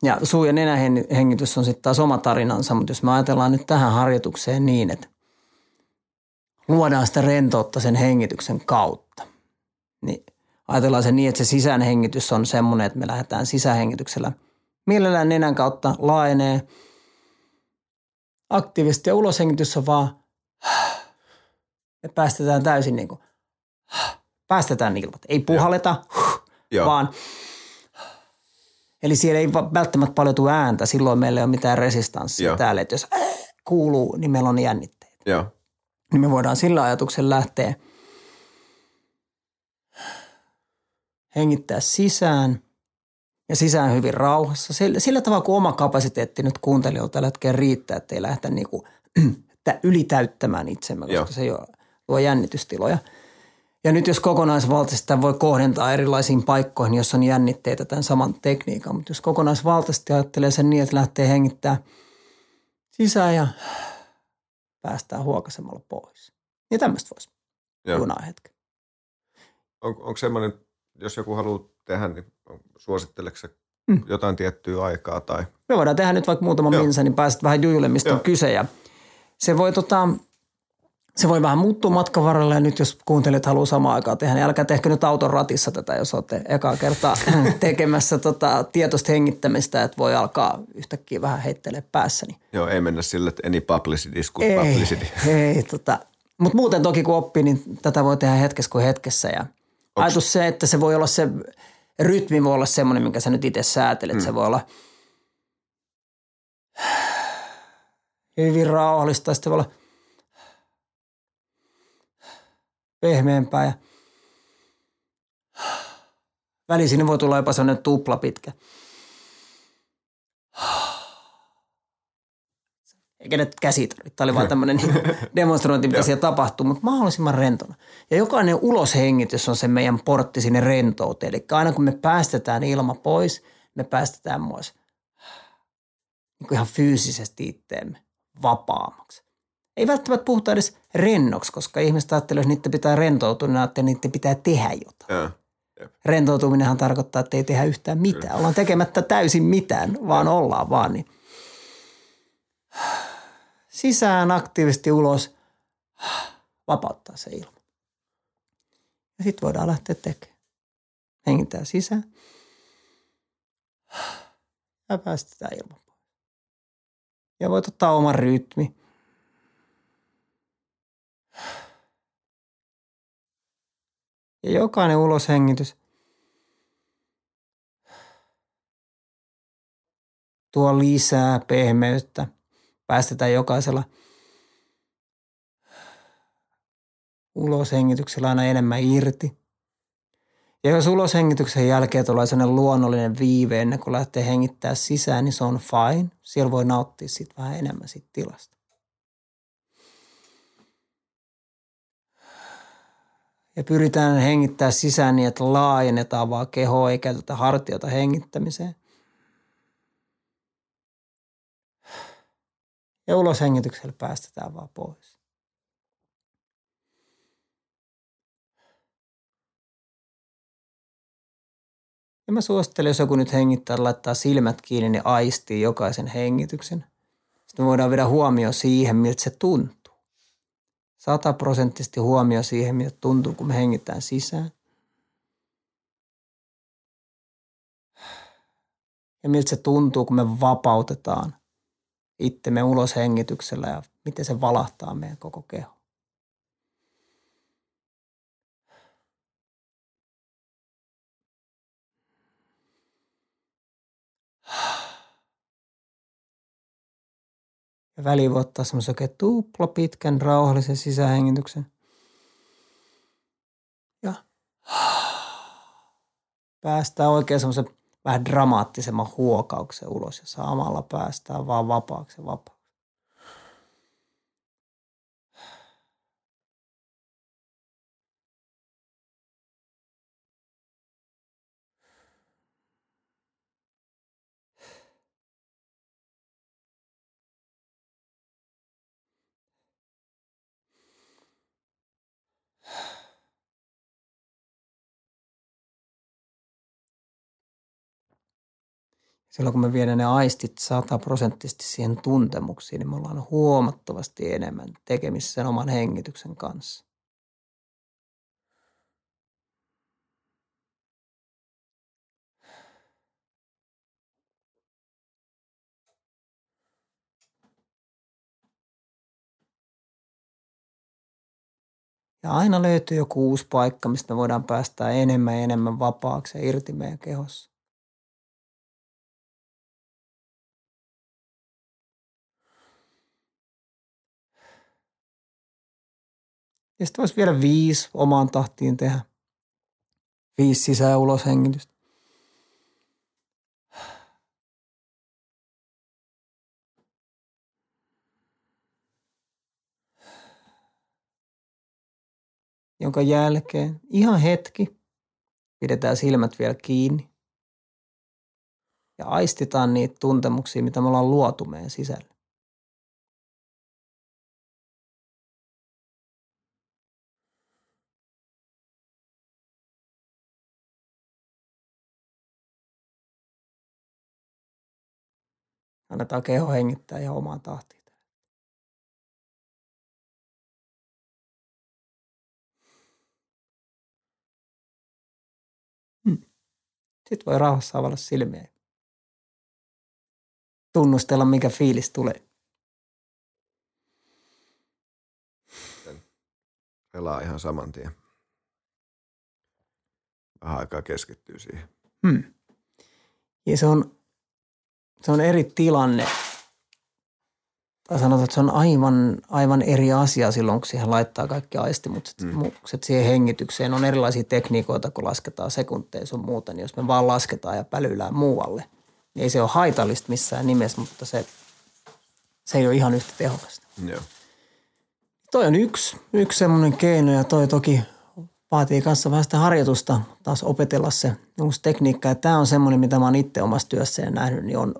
Ja suu- ja nenähengitys on sitten taas oma tarinansa, mutta jos me ajatellaan nyt tähän harjoitukseen niin, että luodaan sitä rentoutta sen hengityksen kautta, niin ajatellaan se niin, että se sisäänhengitys on semmoinen, että me lähdetään sisähengityksellä mielellään nenän kautta laajenee – aktiivisesti ja uloshengitys on vaan, me päästetään täysin niin kuin, päästetään ilmat. Ei puhalleta, Joo. vaan Eli siellä ei välttämättä paljon tule ääntä, silloin meillä ei ole mitään resistanssia Joo. täällä. Että jos kuuluu, niin meillä on jännitteitä. Joo. Niin me voidaan sillä ajatuksen lähteä hengittää sisään ja sisään hyvin rauhassa. Sillä, sillä tavalla, kun oma kapasiteetti nyt kuuntelijoilla tällä hetkellä riittää, ettei lähdetä *clears throat* niin kuin, ylitäyttämään itsemme, koska Joo. se jo luo jännitystiloja. Ja nyt jos kokonaisvaltaisesti voi kohdentaa erilaisiin paikkoihin, jossa on jännitteitä tämän saman tekniikan, mutta jos kokonaisvaltaisesti ajattelee sen niin, että lähtee hengittää sisään ja päästään huokasemalla pois. Niin tämmöistä voisi junaa hetken. On, onko semmoinen, jos joku haluaa tehdä, niin suositteleeko mm. jotain tiettyä aikaa? Tai? Me voidaan tehdä nyt vaikka muutama minsa, niin pääset vähän jujulle, mistä Joo. on kyse. Ja se voi tota, se voi vähän muuttua matkan varrella ja nyt jos kuuntelijat haluaa samaan aikaan tehdä, niin älkää tehkö nyt auton ratissa tätä, jos olette ekaa kertaa *laughs* tekemässä tota tietoista hengittämistä, että voi alkaa yhtäkkiä vähän heittelee päässä. Niin. Joo, ei mennä sille, että any publicity is good ei, publicity. *laughs* Ei, tota, mutta muuten toki kun oppii, niin tätä voi tehdä hetkessä kuin hetkessä ja Onks... ajatus se, että se voi olla se rytmi voi olla semmoinen, minkä sä nyt itse säätelet. Mm. Se voi olla hyvin rauhallista, sitten voi olla pehmeämpää ja väliin sinne voi tulla jopa sellainen tupla pitkä. eikä ne käsit Tämä oli vaan tämmöinen niin demonstrointi, mitä siellä tapahtuu, mutta mahdollisimman rentona. Ja jokainen uloshengitys on se meidän portti sinne rentouteen. Eli aina kun me päästetään ilma pois, me päästetään myös niin ihan fyysisesti itteemme vapaammaksi. Ei välttämättä puhuta edes rennoksi, koska ihmiset ajattelee, että niiden pitää rentoutua, niin ajattelee, että niiden pitää tehdä jotain. Ja. Rentoutuminenhan tarkoittaa, että ei tehdä yhtään mitään. Ollaan tekemättä täysin mitään, vaan ollaan vaan. Niin. Sisään aktiivisesti ulos, vapauttaa se ilma. Ja sitten voidaan lähteä tekemään. Hengitää sisään ja päästetään ilman pois. Ja voit ottaa oman rytmi. Ja jokainen uloshengitys tuo lisää pehmeyttä. Päästetään jokaisella uloshengityksellä aina enemmän irti. Ja jos uloshengityksen jälkeen tulee sellainen luonnollinen viive ennen kuin lähtee hengittää sisään, niin se on fine. Siellä voi nauttia sitten vähän enemmän siitä tilasta. Ja pyritään hengittää sisään niin, että laajennetaan vaan kehoa, ei käytetä hartiota hengittämiseen. Ja uloshengityksellä päästetään vaan pois. Ja mä suosittelen, jos joku nyt hengittää, laittaa silmät kiinni, niin aistii jokaisen hengityksen. Sitten me voidaan viedä huomio siihen, miltä se tuntuu. Sataprosenttisesti huomio siihen, miltä tuntuu, kun me hengitään sisään. Ja miltä se tuntuu, kun me vapautetaan itsemme ulos hengityksellä ja miten se valahtaa meidän koko keho. Ja väliin voi ottaa semmoisen oikein tupla pitkän rauhallisen sisähengityksen. Ja *sighs* päästään oikein semmoisen vähän dramaattisemman huokauksen ulos ja samalla päästään vaan vapaaksi ja vapaaksi. Silloin kun me viedään ne aistit sataprosenttisesti siihen tuntemuksiin, niin me ollaan huomattavasti enemmän tekemissä sen oman hengityksen kanssa. Ja aina löytyy joku uusi paikka, mistä me voidaan päästä enemmän ja enemmän vapaaksi ja irti meidän kehossa. Ja sitten voisi vielä viisi omaan tahtiin tehdä. Viisi sisään- ja ulos hengitystä. Jonka jälkeen ihan hetki pidetään silmät vielä kiinni ja aistitaan niitä tuntemuksia, mitä me ollaan luotu meidän sisällä. Annetaan keho hengittää ihan omaan tahtiin. Hmm. Sitten voi rauhassa avata silmiä. Tunnustella, mikä fiilis tulee. Pelaa ihan saman tien. Vähän aikaa keskittyy siihen. Hmm. Ja se on se on eri tilanne. Tai sanotaan, että se on aivan, aivan eri asia silloin, kun siihen laittaa kaikki aistimukset mm. siihen hengitykseen. On erilaisia tekniikoita, kun lasketaan sekunteja sun muuta. Niin jos me vaan lasketaan ja pälyillään muualle, niin ei se ole haitallista missään nimessä, mutta se Se ei ole ihan yhtä tehokasta. Joo. Toi on yksi, yksi semmoinen keino ja toi toki vaatii kanssa vähän sitä harjoitusta taas opetella se uusi tekniikka. Ja tämä on semmoinen, mitä mä oon itse omassa työssäni nähnyt, niin on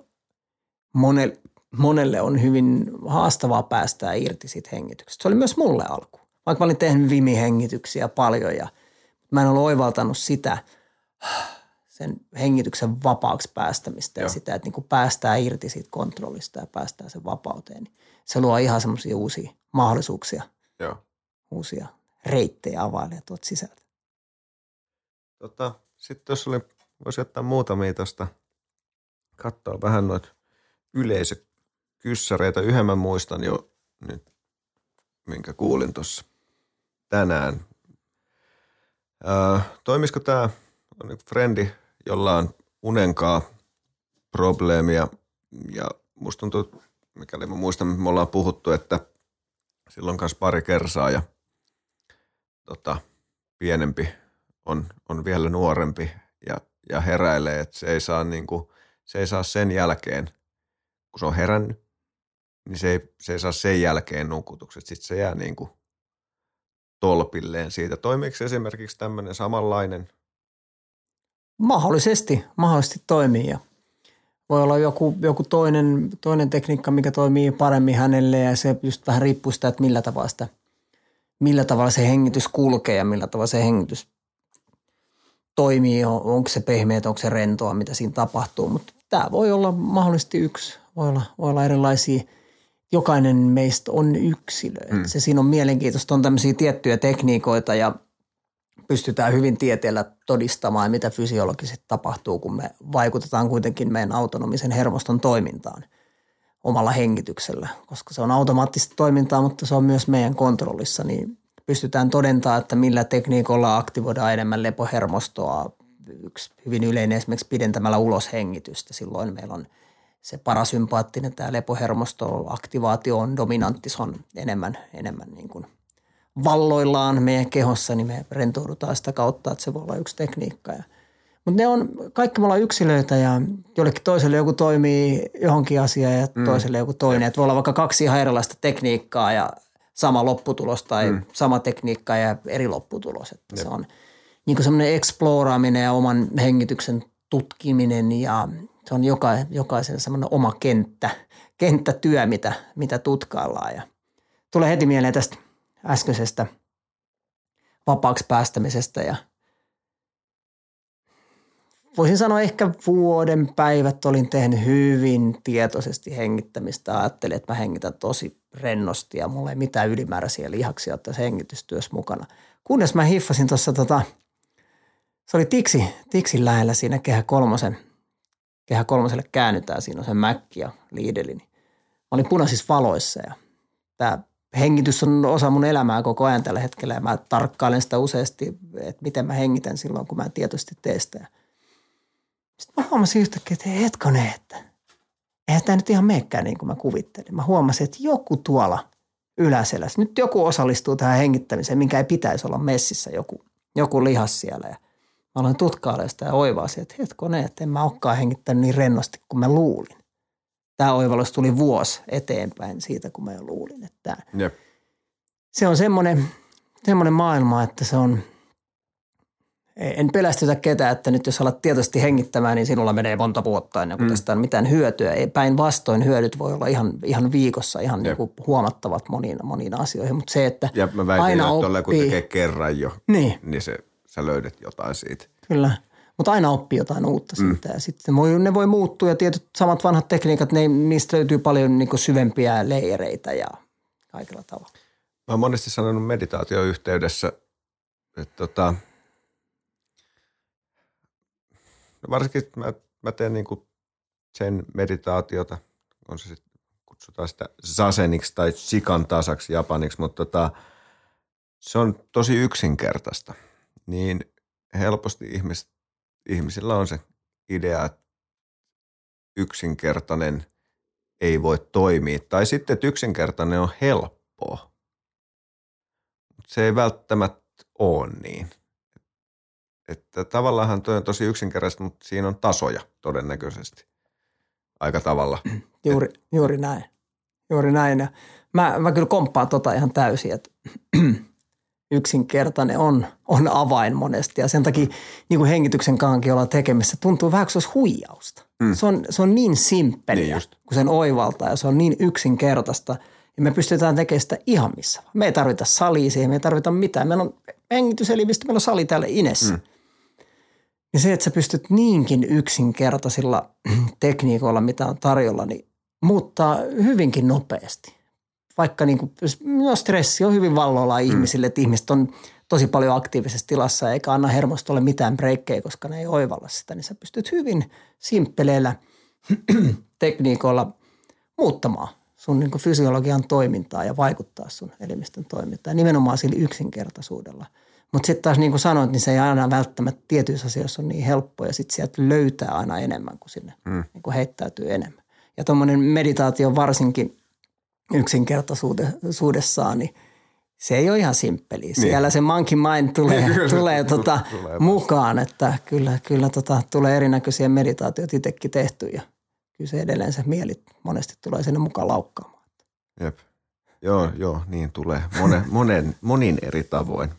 monelle, monelle on hyvin haastavaa päästää irti siitä hengityksestä. Se oli myös mulle alku. Vaikka mä olin tehnyt vimihengityksiä paljon ja mä en ole oivaltanut sitä sen hengityksen vapaaksi päästämistä Joo. ja sitä, että niin kuin päästään irti siitä kontrollista ja päästään sen vapauteen. Niin se luo ihan semmoisia uusia mahdollisuuksia, Joo. uusia reittejä availee tuot sisältä. Tota, sitten jos oli, voisi ottaa muutamia tuosta, katsoa vähän noita yleisökyssäreitä. Yhden mä muistan jo nyt, minkä kuulin tuossa tänään. Öö, toimisiko tämä on frendi, jolla on unenkaa probleemia ja musta tuntuu, mikäli mä muistan, me ollaan puhuttu, että silloin kanssa pari kersaa ja tota, pienempi on, on vielä nuorempi ja, ja heräilee, että se ei saa niinku, se ei saa sen jälkeen, kun se on herännyt, niin se ei, se ei saa sen jälkeen nukutukset. Sitten se jää niinku tolpilleen siitä. Toimiiko esimerkiksi tämmöinen samanlainen? Mahdollisesti, mahdollisesti toimii ja voi olla joku, joku toinen, toinen tekniikka, mikä toimii paremmin hänelle ja se just vähän riippuu sitä, että millä tavalla, sitä, millä tavalla se hengitys kulkee ja millä tavalla se hengitys toimii, onko se pehmeä, onko se rentoa, mitä siinä tapahtuu, mutta tämä voi olla mahdollisesti yksi, voi olla, voi olla erilaisia, jokainen meistä on yksilö. Hmm. Se siinä on mielenkiintoista, on tämmöisiä tiettyjä tekniikoita ja pystytään hyvin tieteellä todistamaan, mitä fysiologisesti tapahtuu, kun me vaikutetaan kuitenkin meidän autonomisen hermoston toimintaan omalla hengityksellä, koska se on automaattista toimintaa, mutta se on myös meidän kontrollissa, niin pystytään todentamaan, että millä tekniikolla aktivoidaan enemmän lepohermostoa. Yksi hyvin yleinen esimerkiksi pidentämällä uloshengitystä. Silloin meillä on se parasympaattinen, tämä lepohermostoaktivaatio on dominantti, se on enemmän, enemmän niin kuin valloillaan meidän kehossa, niin me rentoudutaan sitä kautta, että se voi olla yksi tekniikka. Ja, mutta ne on, kaikki me ollaan yksilöitä ja jollekin toiselle joku toimii johonkin asiaan ja mm. toiselle joku toinen. Että voi olla vaikka kaksi ihan erilaista tekniikkaa ja sama lopputulos tai mm. sama tekniikka ja eri lopputulos. Että se on niin semmoinen eksploraaminen ja oman hengityksen tutkiminen ja se on joka, jokaisen semmoinen oma kenttä, kenttätyö, mitä, mitä tutkaillaan. Ja tulee heti mieleen tästä äskeisestä vapaaksi päästämisestä ja voisin sanoa ehkä vuoden päivät olin tehnyt hyvin tietoisesti hengittämistä. Ajattelin, että mä hengitän tosi rennosti ja mulla ei mitään ylimääräisiä lihaksia tässä hengitystyössä mukana. Kunnes mä hiffasin tuossa tota, se oli tiksi, tiksin lähellä siinä kehä kolmosen, kehä kolmoselle käännytään, siinä on se mäkki ja liideli. Niin mä olin punaisissa valoissa ja tämä hengitys on osa mun elämää koko ajan tällä hetkellä ja mä tarkkailen sitä useasti, että miten mä hengitän silloin, kun mä tietoisesti teen sitä. Sitten mä huomasin yhtäkkiä, että hetkonen, että eihän tämä nyt ihan meekään niin kuin mä kuvittelin. Mä huomasin, että joku tuolla yläselässä, nyt joku osallistuu tähän hengittämiseen, minkä ei pitäisi olla messissä, joku, joku lihas siellä. Ja aloin tutkailemaan sitä ja oivasin, että hetkonen, että en mä olekaan hengittänyt niin rennosti kuin mä luulin tämä oivallus tuli vuosi eteenpäin siitä, kun mä jo luulin, että Jep. se on semmoinen, semmoinen maailma, että se on, en pelästytä ketään, että nyt jos alat tietoisesti hengittämään, niin sinulla menee monta vuotta ennen kuin mm. tästä on mitään hyötyä. Päinvastoin hyödyt voi olla ihan, ihan viikossa ihan niin kuin huomattavat moniin, moniin asioihin, mutta se, että ja mä väitin, aina että oppii. kun tekee kerran jo, niin, niin se, sä löydät jotain siitä. Kyllä. Mutta aina oppii jotain uutta mm. siitä ja sitten voi, ne voi muuttua ja tietyt samat vanhat tekniikat, ne, niistä löytyy paljon niin syvempiä leijereitä ja kaikilla tavalla. Mä oon monesti sanonut meditaatioyhteydessä, että tota, no varsinkin mä, mä teen niin kuin sen meditaatiota, on se sitten, kutsutaan sitä saseniksi tai sikan tasaksi japaniksi, mutta tota, se on tosi yksinkertaista. Niin helposti ihmiset ihmisillä on se idea, että yksinkertainen ei voi toimia. Tai sitten, että yksinkertainen on helppoa. Se ei välttämättä ole niin. Että tavallaan tuo on tosi yksinkertaista, mutta siinä on tasoja todennäköisesti aika tavalla. *clears throat* Juuri, juuri näin. juuri näin. Ja mä, mä kyllä komppaan tota ihan täysin, että *clears throat* yksinkertainen on, on avain monesti. Ja sen takia niin kuin hengityksen kankin olla tekemissä tuntuu vähän kuin se huijausta. Mm. Se, on, se on niin simppeliä, niin kun sen oivaltaa ja se on niin yksinkertaista. Ja me pystytään tekemään sitä ihan missä. Me ei tarvita salia siihen, me ei tarvita mitään. Meillä on hengityselimistö, meillä on sali täällä Inessä. Mm. Ja se, että sä pystyt niinkin yksinkertaisilla *clears throat* tekniikoilla, mitä on tarjolla, niin muuttaa hyvinkin nopeasti. Vaikka niin kuin, no stressi on hyvin valloilla mm. ihmisille, että ihmiset on tosi paljon aktiivisessa tilassa eikä anna hermostolle mitään breikkejä, koska ne ei oivalla sitä, niin sä pystyt hyvin simppeleillä *clears throat* tekniikoilla muuttamaan sun niin fysiologian toimintaa ja vaikuttaa sun elimistön toimintaan nimenomaan sillä yksinkertaisuudella – mutta sitten taas niin kuin sanoit, niin se ei aina välttämättä tietyissä asioissa ole niin helppo ja sitten sieltä löytää aina enemmän kuin sinne mm. niin kuin heittäytyy enemmän. Ja tuommoinen meditaatio varsinkin yksinkertaisuudessaan, niin se ei ole ihan simppeli. Niin. Siellä se monkey mind tulee, *laughs* niin, tulee, tota, tulee mukaan, että kyllä, kyllä tota, tulee erinäköisiä meditaatioita itsekin tehty ja kyllä se edelleen se mieli monesti tulee sinne mukaan laukkaamaan. Jep. Joo, joo, niin tulee monen, *laughs* monen, monin eri tavoin.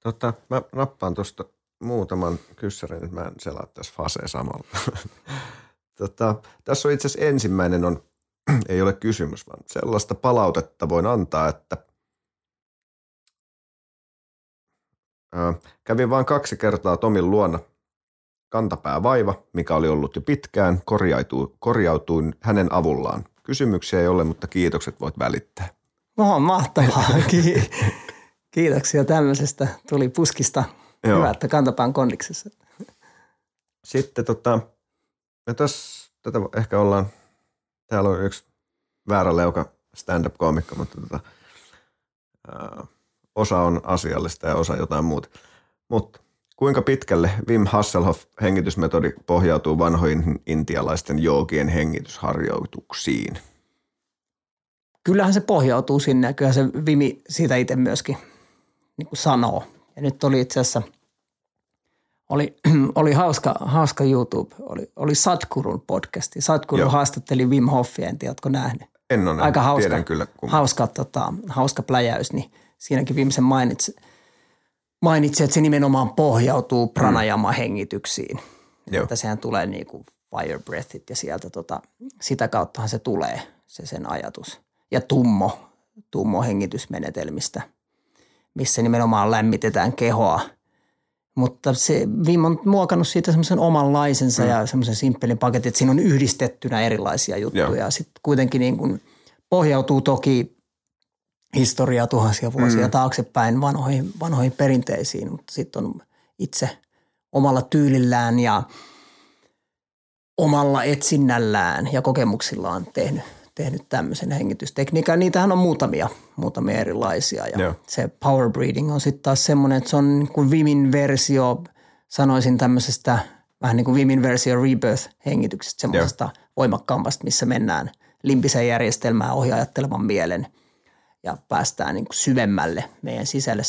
Tota, mä nappaan tuosta muutaman kyssärin, että mä en selaa tässä fase samalla. *laughs* tota, tässä on itse asiassa ensimmäinen on, *clears throat* ei ole kysymys, vaan sellaista palautetta voin antaa, että ää, kävin vain kaksi kertaa Tomin luona kantapää vaiva, mikä oli ollut jo pitkään, korjautuin hänen avullaan. Kysymyksiä ei ole, mutta kiitokset voit välittää. No, mahtavaa. *laughs* Kiitoksia tämmöisestä. Tuli puskista. Joo. Hyvä, että kantapään kondiksessa. Sitten tota, me tässä tätä ehkä ollaan, täällä on yksi väärä leuka stand-up-koomikko, mutta tota, ää, osa on asiallista ja osa jotain muuta. Mutta kuinka pitkälle Wim Hasselhoff hengitysmetodi pohjautuu vanhoihin intialaisten joogien hengitysharjoituksiin? Kyllähän se pohjautuu sinne. Kyllä se Vimi siitä itse myöskin niin kuin sanoo. Ja nyt oli itse asiassa, oli, *clears throat* oli hauska, hauska YouTube, oli, oli Satkurun podcasti. Satkuru Joo. haastatteli Wim Hofia, en tiedä, oletko nähnyt? En ole Aika hauska, tiedän kyllä. Kun... Hauska, tota, hauska pläjäys, niin siinäkin viimeisen mainitsi, mainitsi, että se nimenomaan pohjautuu mm. pranajama-hengityksiin. Joo. Että sehän tulee niin kuin fire breathit ja sieltä tota, sitä kauttahan se tulee, se sen ajatus. Ja tummo, tummo hengitysmenetelmistä – missä nimenomaan lämmitetään kehoa. Mutta se Vim on muokannut siitä semmoisen omanlaisensa mm. ja semmoisen simppelin paketin, että siinä on yhdistettynä erilaisia juttuja. Sitten kuitenkin niin kuin pohjautuu toki historiaa tuhansia vuosia mm. taaksepäin vanhoihin, vanhoihin perinteisiin, mutta sitten on itse omalla tyylillään ja omalla etsinnällään ja kokemuksillaan tehnyt tehnyt tämmöisen hengitystekniikan. Niitähän on muutamia, muutamia erilaisia ja Joo. se power breathing on sitten taas semmoinen, että se on niin kuin Vimin versio, sanoisin tämmöisestä vähän niin kuin Vimin versio rebirth-hengityksestä, semmoisesta voimakkaampasta, missä mennään limpiseen järjestelmään ohjaajattelevan mielen ja päästään niin kuin syvemmälle meidän sisälle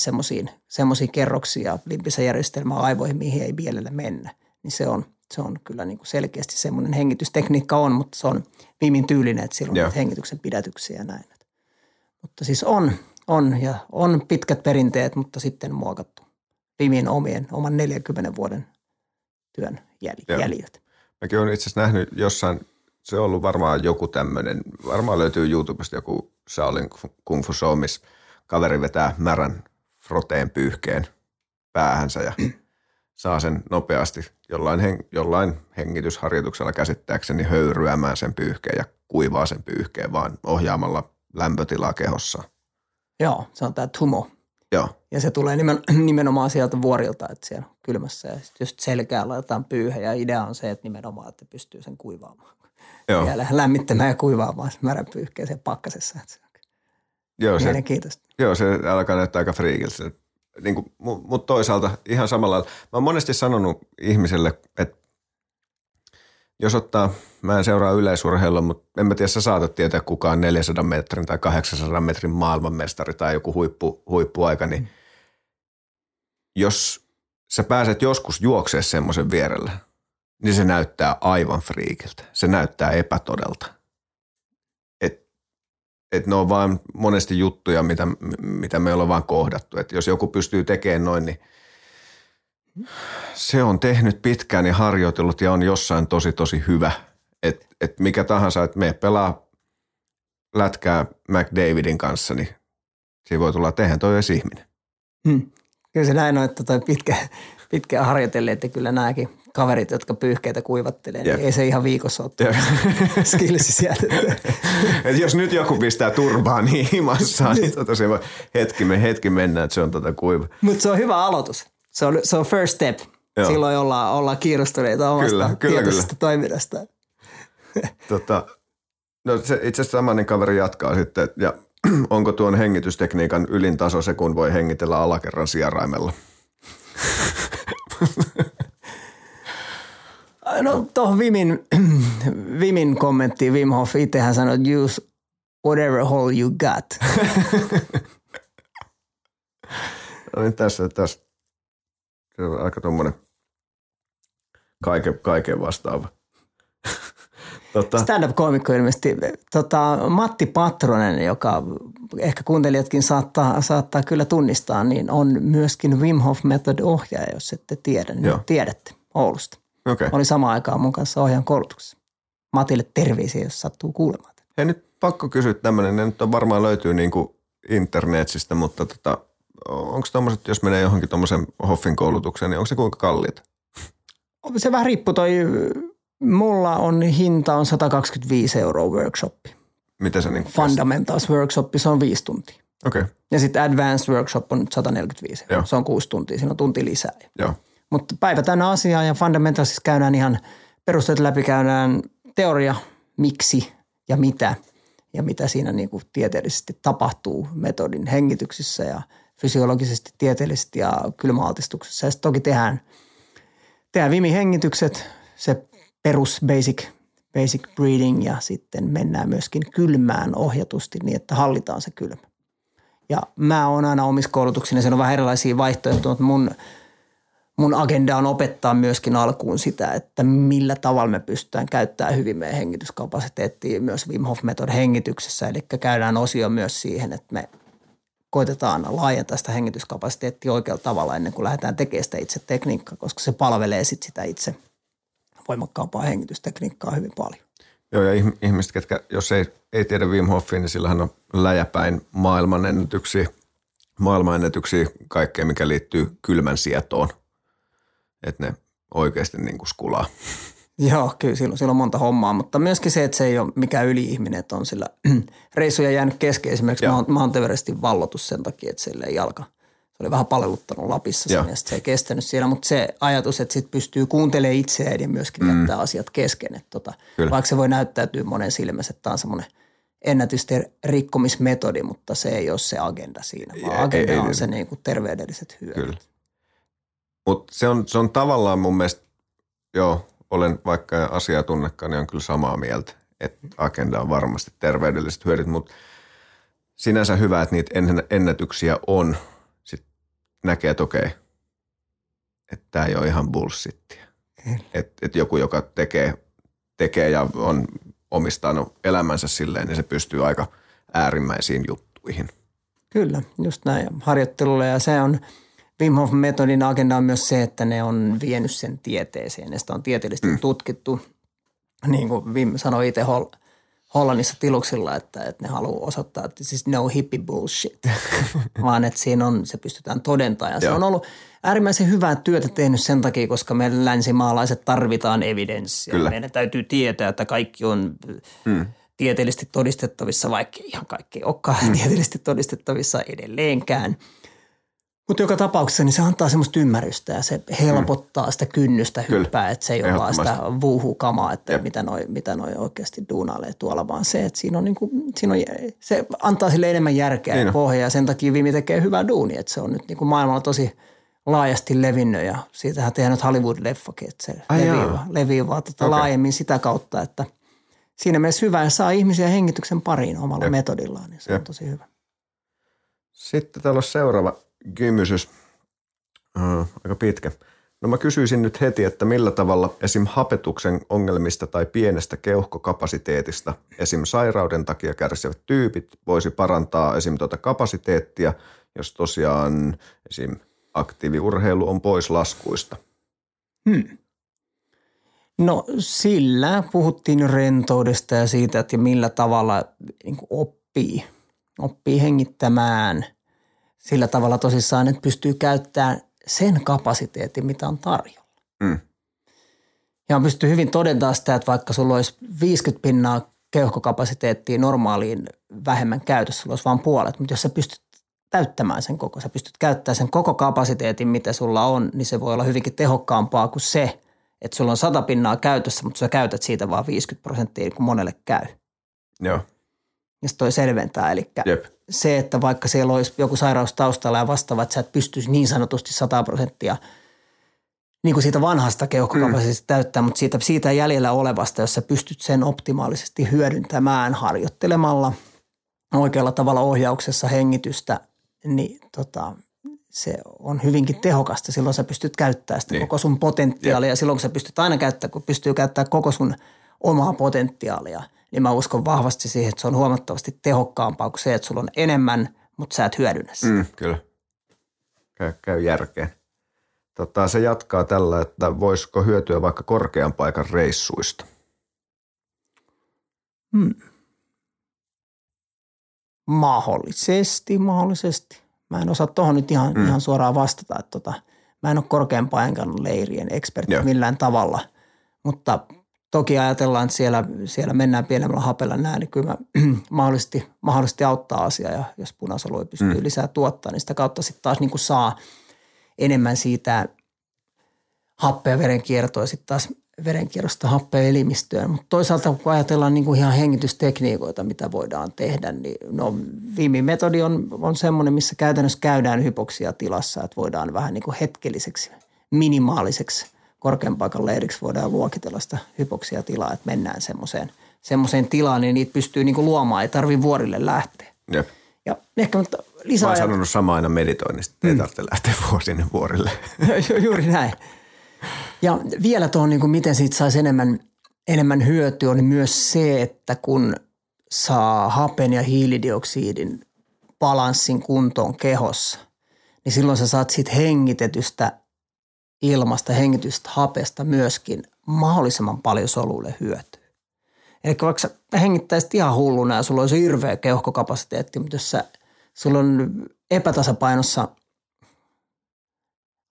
semmoisia kerroksia limpisen järjestelmään aivoihin, mihin ei mielellä mennä. Niin se on – se on kyllä niin kuin selkeästi semmoinen hengitystekniikka on, mutta se on viimin tyylinen, että siellä on hengityksen pidätyksiä ja näin. Mutta siis on, on ja on pitkät perinteet, mutta sitten muokattu vimin omien, oman 40 vuoden työn jäljiltä. Mäkin olen itse asiassa nähnyt jossain, se on ollut varmaan joku tämmöinen, varmaan löytyy YouTubesta joku Shaolin Kung Fu Show, missä kaveri vetää märän froteen pyyhkeen päähänsä ja saa sen nopeasti jollain, hen, jollain hengitysharjoituksella käsittääkseni höyryämään sen pyyhkeen ja kuivaa sen pyyhkeen vaan ohjaamalla lämpötilaa kehossa. Joo, se on tämä tumo. Joo. Ja se tulee nimen, *clears throat* nimenomaan sieltä vuorilta, että siellä kylmässä ja sitten just selkää laitetaan pyyhe ja idea on se, että nimenomaan, että pystyy sen kuivaamaan. Joo. Ja lämmittämään ja kuivaamaan märän pyyhkeen pakkasessa. On Joo, se, joo, se alkaa näyttää aika friikiltä niin kuin, mutta toisaalta ihan samalla Mä oon monesti sanonut ihmiselle, että jos ottaa, mä en seuraa yleisurheilua, mutta en mä tiedä, sä saatat tietää kukaan 400 metrin tai 800 metrin maailmanmestari tai joku huippu, huippuaika, niin jos sä pääset joskus juokseen semmoisen vierellä, niin se näyttää aivan friikiltä. Se näyttää epätodelta. Et ne on vaan monesti juttuja, mitä, mitä me ollaan vaan kohdattu. Että jos joku pystyy tekemään noin, niin se on tehnyt pitkään ja harjoitellut ja on jossain tosi tosi hyvä. Että et mikä tahansa, että me pelaa lätkää McDavidin kanssa, niin siinä voi tulla tehdä toi edes ihminen. Hmm. Kyllä se näin on, että toi pitkä, pitkään harjoitelleet, että kyllä nämäkin kaverit, jotka pyyhkeitä kuivattelee, niin ei se ihan viikossa ole *laughs* skillsi sieltä. *laughs* Et jos nyt joku pistää turbaa niin himassaan, niin tota se voi hetki, me, hetki mennä, että se on tota kuiva. Mutta se on hyvä aloitus. Se on, se on first step. Joo. Silloin ollaan, ollaan kiinnostuneita omasta kyllä, kyllä, tietoisesta kyllä. toiminnasta. *laughs* Tota, no se itse asiassa samainen kaveri jatkaa sitten, ja *clears throat* onko tuon hengitystekniikan ylin taso se, kun voi hengitellä alakerran sijaraimella? No tuohon Vimin, *clears throat* Vimin kommenttiin Wim Hof itsehän sanoi, että use whatever hole you got. *laughs* no niin tässä, tässä se on aika tuommoinen kaiken, kaiken vastaava. *laughs* tota. Stand-up-koomikko ilmeisesti. Tota, Matti Patronen, joka ehkä kuuntelijatkin saattaa, saattaa kyllä tunnistaa, niin on myöskin Wim Hof Method-ohjaaja, jos ette tiedä, niin Joo. tiedätte Oulusta. Okay. Oli sama aikaan mun kanssa ohjaan koulutuksessa. Matille terveisiä, jos sattuu kuulemaan. Hei nyt pakko kysyä tämmöinen, ne nyt on varmaan löytyy niin kuin internetsistä, mutta tota, onko tuommoiset, jos menee johonkin tuommoisen Hoffin koulutukseen, niin onko se kuinka kalliita? Se vähän riippuu toi, mulla on hinta on 125 euroa workshoppi. Mitä se niin Fundamentals workshop, se on viisi tuntia. Okei. Okay. Ja sitten advanced workshop on 145 euroa. Se on kuusi tuntia, siinä on tunti lisää. Joo. Mutta päivä täynnä asiaa ja fundamentalsissa käydään ihan perusteet läpi, käydään teoria, miksi ja mitä ja mitä siinä niin kuin tieteellisesti tapahtuu metodin hengityksissä ja fysiologisesti, tieteellisesti ja kylmäaltistuksessa. Ja toki tehdään, tehdään vimihengitykset, se perus basic, basic breathing ja sitten mennään myöskin kylmään ohjatusti niin, että hallitaan se kylmä. Ja mä oon aina omissa koulutuksissa, siellä on vähän erilaisia vaihtoehtoja, mutta mun – mun agenda on opettaa myöskin alkuun sitä, että millä tavalla me pystytään käyttämään hyvin meidän hengityskapasiteettia myös Wim Hof Method hengityksessä. Eli käydään osio myös siihen, että me koitetaan laajentaa sitä hengityskapasiteettia oikealla tavalla ennen kuin lähdetään tekemään sitä itse tekniikkaa, koska se palvelee sit sitä itse voimakkaampaa hengitystekniikkaa hyvin paljon. Joo, ja ihmiset, ketkä, jos ei, ei tiedä Wim Hofia, niin sillähän on läjäpäin maailmanennätyksiä, maailmanennätyksiä kaikkea, mikä liittyy kylmän sietoon että ne oikeasti niin kuin skulaa. *laughs* Joo, kyllä silloin, silloin on monta hommaa, mutta myöskin se, että se ei ole mikään yli-ihminen, että on sillä *clears throat* reissuja jäänyt kesken. Esimerkiksi Mount Everestin vallotus sen takia, että sille jalka, se oli vähän paleluttanut Lapissa sen, ja se ei kestänyt siellä, mutta se ajatus, että sit pystyy kuuntelemaan itseään ja myöskin mm. jättää asiat kesken. Että tota, vaikka se voi näyttäytyä monen silmässä, että tämä on semmoinen ennätysten rikkomismetodi, mutta se ei ole se agenda siinä, vaan ei, agenda ei, on ei, se niin kuin terveydelliset hyödyt. Kyllä. Mutta se on, se on tavallaan mun mielestä, joo, olen vaikka asiaa tunnekaan, niin on kyllä samaa mieltä, että agenda on varmasti terveydelliset hyödyt, mutta sinänsä hyvä, että niitä ennätyksiä on. Sitten näkee, että okei, että tämä ei ole ihan bullshittia. Että et joku, joka tekee, tekee ja on omistanut elämänsä silleen, niin se pystyy aika äärimmäisiin juttuihin. Kyllä, just näin. Harjoittelulla ja se on – Wim Hof metodin agenda on myös se, että ne on vienyt sen tieteeseen ja sitä on tieteellisesti mm. tutkittu. Niin kuin Wim sanoi itse Hol- Hollannissa tiluksilla, että, että ne haluaa osoittaa, että siis no hippie bullshit, *laughs* vaan että siinä on, se pystytään todentamaan. Ja se on ollut äärimmäisen hyvää työtä tehnyt sen takia, koska me länsimaalaiset tarvitaan evidenssiä. Kyllä. Meidän täytyy tietää, että kaikki on mm. tieteellisesti todistettavissa, vaikka ihan kaikki ei olekaan mm. *laughs* tieteellisesti todistettavissa edelleenkään – mutta joka tapauksessa niin se antaa semmoista ymmärrystä ja se helpottaa mm. sitä kynnystä hyppää, että se ei ole vaan sitä vuuhukamaa, että Jep. mitä noi, mitä noi oikeasti duunailee tuolla, vaan se, että siinä on, niinku, siinä on se antaa sille enemmän järkeä niin ja pohjaa ja sen takia Vimi tekee hyvää duunia, että se on nyt niinku maailmalla tosi laajasti levinnyt ja siitähän tehdään nyt Hollywood-leffakin, että se Ai levii, levii vaan tota okay. laajemmin sitä kautta, että siinä mielessä hyvä ja saa ihmisiä hengityksen pariin omalla Jep. metodillaan, niin se Jep. on tosi hyvä. Sitten täällä on seuraava kymysys, uh, aika pitkä. No mä kysyisin nyt heti, että millä tavalla esim. hapetuksen ongelmista tai pienestä keuhkokapasiteetista esim. sairauden takia kärsivät tyypit voisi parantaa esim. tuota kapasiteettia, jos tosiaan esim. aktiiviurheilu on pois laskuista. Hmm. No sillä puhuttiin rentoudesta ja siitä, että millä tavalla niin oppii, oppii hengittämään sillä tavalla tosissaan, että pystyy käyttämään sen kapasiteetin, mitä on tarjolla. Mm. Ja on pystyy hyvin todentamaan sitä, että vaikka sulla olisi 50 pinnaa keuhkokapasiteettia normaaliin vähemmän käytössä, sulla olisi vain puolet, mutta jos sä pystyt täyttämään sen koko, sä pystyt käyttämään sen koko kapasiteetin, mitä sulla on, niin se voi olla hyvinkin tehokkaampaa kuin se, että sulla on sata pinnaa käytössä, mutta sä käytät siitä vain 50 prosenttia, kun monelle käy. Joo. Ja toi selventää, eli Jep. se, että vaikka siellä olisi joku sairaus taustalla ja vastaava, että sä et pystyisi niin sanotusti 100 prosenttia niin kuin siitä vanhasta keuhkokapasiteetista mm. täyttää, mutta siitä, siitä jäljellä olevasta, jos sä pystyt sen optimaalisesti hyödyntämään harjoittelemalla oikealla tavalla ohjauksessa hengitystä, niin tota, se on hyvinkin tehokasta. Silloin sä pystyt käyttämään sitä niin. koko sun potentiaalia. Ja silloin kun sä pystyt aina käyttämään, kun pystyy käyttämään koko sun omaa potentiaalia, niin mä uskon vahvasti siihen, että se on huomattavasti tehokkaampaa kuin se, että sulla on enemmän, mutta sä et hyödynnä sitä. Mm, kyllä. Käy, käy järkeen. Tota, se jatkaa tällä, että voisiko hyötyä vaikka korkean paikan reissuista? Hmm. Mahdollisesti, mahdollisesti. Mä en osaa tuohon nyt ihan, mm. ihan suoraan vastata, että tota, mä en ole korkean paikan leirien ekspertti Joo. millään tavalla, mutta toki ajatellaan, että siellä, siellä mennään pienemmällä hapella näin, niin kyllä mä, *clears throat* mahdollisesti, mahdollisesti auttaa asiaa ja jos punasolue pystyy mm. lisää tuottaa, niin sitä kautta sitten taas niin kuin saa enemmän siitä happea verenkiertoa ja sitten taas verenkierrosta happea elimistöön. Mutta toisaalta kun ajatellaan niin kuin ihan hengitystekniikoita, mitä voidaan tehdä, niin no viimein metodi on, on semmoinen, missä käytännössä käydään hypoksia tilassa, että voidaan vähän niin kuin hetkelliseksi, minimaaliseksi korkean paikan leiriksi voidaan luokitella sitä hypoksia tilaa, että mennään semmoiseen, semmoiseen tilaan, niin niitä pystyy niin kuin luomaan, ei tarvitse vuorille lähteä. Jep. Ja ehkä mutta lisää... Mä oon sanonut sama aina meditoinnista, mm. ei tarvitse lähteä vuosine vuorille. *laughs* Juuri näin. Ja vielä tuohon, niin kuin miten siitä saisi enemmän, enemmän hyötyä, on myös se, että kun saa hapen ja hiilidioksidin balanssin kuntoon kehossa, niin silloin sä saat siitä hengitetystä ilmasta, hengitystä hapesta myöskin mahdollisimman paljon soluille hyötyä. Eli vaikka sä hengittäisit ihan hulluna ja sulla olisi hirveä keuhkokapasiteetti, mutta jos sä, sulla on epätasapainossa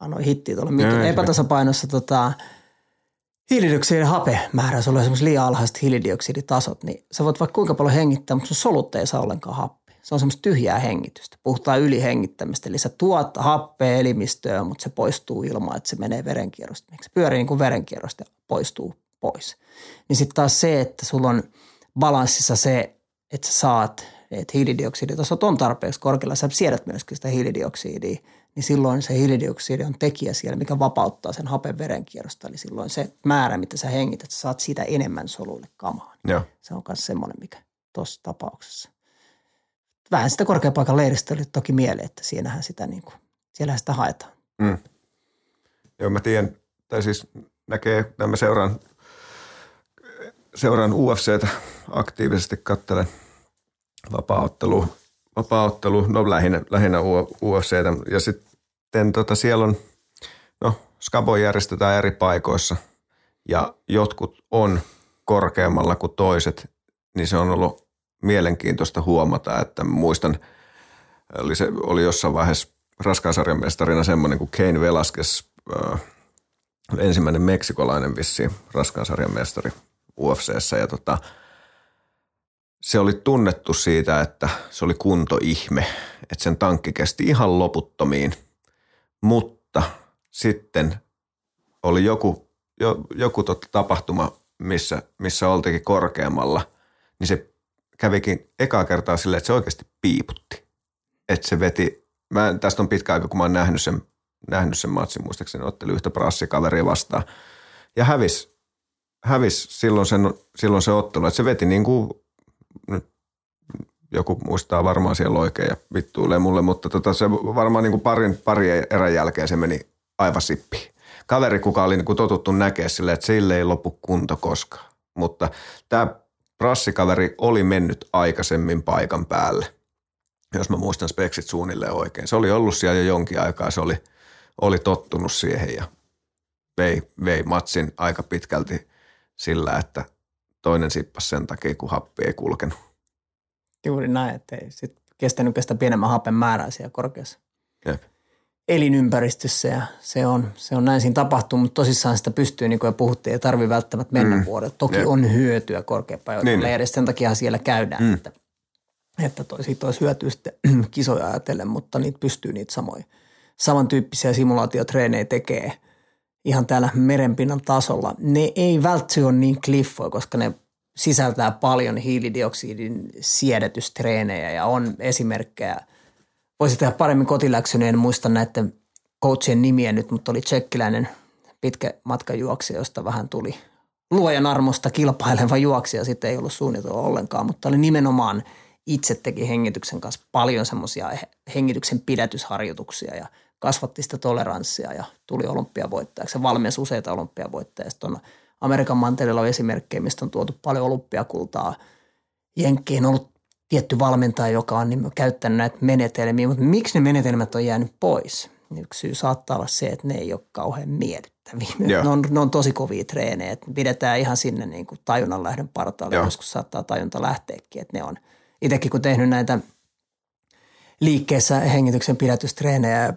annoin hittiä tuolla mikin, epätasapainossa tota, hiilidioksidin hapemäärä, sulla on esimerkiksi liian alhaiset hiilidioksiditasot, niin sä voit vaikka kuinka paljon hengittää, mutta sun solut ei saa ollenkaan happea. Se on semmoista tyhjää hengitystä. Puhutaan ylihengittämistä. Eli sä tuot happea elimistöön, mutta se poistuu ilman, että se menee verenkierrosta. Se pyörii niin kuin verenkierrosta ja poistuu pois. Niin sitten taas se, että sulla on balanssissa se, että sä saat, että hiilidioksiditasot on tarpeeksi korkealla. Sä siedät myöskin sitä hiilidioksidia – niin silloin se hiilidioksidi on tekijä siellä, mikä vapauttaa sen hapen verenkierrosta. Eli silloin se määrä, mitä sä hengität, sä saat siitä enemmän soluille kamaa. Joo. Se on myös semmoinen, mikä tuossa tapauksessa. Vähän sitä korkeapaikan leiristä oli toki mieleen, että siinähän sitä, niin kuin, siellähän sitä haetaan. Mm. Joo, mä tiedän, tai siis näkee, mä seuraan, seuraan UFCtä aktiivisesti, katselen vapaa-ottelua vapaa-ottelu, no lähinnä, lähinnä UFC. Ja sitten tota, siellä on, no Skabo järjestetään eri paikoissa ja jotkut on korkeammalla kuin toiset, niin se on ollut mielenkiintoista huomata, että muistan, oli, se, oli jossain vaiheessa raskaansarjan mestarina semmoinen kuin Kane Velasquez, äh, ensimmäinen meksikolainen vissi raskaansarjan mestari UFCssä ja tota, se oli tunnettu siitä, että se oli kuntoihme, että sen tankki kesti ihan loputtomiin, mutta sitten oli joku, jo, joku totta tapahtuma, missä, missä oltikin korkeammalla, niin se kävikin ekaa kertaa silleen, että se oikeasti piiputti. Että se veti, mä, tästä on pitkä aika, kun mä oon nähnyt sen, nähnyt sen matsin, muistaakseni otteli yhtä prassikaveria vastaan. Ja hävis, hävis silloin, sen, silloin se ottelu, että se veti niin kuin nyt joku muistaa varmaan siellä oikein ja vittuilee mulle, mutta tota, se varmaan niin kuin parin, pari erän jälkeen se meni aivan sippi, kaveri, kuka oli niin kuin totuttu näkee sille, että sille ei lopu kunto koskaan. Mutta tämä prassikaveri oli mennyt aikaisemmin paikan päälle, jos mä muistan speksit suunnilleen oikein. Se oli ollut siellä jo jonkin aikaa, se oli, oli tottunut siihen ja vei, vei matsin aika pitkälti sillä, että toinen sippas sen takia, kun happi ei kulkenut. Juuri näin, että ei sit kestänyt kestä pienemmän hapen määrää siellä korkeassa Jep. Elinympäristössä ja se on, se on näin siinä tapahtuu, mutta tosissaan sitä pystyy, niin kuin jo puhuttiin, ei tarvitse välttämättä mennä mm. vuodelle. Toki Jep. on hyötyä korkeapäivällä Niin. niin. edes sen takia siellä käydään, mm. että, että toi, siitä olisi hyötyä sitten *clears throat* kisoja ajatellen, mutta niitä pystyy niitä samoja, samantyyppisiä simulaatiotreenejä tekee ihan täällä merenpinnan tasolla. Ne ei välttämättä ole niin kliffoja, koska ne sisältää paljon hiilidioksidin siedätystreenejä ja on esimerkkejä. Voisi tehdä paremmin kotiläksyni, en muista näiden coachien nimiä nyt, mutta oli tsekkiläinen pitkä matkajuoksija, josta vähän tuli luojan armosta kilpaileva juoksija, sitten ei ollut suunnitelma ollenkaan, mutta oli nimenomaan itse teki hengityksen kanssa paljon semmoisia hengityksen pidätysharjoituksia ja kasvatti sitä toleranssia ja tuli olympiavoittajaksi. Se valmensi useita olympiavoittajia. Sitten on Amerikan mantereella on esimerkkejä, mistä on tuotu paljon olympiakultaa. Jenkkeihin on ollut tietty valmentaja, joka on niin käyttänyt näitä menetelmiä, mutta miksi ne menetelmät on jäänyt pois? Yksi syy saattaa olla se, että ne ei ole kauhean miellyttäviä. Joo. Ne on, ne on tosi kovia treenejä, että pidetään ihan sinne niin kuin tajunnan lähden partaalle. Joo. Joskus saattaa tajunta lähteäkin, että ne on. Itsekin kun tehnyt näitä liikkeessä hengityksen pidätystreenejä ja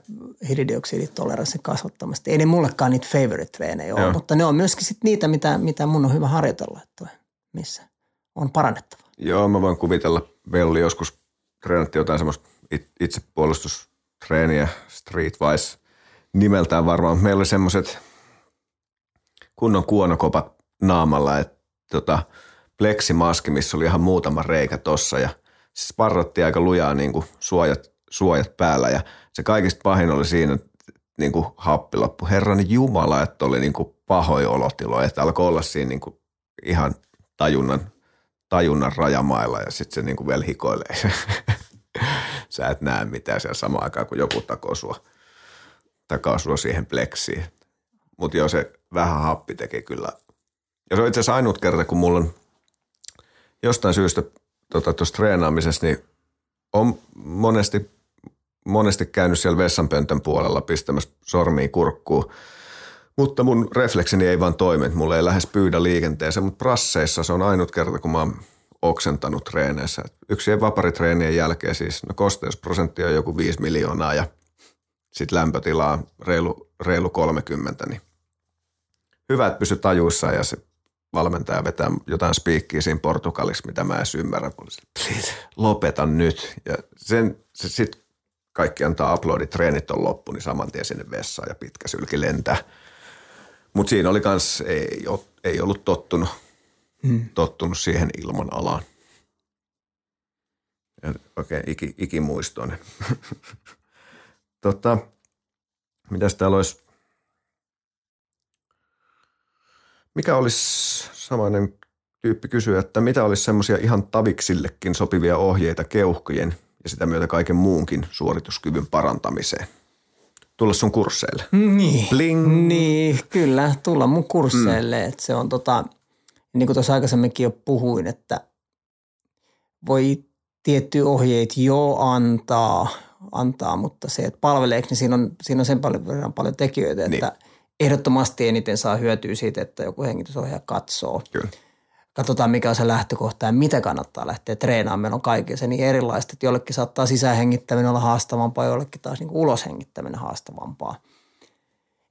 hiilidioksiditoleranssin kasvattamista. Ei ne mullekaan niitä favorite-treenejä ole, Joo. mutta ne on myöskin sit niitä, mitä, mitä mun on hyvä harjoitella, että missä on parannettava. Joo, mä voin kuvitella. Meillä oli joskus treenattiin jotain semmoista it- itsepuolustustreeniä, Streetwise nimeltään varmaan. Meillä oli semmoiset kunnon kuonokopat naamalla, että tota, pleksimaski, missä oli ihan muutama reikä tossa ja se sparrattiin aika lujaa niin kuin suojat, suojat päällä ja se kaikista pahin oli siinä, niin kuin happi loppu. Herran Jumala, että oli niin kuin pahoja olotiloja, että alkoi olla siinä niin kuin ihan tajunnan, tajunnan rajamailla ja sitten se niin kuin vielä hikoilee. *laughs* Sä et näe mitään siellä samaan aikaan, kun joku takoo sua, takaa sua siihen pleksiin. Mutta joo, se vähän happi teki kyllä. Ja se on itse asiassa ainut kerta, kun mulla on jostain syystä tuossa tota, treenaamisessa, niin on monesti, monesti käynyt siellä vessanpöntön puolella pistämässä sormia kurkkuun. Mutta mun refleksini ei vaan toimi, että mulla ei lähes pyydä liikenteeseen, mutta prasseissa se on ainut kerta, kun mä oon oksentanut treeneissä. Yksien vaparitreenien jälkeen siis, no kosteusprosentti on joku 5 miljoonaa ja sitten lämpötilaa reilu, reilu 30, niin hyvä, että pysy tajuissa ja se valmentaja vetää jotain spiikkiä siinä Portugalissa, mitä mä en ymmärrä. Lopeta nyt. Ja sen, se sit kaikki antaa uploadit, treenit on loppu, niin saman tien sinne vessaan ja pitkä sylki lentää. Mutta siinä oli kans, ei, ei ollut tottunut, Hmm. tottunut siihen ilman alaan. Oikein iki, ikimuistoinen. *laughs* tota, mitäs täällä olisi mikä olisi samainen tyyppi kysyä, että mitä olisi semmoisia ihan taviksillekin sopivia ohjeita keuhkojen ja sitä myötä kaiken muunkin suorituskyvyn parantamiseen? Tulla sun kursseille. Niin. Bling. Niin, kyllä, tulla mun kursseille. Mm. Että se on tota, niin kuin tuossa aikaisemminkin jo puhuin, että voi tiettyjä ohjeet jo antaa, antaa, mutta se, että palveleeko, niin siinä on, siinä on sen paljon, verran paljon tekijöitä, että Niin. ehdottomasti eniten saa hyötyä siitä, että joku hengitysohjaaja katsoo. Kyllä. Katsotaan, mikä on se lähtökohta ja mitä kannattaa lähteä treenaamaan. Meillä on kaikkea se niin erilaista, että jollekin saattaa sisähengittäminen olla haastavampaa, jollekin taas niin kuin uloshengittäminen haastavampaa.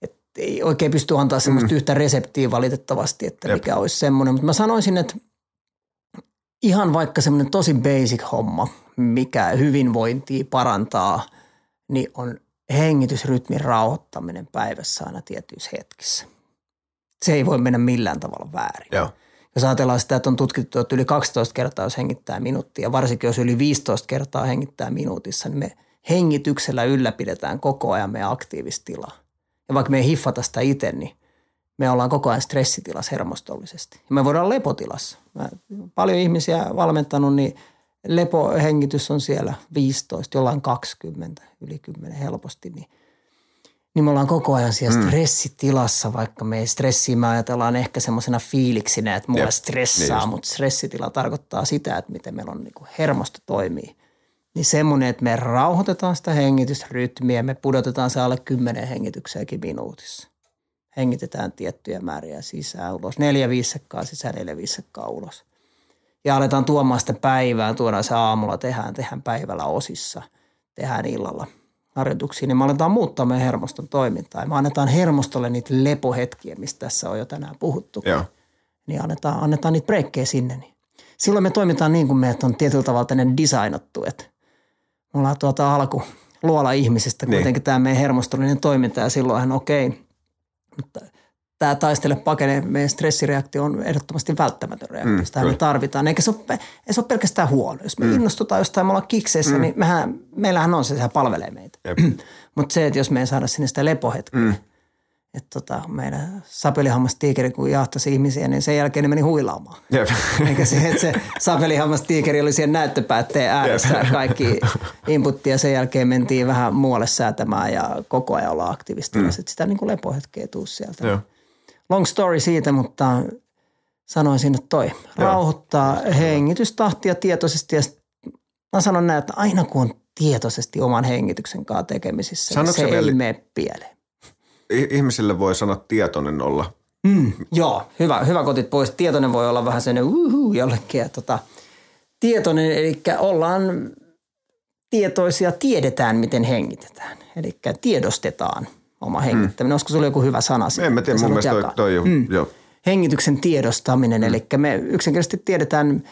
Et ei oikein pysty antaa semmoista mm. yhtä reseptiä valitettavasti, että Jep. mikä olisi semmoinen. Mutta mä sanoisin, että ihan vaikka semmoinen tosi basic homma, mikä hyvinvointia parantaa, niin on hengitysrytmin rauhoittaminen päivässä aina tietyissä hetkissä. Se ei voi mennä millään tavalla väärin. Joo. Jos ajatellaan sitä, että on tutkittu, että yli 12 kertaa, jos hengittää minuuttia, varsinkin jos yli 15 kertaa hengittää minuutissa, niin me hengityksellä ylläpidetään koko ajan meidän aktiivista tilaa. Ja vaikka me ei hiffata sitä itse, niin me ollaan koko ajan stressitilassa hermostollisesti. Ja me voidaan lepotilassa. Mä paljon ihmisiä valmentanut, niin lepohengitys on siellä 15, jollain 20, yli 10 helposti. Niin niin me ollaan koko ajan siellä mm. stressitilassa, vaikka me ei stressiä, me ajatellaan ehkä semmoisena fiiliksinä, että Jep, stressaa, niin mutta stressitila tarkoittaa sitä, että miten meillä on niin kuin hermosto toimii. Niin semmoinen, että me rauhoitetaan sitä hengitysrytmiä, me pudotetaan se alle 10 hengitykseenkin minuutissa. Hengitetään tiettyjä määriä sisään ulos, neljä viisekkaa sisään, neljä viisekkaa ulos. Ja aletaan tuomaan sitä päivään, tuodaan se aamulla, tehdään, tehdään päivällä osissa, tehdään illalla – harjoituksiin, niin me aletaan muuttaa meidän hermoston toimintaa. Ja me annetaan hermostolle niitä lepohetkiä, mistä tässä on jo tänään puhuttu. Joo. Niin annetaan, annetaan niitä breikkejä sinne. Niin. Silloin me toimitaan niin kuin meidät on tietyllä tavalla tänne designattu, että me ollaan tuota alku luola ihmisestä niin. kuitenkin tämä meidän hermostollinen toiminta ja silloinhan okei, okay, mutta tämä taistele pakene, meidän stressireaktio on ehdottomasti välttämätön reaktio. Mm, Sitä me tarvitaan. Eikä se, ole, ei se ole pelkästään huono. Jos me mm. innostutaan jostain, me ollaan kikseessä, mm. niin mehän, meillähän on se, sehän palvelee meitä. *clears throat* Mutta se, että jos me ei saada sinne sitä lepohetkeä, mm. että tota, meidän sapelihammastiikeri, kun jahtasi ihmisiä, niin sen jälkeen ne meni huilaamaan. Jep. *laughs* Eikä se, että se sapelihammastiikeri oli siihen näyttöpäätteen ääressä ja kaikki inputtia. Sen jälkeen mentiin vähän muualle säätämään ja koko ajan olla aktiivista. Mm. Sitä niin kuin lepohetkeä tuu sieltä. Joo long story siitä, mutta sanoisin, että toi rauhoittaa Joo. hengitystahtia tietoisesti ja mä sanon näin, että aina kun on tietoisesti oman hengityksen kanssa tekemisissä, niin se ei mene pieleen. Ihmisille voi sanoa tietoinen olla. Mm, joo, hyvä, hyvä kotit pois. Tietoinen voi olla vähän sellainen uhu jollekin. Ja tota, tietoinen, eli ollaan tietoisia, tiedetään miten hengitetään. Eli tiedostetaan – oma hengittäminen. Mm. Olisiko sulla joku hyvä sana? En mä tiedä, mun mielestä toi, toi mm. jo. Hengityksen tiedostaminen, mm. eli me yksinkertaisesti tiedetään,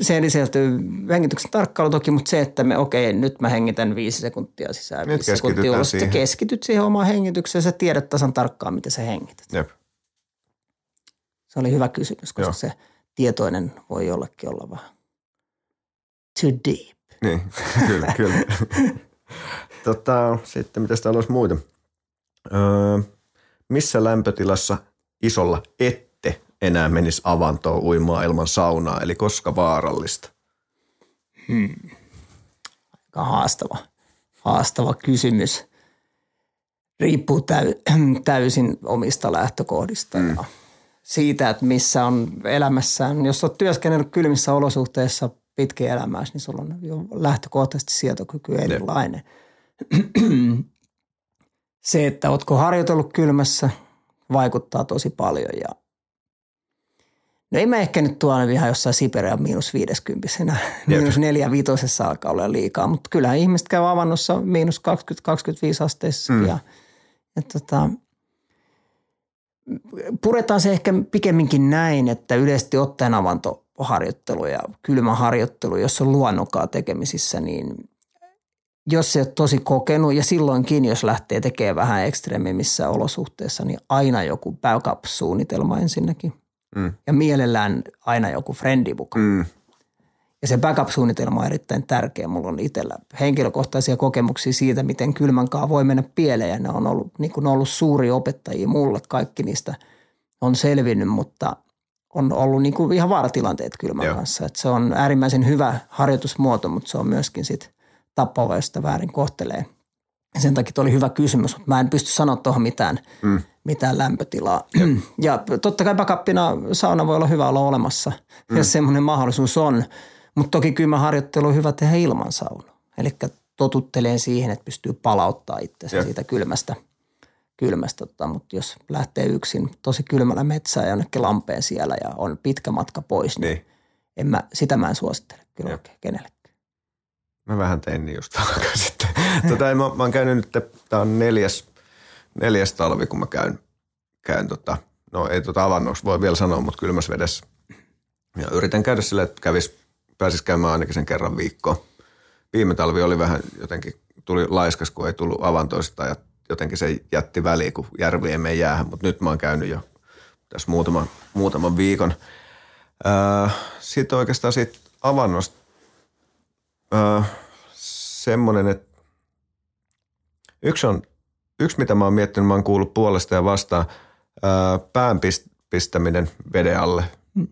se sisältyy hengityksen tarkkailu toki, mutta se, että me okei, okay, nyt mä hengitän viisi sekuntia sisään, nyt viisi sekuntia ulos. Siihen. keskityt siihen omaan hengitykseen, sä tiedät tasan tarkkaan, miten sä hengität. Jep. Se oli hyvä kysymys, koska Joo. se tietoinen voi jollekin olla vähän too deep. Niin, *laughs* kyllä, kyllä. *laughs* tota, sitten mitä täällä olisi muita? Öö, missä lämpötilassa isolla ette enää menisi avantoon uimaan ilman saunaa, eli koska vaarallista? Hmm. Aika haastava, haastava kysymys. Riippuu täy, *clears throat* täysin omista lähtökohdista hmm. ja siitä, että missä on elämässään. Jos olet työskennellyt kylmissä olosuhteissa pitkin elämääsi, niin sulla on jo lähtökohtaisesti sietokyky erilainen. *clears throat* *clears throat* se, että ootko harjoitellut kylmässä, vaikuttaa tosi paljon ja No ei mä ehkä nyt tuolla ihan jossain Siberia miinus 50 miinus neljä viitosessa alkaa olla liikaa, mutta kyllähän ihmiset käy avannossa miinus 20-25 asteissa mm. ja, ja tota, puretaan se ehkä pikemminkin näin, että yleisesti ottaen avantoharjoittelu ja kylmäharjoittelu, jos on luonnonkaan tekemisissä, niin jos se on tosi kokenut ja silloinkin, jos lähtee tekemään vähän ekstreemimissä olosuhteessa, niin aina joku backup-suunnitelma ensinnäkin. Mm. Ja mielellään aina joku friendibook. Mm. Ja se backup-suunnitelma on erittäin tärkeä. Mulla on itsellä henkilökohtaisia kokemuksia siitä, miten kylmän kanssa voi mennä pieleen. Ja ne on ollut, niin kuin ollut suuri opettajia mulle. Kaikki niistä on selvinnyt, mutta on ollut niin kuin ihan vaaratilanteet kylmän Joo. kanssa. Et se on äärimmäisen hyvä harjoitusmuoto, mutta se on myöskin sitten tappava, jos sitä väärin kohtelee. Ja sen takia oli hyvä kysymys, mutta mä en pysty sanoa tuohon mitään, mm. mitään lämpötilaa. *clears throat* Ja totta kai backupina sauna voi olla hyvä olla olemassa, mm. jos semmoinen mahdollisuus on. Mutta toki kyllä harjoittelu on hyvä tehdä ilman sauna. Eli totutteleen siihen, että pystyy palauttaa itsensä siitä kylmästä. kylmästä tota, mutta jos lähtee yksin tosi kylmällä metsään ja jonnekin lampeen siellä ja on pitkä matka pois, niin, niin. En mä, sitä mä en suosittele kyllä oikein kenelle. Mä vähän tein niin just sitten. tota, mä, mä oon käynyt nyt, tää on neljäs, neljäs talvi, kun mä käyn, käyn tota, no ei tota avannoksi voi vielä sanoa, mutta kylmässä vedessä. Ja yritän käydä sille, että kävis, pääsis käymään ainakin sen kerran viikkoon. Viime talvi oli vähän jotenkin, tuli laiskas, kun ei tullut avantoista ja jotenkin se jätti väliin, kun järvi ei mene jäähän. Mutta nyt mä oon käynyt jo tässä muutaman, muutaman viikon. Sitten oikeastaan siitä avannosta äh, semmoinen, että yksi on, yksi mitä mä oon miettinyt, mä oon kuullut puolesta ja vastaan, äh, pään pistäminen veden alle, mm.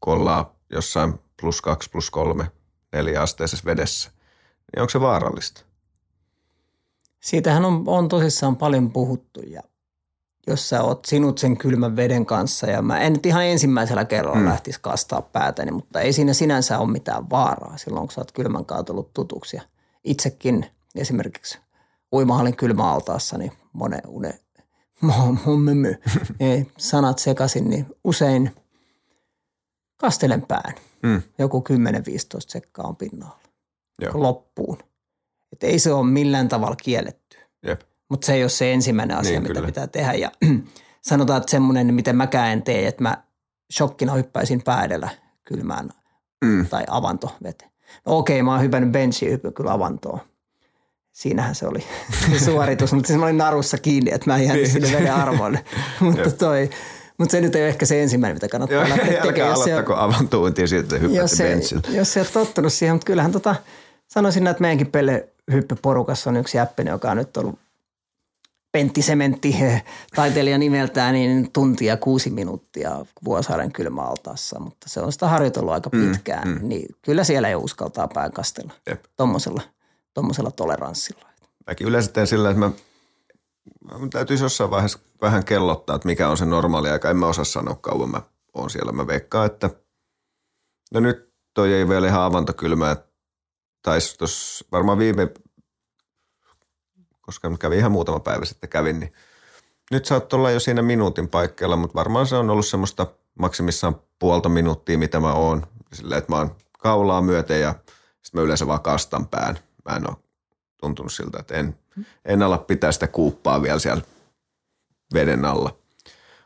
kun ollaan jossain plus kaksi, plus kolme, neljä asteisessa vedessä. Niin onko se vaarallista? Siitähän on, on tosissaan paljon puhuttu ja jos sä oot sinut sen kylmän veden kanssa ja mä en nyt ihan ensimmäisellä kerralla mm. lähtisi kastaa päätäni, mutta ei siinä sinänsä ole mitään vaaraa silloin, kun sä oot kylmän kautta tutuksi. Ja itsekin esimerkiksi uimahallin kylmäaltaassa, niin monen une, *laughs* *laughs* ei, sanat sekaisin, niin usein kastelen pään. Mm. Joku 10-15 sekkaa on pinnalla Joo. loppuun. Et ei se ole millään tavalla kielletty. Mutta se ei ole se ensimmäinen asia, niin, mitä kyllä. pitää tehdä. Ja *clears throat* sanotaan, että semmoinen, miten mäkään en tee, että mä shokkina hyppäisin päädellä kylmään mm. tai avantoveteen. No okei, mä oon hypännyt benchiin hyppy kyllä avantoon. Siinähän se oli *laughs* suoritus, mutta siis mä olin narussa kiinni, että mä en jäänyt sinne veden arvolle. *laughs* *laughs* mutta toi, mutta se nyt ei ole ehkä se ensimmäinen, mitä kannattaa Joo, lähteä tekemään. Aloittako avantointia siitä, että jos benchille. Jos ei ole tottunut siihen, mutta kyllähän tota, sanoisin, että meidänkin pelle hyppyporukassa on yksi jäppinen, joka on nyt ollut Pentti Sementti, *laughs* taiteilija nimeltään, niin tuntia kuusi minuuttia Vuosaaren kylmäaltaassa, mutta se on sitä harjoitellut aika mm, pitkään, mm, mm. niin kyllä siellä ei uskaltaa pääkastella tuommoisella tommosella toleranssilla. Mäkin yleensä teen sillä, että mä, mä täytyisi jossain vaiheessa vähän kellottaa, että mikä on se normaali aika. En mä osaa sanoa kauan mä oon siellä. Mä veikkaan, että no nyt toi ei vielä ihan avantokylmää. Taisi tuossa varmaan viime koska kävin ihan muutama päivä sitten kävin, niin nyt saat olla jo siinä minuutin paikkeilla, mutta varmaan se on ollut semmoista maksimissaan puolta minuuttia, mitä mä oon. Silleen, että mä oon kaulaa myöten ja sitten mä yleensä vaan kastan pään. Mä en ole tuntunut siltä, että en, en ala pitää sitä kuuppaa vielä siellä veden alla.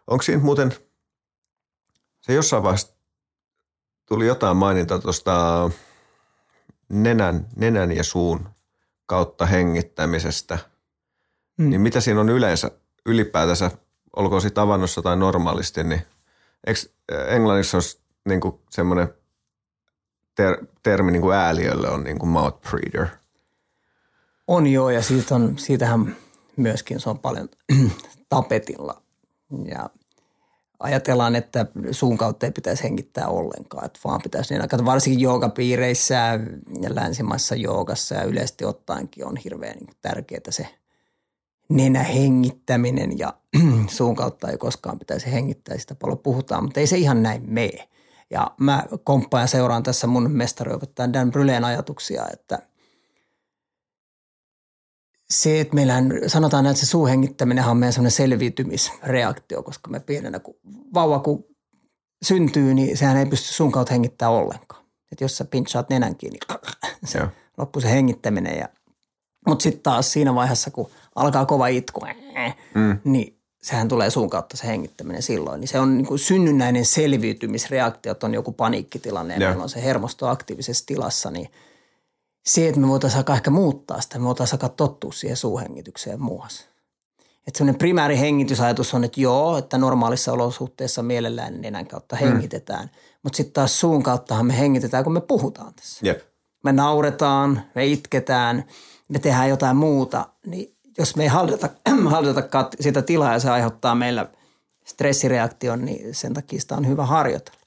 Onko siinä muuten, se jossain vaiheessa tuli jotain maininta tuosta nenän, nenän ja suun kautta hengittämisestä – Mm. Niin mitä siinä on yleensä ylipäätänsä, olkoon sitten avannossa tai normaalisti, niin eikö englannissa olisi niin kuin semmoinen ter- termi niin kuin ääliölle on niin kuin mouth breather? On joo ja siitä on, siitähän myöskin se on paljon *clears throat* tapetilla ja ajatellaan, että suun kautta ei pitäisi hengittää ollenkaan, että vaan pitäisi niin aikaa, varsinkin joogapiireissä ja länsimaissa joogassa ja yleisesti ottaenkin on hirveän niin tärkeää se – nenä hengittäminen ja *clears throat* suun kautta ei koskaan pitäisi hengittää, sitä paljon puhutaan, mutta ei se ihan näin mene. Ja mä komppaan ja seuraan tässä mun mestariopettajan Dan Bryleen ajatuksia, että se, että meillä sanotaan, että se suuhengittäminen on meidän semmoinen selviytymisreaktio, koska me pienenä, kun vauva kun syntyy, niin sehän ei pysty sun kautta hengittämään ollenkaan. Että jos sä pinchaat nenän kiinni, *clears throat* se loppuu se hengittäminen. Ja, mutta sitten taas siinä vaiheessa, kun alkaa kova itku, mm. niin sehän tulee suun kautta se hengittäminen silloin. Niin se on niin kuin synnynnäinen selviytymisreaktio, että on joku paniikkitilanne ja meillä on se hermosto aktiivisessa tilassa, niin se, että me voitaisiin alkaa ehkä muuttaa sitä, me voitaisiin alkaa tottua siihen suuhengitykseen muuhassa. Että semmoinen primääri hengitysajatus on, että joo, että normaalissa olosuhteissa mielellään nenän kautta mm. hengitetään. Mm. Mutta sitten taas suun kauttahan me hengitetään, kun me puhutaan tässä. Yep. Me nauretaan, me itketään, me tehdään jotain muuta, niin jos me ei hallita, *clears throat* hallitakaan sitä tilaa ja se aiheuttaa meillä stressireaktion, niin sen takia sitä on hyvä harjoitella.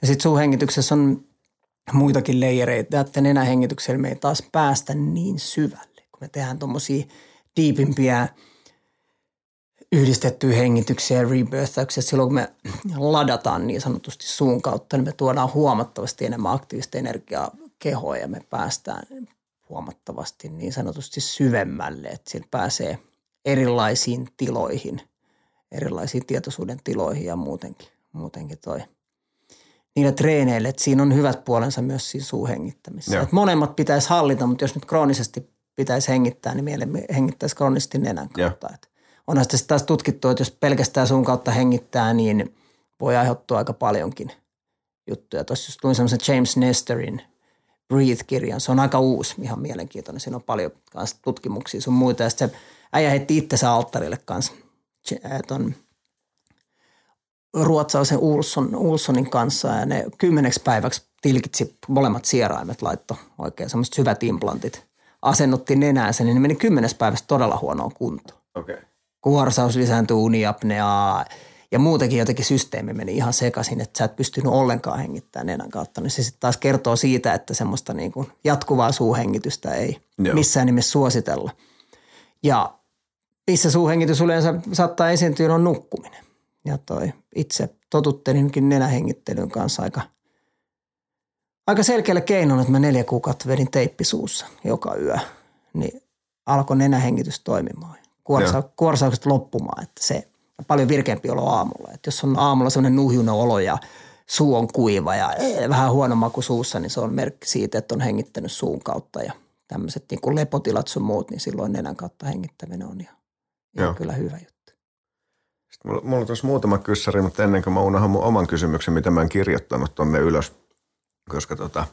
Ja sitten suuhengityksessä on muitakin leijereitä, että nenähengityksellä me ei taas päästä niin syvälle, kun me tehdään tuommoisia diipimpiä yhdistettyjä hengityksiä ja rebirthauksia. Silloin kun me ladataan niin sanotusti suun kautta, niin me tuodaan huomattavasti enemmän aktiivista energiaa kehoa ja me päästään huomattavasti niin sanotusti syvemmälle, että sillä pääsee erilaisiin tiloihin, erilaisiin tietoisuuden tiloihin ja muutenkin, muutenkin toi niillä treeneille, että siinä on hyvät puolensa myös siinä suuhengittämisessä. Että molemmat pitäisi hallita, mutta jos nyt kroonisesti pitäisi hengittää, niin mielemme hengittäisi kroonisesti nenän kautta. Että onhan sitten taas tutkittu, että jos pelkästään suun kautta hengittää, niin voi aiheuttaa aika paljonkin juttuja. Tuossa just luin semmoisen James Nesterin Breathe-kirjan. Se on aika uusi, ihan mielenkiintoinen. Siinä on paljon kans tutkimuksia sun muita. Ja se äijä heitti itsensä alttarille kanssa ton ruotsalaisen Ulsson, Ulssonin kanssa ja ne kymmeneksi päiväksi tilkitsi molemmat sieraimet, laitto oikein semmoiset syvät implantit, asennutti nenäänsä, niin ne meni kymmenes päivästä todella huonoon kuntoon. Okay. Kuorsaus lisääntyi, uniapneaa, ja muutenkin jotenkin systeemi meni ihan sekaisin, että sä et pystynyt ollenkaan hengittämään nenän kautta. Niin se sitten taas kertoo siitä, että semmoista niin kuin jatkuvaa suuhengitystä ei Joo. missään nimessä suositella. Ja missä suuhengitys yleensä saattaa esiintyä on nukkuminen. Ja toi itse totuttelinkin nenähengittelyn kanssa aika, aika selkeällä keinoin, että mä neljä kuukautta vedin teippisuussa joka yö. Niin alkoi nenähengitys toimimaan. Kuorsa, kuorsaukset loppumaan, että se paljon virkeämpi olo aamulla. Että jos on aamulla sellainen nuhjuna olo ja suu on kuiva ja ee, vähän huono maku suussa, niin se on merkki siitä, että on hengittänyt suun kautta ja tämmöiset niin kuin lepotilat sun muut, niin silloin nenän kautta hengittäminen on ihan, ihan kyllä hyvä juttu. Sitten mulla, mulla on tuossa muutama kyssäri, mutta ennen kuin mä unohan mun oman kysymyksen, mitä mä en kirjoittanut tonne ylös, koska tota,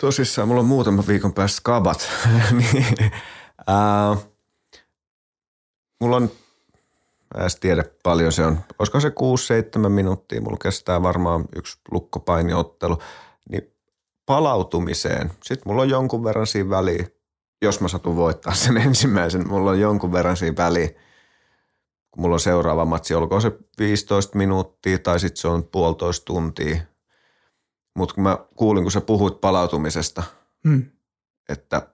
tosissaan mulla on muutama viikon päästä skabat, *laughs* niin, ää, mulla on Mä en tiedä paljon se on. Olisiko se 6-7 minuuttia, mulla kestää varmaan yksi lukkopainiottelu. Niin palautumiseen, sitten mulla on jonkun verran siinä väliä, jos mä satun voittaa sen *laughs* ensimmäisen, mulla on jonkun verran siinä väliä, kun mulla on seuraava matsi, olkoon se 15 minuuttia tai sitten se on puolitoista tuntia. Mutta kun mä kuulin, kun sä puhuit palautumisesta, hmm. että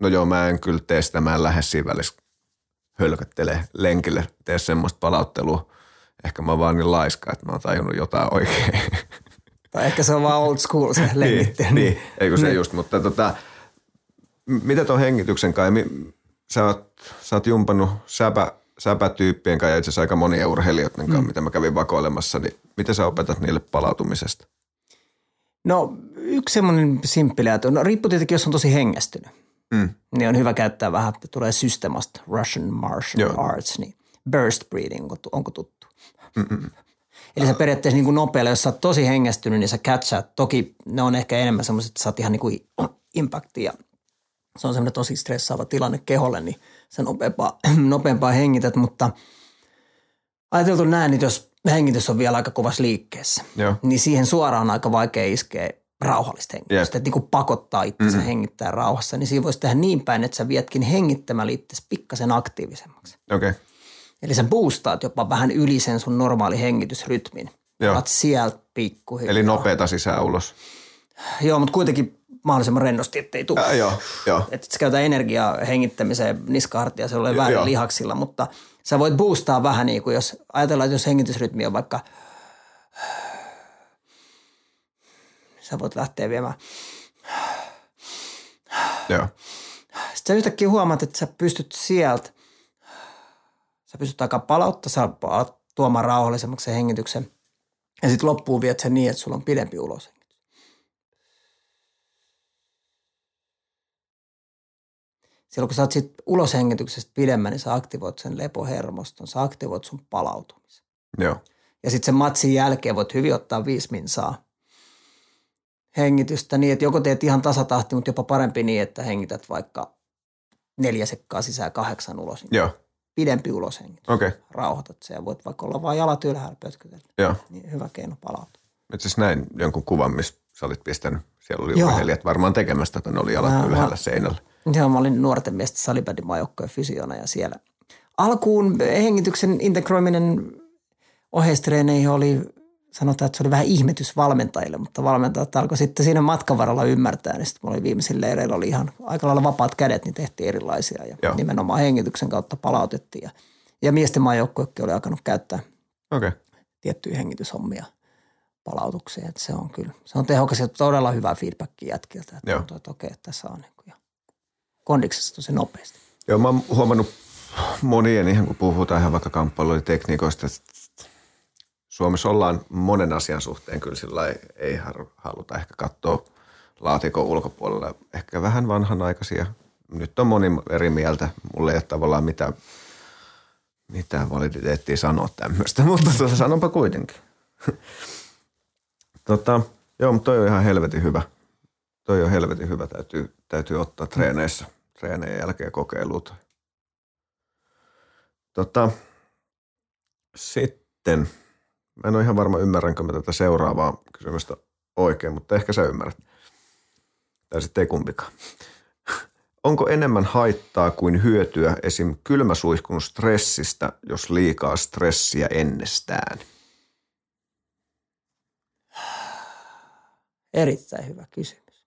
no joo, mä en kyllä tee sitä, mä en lähde siinä välissä hölköttele lenkille, tee semmoista palauttelua. Ehkä mä oon vaan niin laiska, että mä oon tajunnut jotain oikein. Tai ehkä se on vaan old school se lengittely. niin, niin, eikö se niin. just, mutta tota, mitä tuon hengityksen kanssa, sä oot, sä oot jumpannut säpä, säpätyyppien kanssa ja itse asiassa aika moni urheilijoiden kanssa, mm. mitä mä kävin vakoilemassa, niin miten sä opetat niille palautumisesta? No yksi semmoinen simppeli, no riippuu tietenkin, jos on tosi hengästynyt. Mm. Niin on hyvä käyttää vähän, että tulee systemasta Russian martial Joo. arts, niin burst breathing, onko, onko tuttu? Mm-mm. Eli sä periaatteessa niin kuin nopealla, jos sä oot tosi hengästynyt, niin sä catchat. Toki ne on ehkä enemmän semmoiset, että sä oot ihan niin kuin *clears throat* impactia. Se on semmoinen tosi stressaava tilanne keholle, niin sä nopeampaa, *clears throat* nopeampaa hengität, mutta ajateltu näin, että jos hengitys on vielä aika kovassa liikkeessä, Joo. niin siihen suoraan on aika vaikea iskeä rauhallista hengitystä, yep. että niin kuin pakottaa itsensä mm-hmm. hengittää rauhassa, niin siinä voisi tehdä niin päin, että sä vietkin hengittämällä itsesi pikkasen aktiivisemmaksi. Okay. Eli sä boostaat jopa vähän yli sen sun normaali hengitysrytmin. Joo. Otat sieltä pikkuhiljaa. Eli nopeata sisään ulos. Joo, mutta kuitenkin mahdollisimman rennosti, ettei tule. Äh, joo, joo. Että sä käytä energiaa hengittämiseen niskahartia, se ole väärin lihaksilla, mutta sä voit boostaa vähän niin kuin jos ajatellaan, että jos hengitysrytmi on vaikka – sä voit lähteä viemään. Joo. Sitten sä yhtäkkiä huomaat, että sä pystyt sieltä, sä pystyt aika palauttaa, sä tuomaan rauhallisemmaksi sen hengityksen. Ja sitten loppuun viet sen niin, että sulla on pidempi uloshengitys. Silloin kun sä oot sit uloshengityksestä pidemmän, niin sä aktivoit sen lepohermoston, sä aktivoit sun palautumisen. Joo. Ja sitten sen matsin jälkeen voit hyvin ottaa viisi minsaa hengitystä niin, että joko teet ihan tasatahti, mutta jopa parempi niin, että hengität vaikka neljä sekkaa sisään kahdeksan ulos. Joo. Pidempi uloshengitys. Okay. Rauhoitat se ja voit vaikka olla vain jalat ylhäällä pötkötellä. Joo. Niin hyvä keino palautua. Itse asiassa näin jonkun kuvan, missä sä olit pistänyt. Siellä oli urheilijat varmaan tekemästä, että ne oli jalat mä, ylhäällä mä, seinällä. Joo, mä olin nuorten miesten salibändin fysiona ja siellä alkuun hengityksen integroiminen oheistreeneihin oli sanotaan, että se oli vähän ihmetys valmentajille, mutta valmentajat alkoi sitten siinä matkan varrella ymmärtää, niin sitten oli viimeisillä leireillä oli ihan aika lailla vapaat kädet, niin tehtiin erilaisia ja Joo. nimenomaan hengityksen kautta palautettiin ja, ja miesten maajoukkuekin oli alkanut käyttää okay. tiettyjä hengityshommia palautukseen, että se on kyllä, se on tehokas ja todella hyvä feedback jätkiltä, että tuntuu, että okei, että tässä on niin kuin, ja kondiksessa tosi nopeasti. Joo, mä oon huomannut monien, ihan kun puhutaan ihan vaikka kamppailutekniikoista, että Suomessa ollaan monen asian suhteen kyllä sillä ei, haluta ehkä katsoa laatikon ulkopuolella. Ehkä vähän vanhanaikaisia. Nyt on moni eri mieltä. Mulle ei ole tavallaan mitään, mitään validiteettia sanoa tämmöistä, *laughs* mutta tuota, sanonpa kuitenkin. *laughs* tota, joo, mutta toi on ihan helvetin hyvä. Toi on helvetin hyvä. Täytyy, täytyy ottaa treeneissä, treeneen jälkeen kokeilut. Tota, sitten – en ole ihan varma, ymmärränkö mä tätä seuraavaa kysymystä oikein, mutta ehkä sä ymmärrät. Tai sitten ei kumpikaan. *laughs* Onko enemmän haittaa kuin hyötyä esim. kylmäsuihkun stressistä, jos liikaa stressiä ennestään? Erittäin hyvä kysymys.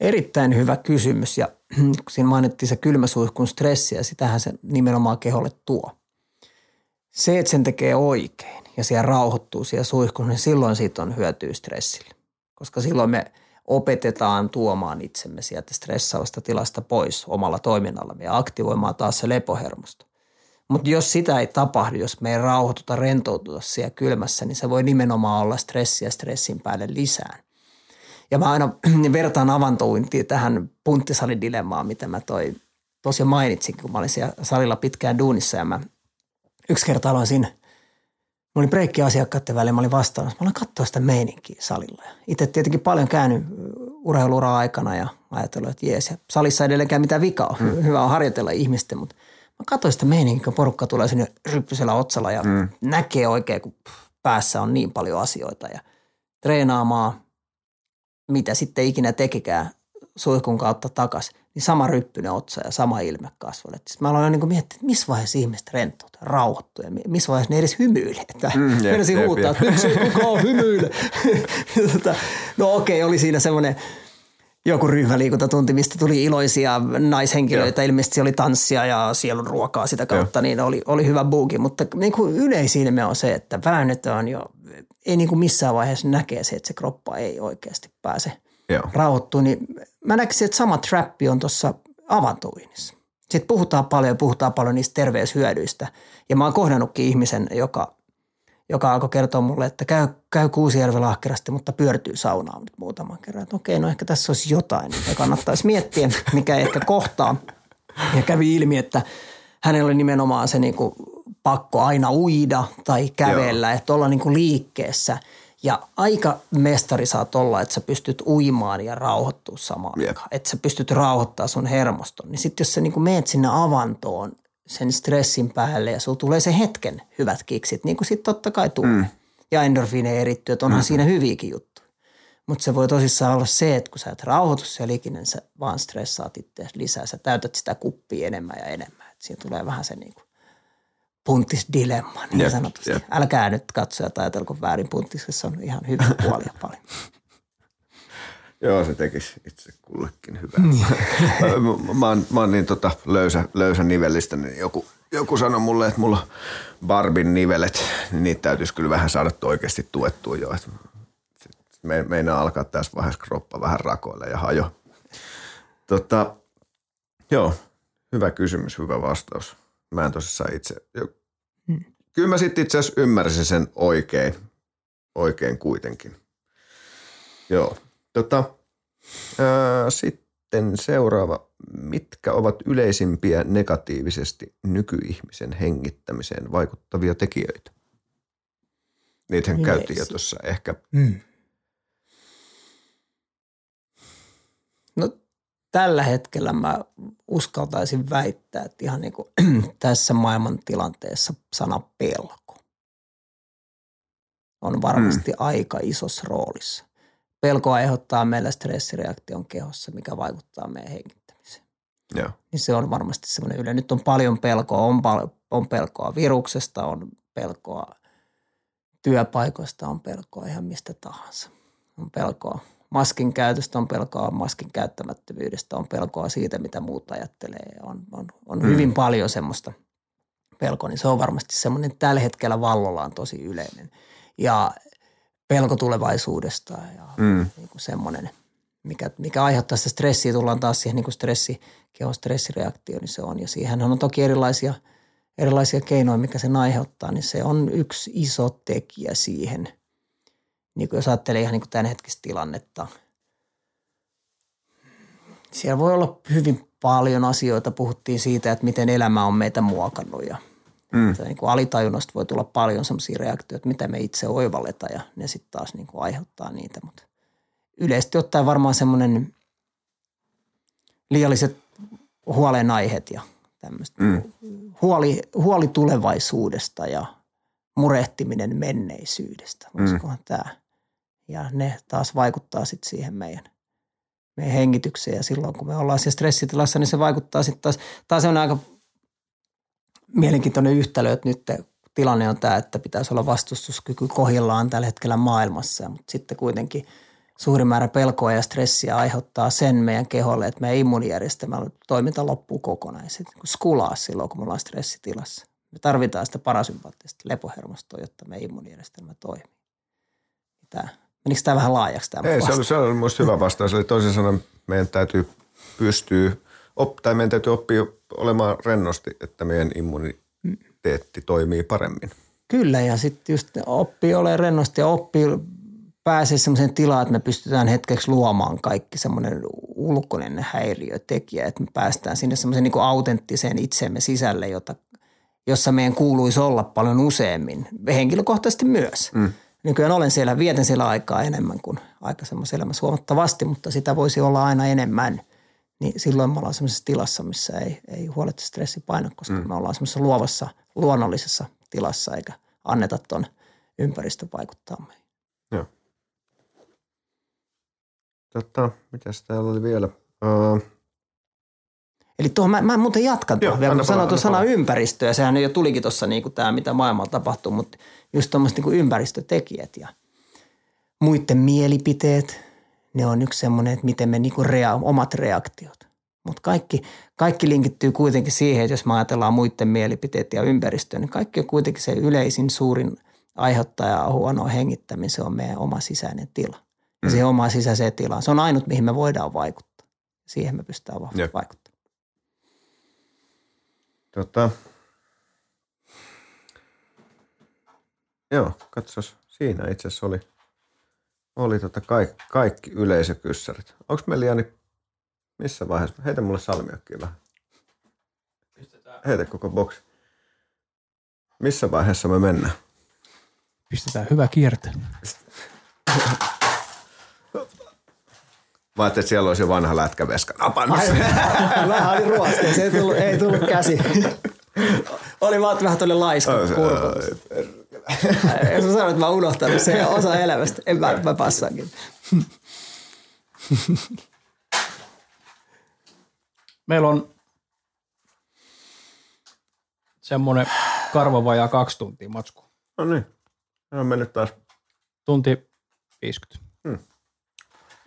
Erittäin hyvä kysymys ja *clears throat* siinä mainittiin se kylmäsuihkun stressi ja sitähän se nimenomaan keholle tuo. Se, että sen tekee oikein ja siellä rauhoittuu siellä suihkussa, niin silloin siitä on hyötyä stressille. Koska silloin me opetetaan tuomaan itsemme sieltä stressaavasta tilasta pois omalla toiminnallamme ja aktivoimaan taas se lepohermosto. Mutta jos sitä ei tapahdu, jos me ei rauhoituta, rentoututa siellä kylmässä, niin se voi nimenomaan olla stressiä stressin päälle lisään. Ja mä aina *clears throat* vertaan avantouintia tähän punttisalidilemmaan, mitä mä toi tosiaan mainitsin, kun mä olin siellä salilla pitkään duunissa ja mä yksi kerta aloin siinä, mä olin breikki asiakkaiden välillä, mä olin vastaamassa, mä aloin katsoa sitä meininkiä salilla. Itse tietenkin paljon käynyt urheiluraa aikana ja ajatellut, että jees, ja salissa edelleenkään mitään vikaa mm. hyvä on harjoitella ihmisten, mutta mä katsoin sitä meininkiä, kun porukka tulee sinne ryppysellä otsalla ja mm. näkee oikein, kun päässä on niin paljon asioita ja treenaamaan – mitä sitten ikinä tekikään suihkun kautta takas, niin sama ryppyinen otsa ja sama ilme kasvoille. Sitten mä aloin niin miettiä, että missä vaiheessa ihmiset rentoutuu rauhoittuu ja missä vaiheessa ne edes hymyilee. Että mm, jep, huutaa, että miksi ei kukaan hymyile. *laughs* tota, no okei, oli siinä semmoinen joku ryhmäliikuntatunti, mistä tuli iloisia naishenkilöitä. Joo. Ilmeisesti oli tanssia ja sielun ruokaa sitä kautta, Joo. niin oli, oli hyvä buuki. Mutta niin kuin yleisilme on se, että väännetään jo ei niin kuin missään vaiheessa näkee se, että se kroppa ei oikeasti pääse Joo. rauhoittumaan. Niin mä näkisin, että sama trappi on tuossa avantouinnissa. Sitten puhutaan paljon puhutaan paljon niistä terveyshyödyistä. Ja mä oon kohdannutkin ihmisen, joka, joka alkoi kertoa mulle, että käy, käy Kuusijärvellä ahkerasti, mutta pyörtyy saunaan nyt muutaman kerran. Että okei, no ehkä tässä olisi jotain, mitä kannattaisi miettiä, mikä ehkä kohtaa. Ja kävi ilmi, että hänellä oli nimenomaan se niin kuin pakko aina uida tai kävellä, Joo. että olla niin kuin liikkeessä. Ja aika mestari saat olla, että sä pystyt uimaan ja rauhoittua samaan yep. aikaan. Että sä pystyt rauhoittaa sun hermoston. Niin sitten jos sä niin meet sinne avantoon sen stressin päälle ja sulla tulee se hetken hyvät kiksit, niin kuin sitten totta kai tulee. Mm. Ja endorfiineja erittyy, että onhan mm. siinä hyviäkin juttuja. Mutta se voi tosissaan olla se, että kun sä et rauhoitu siellä ikinä, sä vaan stressaat itse lisää. Sä täytät sitä kuppia enemmän ja enemmän. Et siinä tulee vähän se niin kuin punttisdilemma niin jep, sanotusti. Jep. Älkää nyt katsojat ajatelko väärin punttisessa on ihan hyvä *laughs* puolia paljon. Joo, se tekisi itse kullekin hyvää. Niin. mä, oon, mä oon niin tota löysä, löysä nivellistä, niin joku, joku sanoi mulle, että mulla Barbin nivelet, niin niitä täytyisi kyllä vähän saada oikeasti tuettua jo. me, meinaa alkaa tässä vaiheessa kroppa vähän rakoille ja hajo. Tota, joo, hyvä kysymys, hyvä vastaus. Mä en tosissaan itse. Hmm. Kyllä mä sitten itse asiassa ymmärsin sen oikein, oikein kuitenkin. Joo. Tota, ää, sitten seuraava. Mitkä ovat yleisimpiä negatiivisesti nykyihmisen hengittämiseen vaikuttavia tekijöitä? Niitähän käytiin jo tuossa ehkä. Hmm. No tällä hetkellä mä uskaltaisin väittää, että ihan niin kuin *clears throat* tässä maailman tilanteessa sana pelko on varmasti mm. aika isossa roolissa. Pelko aiheuttaa meillä stressireaktion kehossa, mikä vaikuttaa meidän hengittämiseen. Ja. Niin se on varmasti semmoinen yle. Nyt on paljon pelkoa. On, pal- on pelkoa viruksesta, on pelkoa työpaikoista, on pelkoa ihan mistä tahansa. On pelkoa maskin käytöstä on pelkoa, maskin käyttämättömyydestä on pelkoa siitä, mitä muut ajattelee. On, on, on mm. hyvin paljon semmoista pelkoa, niin se on varmasti semmoinen tällä hetkellä vallollaan tosi yleinen. Ja pelko tulevaisuudesta ja mm. niin kuin semmoinen, mikä, mikä aiheuttaa sitä stressiä, tullaan taas siihen niin kuin stressi, kehon stressireaktio, niin se on. Ja siihen on toki erilaisia, erilaisia keinoja, mikä sen aiheuttaa, niin se on yksi iso tekijä siihen – niin kuin jos ajattelee ihan niin kuin tämänhetkistä tilannetta, siellä voi olla hyvin paljon asioita. Puhuttiin siitä, että miten elämä on meitä muokannut ja mm. niin kuin alitajunnasta voi tulla paljon sellaisia reaktioita, mitä me itse oivalleta ja ne sitten taas niin kuin aiheuttaa niitä. Mutta yleisesti ottaen varmaan semmoinen liialliset huolenaiheet ja tämmöistä mm. huoli, huoli tulevaisuudesta ja murehtiminen menneisyydestä. Voisikohan mm. tämä ja ne taas vaikuttaa sitten siihen meidän, meidän hengitykseen ja silloin kun me ollaan siellä stressitilassa, niin se vaikuttaa sitten taas, taas on aika mielenkiintoinen yhtälö, että nyt tilanne on tämä, että pitäisi olla vastustuskyky kohillaan tällä hetkellä maailmassa, mutta sitten kuitenkin suuri määrä pelkoa ja stressiä aiheuttaa sen meidän keholle, että meidän immuunijärjestelmän toiminta loppuu kokonaan. Se skulaa silloin, kun me ollaan stressitilassa. Me tarvitaan sitä parasympaattista lepohermostoa, jotta meidän immuunijärjestelmä toimii. Tämä, menikö tämä vähän laajaksi tämä Ei, se oli, se oli minusta hyvä vastaus. Eli toisin sanoen meidän täytyy pystyä, op, tai meidän täytyy oppia olemaan rennosti, että meidän immuniteetti toimii paremmin. Kyllä, ja sitten just oppii olemaan rennosti ja oppii pääsee sellaiseen tilaan, että me pystytään hetkeksi luomaan kaikki semmoinen ulkoinen häiriötekijä, että me päästään sinne semmoiseen niin autenttiseen itsemme sisälle, jota, jossa meidän kuuluisi olla paljon useammin, henkilökohtaisesti myös. Mm. Nykyään olen siellä, vietän siellä aikaa enemmän kuin aikaisemmassa elämässä huomattavasti, mutta sitä voisi olla aina enemmän. Niin silloin me ollaan semmoisessa tilassa, missä ei, ei huoletta stressi paina, koska mm. me ollaan semmoisessa luovassa, luonnollisessa tilassa, eikä anneta tuon ympäristön vaikuttaa meihin. Joo. Tota, mitäs täällä oli vielä? Uh... Eli tuohon, mä, mä muuten jatkan tuohon vielä, kun sanoin tuon sana ympäristö, ja sehän jo tulikin tuossa niin tämä, mitä maailmalla tapahtuu, mutta just tuommoiset niin ympäristötekijät ja muiden mielipiteet, ne on yksi semmoinen, että miten me niin kuin rea- omat reaktiot. Mutta kaikki, kaikki linkittyy kuitenkin siihen, että jos me ajatellaan muiden mielipiteet ja ympäristöä, niin kaikki on kuitenkin se yleisin suurin aiheuttaja huonoa hengittäminen, se on meidän oma sisäinen tila. Ja mm. siihen omaan sisäiseen tilaan. Se on ainut, mihin me voidaan vaikuttaa. Siihen me pystytään vahvasti vaikuttamaan. Tota, joo, katsos. Siinä itse asiassa oli, oli tota kaikki, kaikki yleisökyssärit. Onko meillä Jani missä vaiheessa? Heitä mulle salmiakkiin vähän. Pistetään. Heitä koko boksi. Missä vaiheessa me mennään? Pistetään hyvä kierte. *laughs* Mä ajattelin, että siellä olisi jo vanha lätkäveska napannut. Vähän oli ruoste, se ei tullut, ei tullut käsi. oli vaan vähän tuolle laiska kurkut. Jos mä sanon, että mä oon unohtanut, se osa elämästä. En mä, mä passaankin. Meillä on semmoinen karva vajaa kaksi tuntia matsku. No niin. on mennyt taas. Tunti 50. Hmm.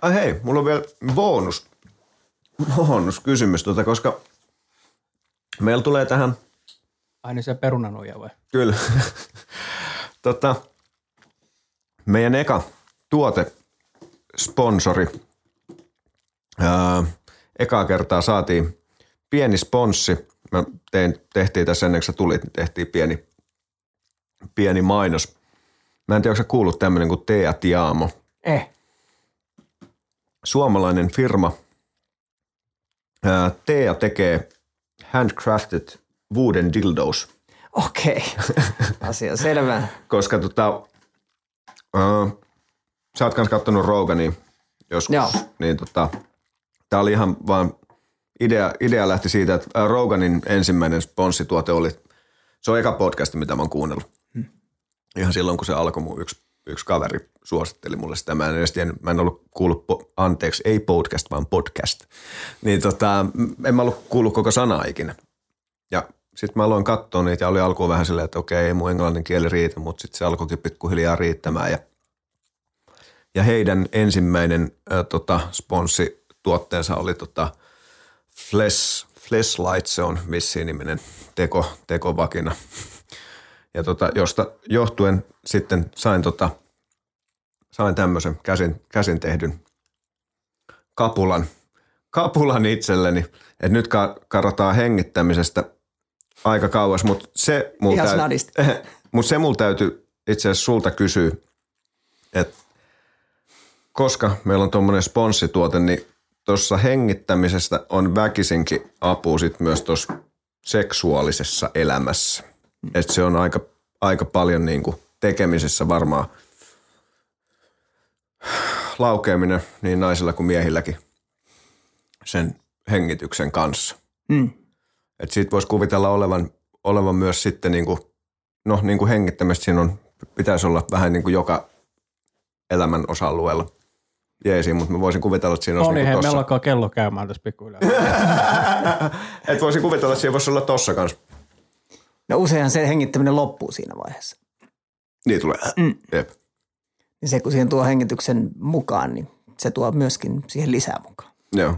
Ai hei, mulla on vielä bonus, bonus kysymys, tuota, koska meillä tulee tähän... Aina se perunanoja vai? Kyllä. tota, meidän eka tuote, sponsori, ää, ekaa kertaa saatiin pieni sponssi. Mä tein, tehtiin tässä ennen kuin sä tulit, niin tehtiin pieni, pieni mainos. Mä en tiedä, onko sä kuullut tämmöinen kuin Tea Tiamo. Eh. Suomalainen firma. Tea tekee handcrafted wooden dildos. Okei, okay. *laughs* asia selvä. Koska tota, ää, sä oot kanssa kattonut Rogania joskus, Joo. niin tota, Tämä oli ihan vaan, idea, idea lähti siitä, että Roganin ensimmäinen sponssituote oli, se on eka podcast, mitä mä oon kuunnellut. Hmm. Ihan silloin, kun se alkoi, mun yksi, yksi kaveri suositteli mulle sitä. Mä en edes tiedä, mä en ollut kuullut, po, anteeksi, ei podcast, vaan podcast. Niin tota, en mä ollut kuullut koko sanaa ikinä. Ja sitten mä aloin katsoa niitä ja oli alkuun vähän silleen, että okei, ei mun englannin kieli riitä, mutta sitten se alkoikin pikkuhiljaa riittämään. Ja, ja heidän ensimmäinen äh, tota, sponssi tuotteensa oli tota Flesh, Fleshlight, se on vissiin niminen teko, tekovakina. Ja tota, josta johtuen sitten sain, tota, sain tämmöisen käsin, käsin tehdyn kapulan, kapulan itselleni. Että nyt karataan hengittämisestä aika kauas, mutta se mulla täytyy, mut se mulla *laughs* täytyy itse asiassa sulta kysyä, että koska meillä on tuommoinen sponssituote, niin tuossa hengittämisestä on väkisinkin apu sit myös tuossa seksuaalisessa elämässä. Et se on aika, aika paljon niinku tekemisessä varmaan laukeaminen niin naisilla kuin miehilläkin sen hengityksen kanssa. Mm. Et siitä voisi kuvitella olevan, olevan myös sitten niinku, no niin kuin hengittämistä siinä on, pitäisi olla vähän niin kuin joka elämän osa-alueella – jeesi, mutta mä voisin kuvitella, että siinä olisi no niin, niin meillä alkaa kello käymään tässä pikkuhiljaa. *laughs* Et voisin kuvitella, että siinä voisi olla tossa kanssa. No useinhan se hengittäminen loppuu siinä vaiheessa. Niin tulee. Mm. Jep. Niin se, kun siihen tuo hengityksen mukaan, niin se tuo myöskin siihen lisää mukaan. Joo.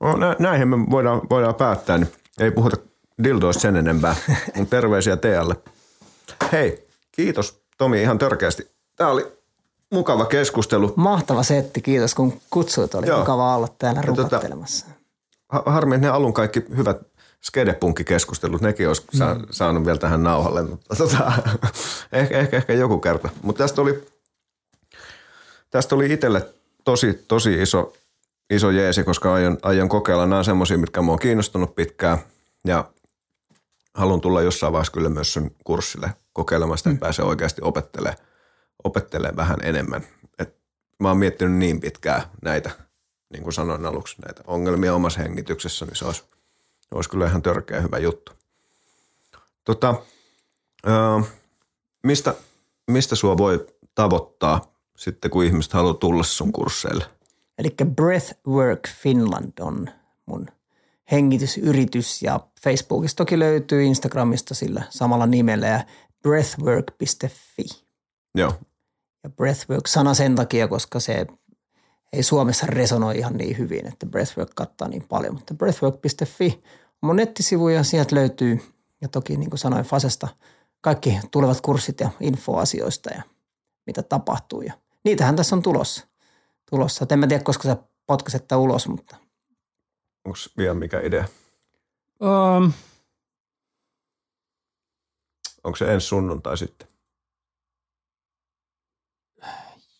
No, nä- näihin me voidaan, voidaan päättää, niin ei puhuta dildoista sen enempää, *laughs* mutta terveisiä Tealle. Hei, kiitos Tomi ihan törkeästi. Tämä oli mukava keskustelu. Mahtava setti, kiitos kun kutsuit. Oli Joo. mukava olla täällä tota- rukattelemassa. Ha- Harmi, että ne alun kaikki hyvät skedepunkkikeskustelut, nekin olisi sa- Mm. saanut vielä tähän nauhalle, mutta tota, ehkä, ehkä, ehkä joku kerta. Mutta tästä oli, tästä oli itselle tosi, tosi iso, iso jeesi, koska aion, aion kokeilla. Nämä on semmoisia, mitkä mua on kiinnostunut pitkään ja haluan tulla jossain vaiheessa kyllä myös sun kurssille kokeilemaan sitä, että pääsee oikeasti opettelemaan, opettelemaan vähän enemmän. Et mä oon miettinyt niin pitkään näitä, niin kuin sanoin aluksi, näitä ongelmia omassa hengityksessä, niin se olisi, olisi kyllä ihan törkeä hyvä juttu. Tota, ää, mistä, mistä sua voi tavoittaa sitten, kun ihmiset haluaa tulla sun kursseille? Eli Breathwork Finland on mun hengitysyritys ja Facebookista toki löytyy Instagramista sillä samalla nimellä ja breathwork.fi. Joo, Ja breathwork-sana sen takia, koska se ei Suomessa resonoi ihan niin hyvin, että breathwork kattaa niin paljon. Mutta breathwork.fi mun nettisivu ja sieltä löytyy, ja toki niin kuin sanoin Fasesta, kaikki tulevat kurssit ja infoasioista ja mitä tapahtuu. Ja niitähän tässä on tulossa. tulossa. Et en mä tiedä, koska sä potkaset tämän ulos, mutta onko vielä mikä idea? Um, Onko se ensi sunnuntai sitten?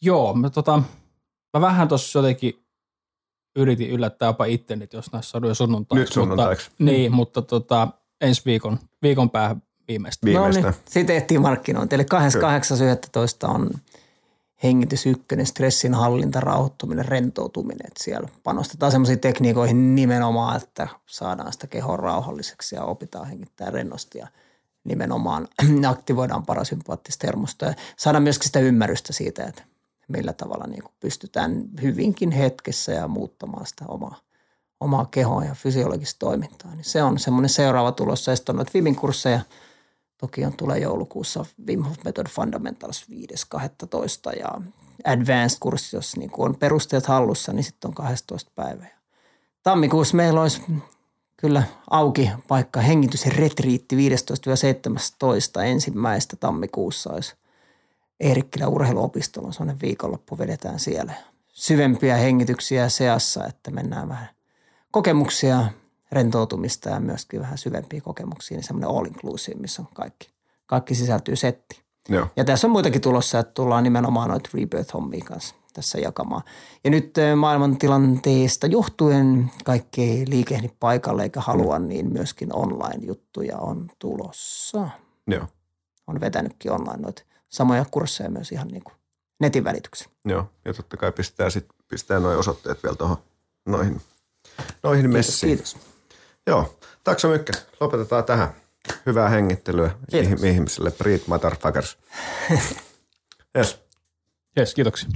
joo, mä, tota, mä vähän tuossa jotenkin yritin yllättää jopa itteni, että jos näissä on jo sunnuntaiksi. Nyt sunnuntaiksi. Mutta, niin, mutta tota, ensi viikon, viikon päähän viimeistä. Viimeistä. No niin, siitä ehtii markkinointi. Eli 28.11. on hengitys ykkönen, stressin hallinta, rauhoittuminen, rentoutuminen. Et siellä panostetaan semmoisiin tekniikoihin nimenomaan, että saadaan sitä kehoa rauhalliseksi ja opitaan hengittää rennosti ja nimenomaan *clears throat* aktivoidaan parasympaattista hermostoa ja saadaan myöskin sitä ymmärrystä siitä, että millä tavalla niin kuin pystytään hyvinkin hetkessä ja muuttamaan sitä omaa, omaa kehoa ja fysiologista toimintaa. Niin se on semmoinen seuraava tulossa. Ja sitten on noita Vimin kursseja. Toki on tulee joulukuussa Wim Hof Method Fundamentals 5.12. ja Advanced-kurssi, jos niin kuin on perusteet hallussa, niin sitten on 12 päivää. Tammikuussa meillä olisi kyllä auki paikka hengitysretriitti 15-17 ensimmäistä tammikuussa olisi Eerikkilä urheiluopistolla. Sellainen viikonloppu vedetään siellä. Syvempiä hengityksiä seassa, että mennään vähän kokemuksia, rentoutumista ja myöskin vähän syvempiä kokemuksia. Niin semmoinen all inclusive, missä on kaikki, kaikki sisältyy setti. Joo. Ja tässä on muitakin tulossa, että tullaan nimenomaan noita rebirth-hommia kanssa tässä jakamaan. Ja nyt eh, maailmantilanteesta johtuen kaikki ei liikehdi paikalle eikä halua, niin myöskin online-juttuja on tulossa. Joo. On vetänytkin online noita samoja kursseja myös ihan niin kuin netin välityksellä. Joo, ja totta kai pistää, sit, pistää noin osoitteet vielä tuohon noihin, noihin Kiitos, messiin. kiitos. Joo, taksa mykkä. Lopetetaan tähän. Hyvää hengittelyä Kiitos. ihmisille. Breathe motherfuckers. *laughs* yes. Yes, kiitoksia.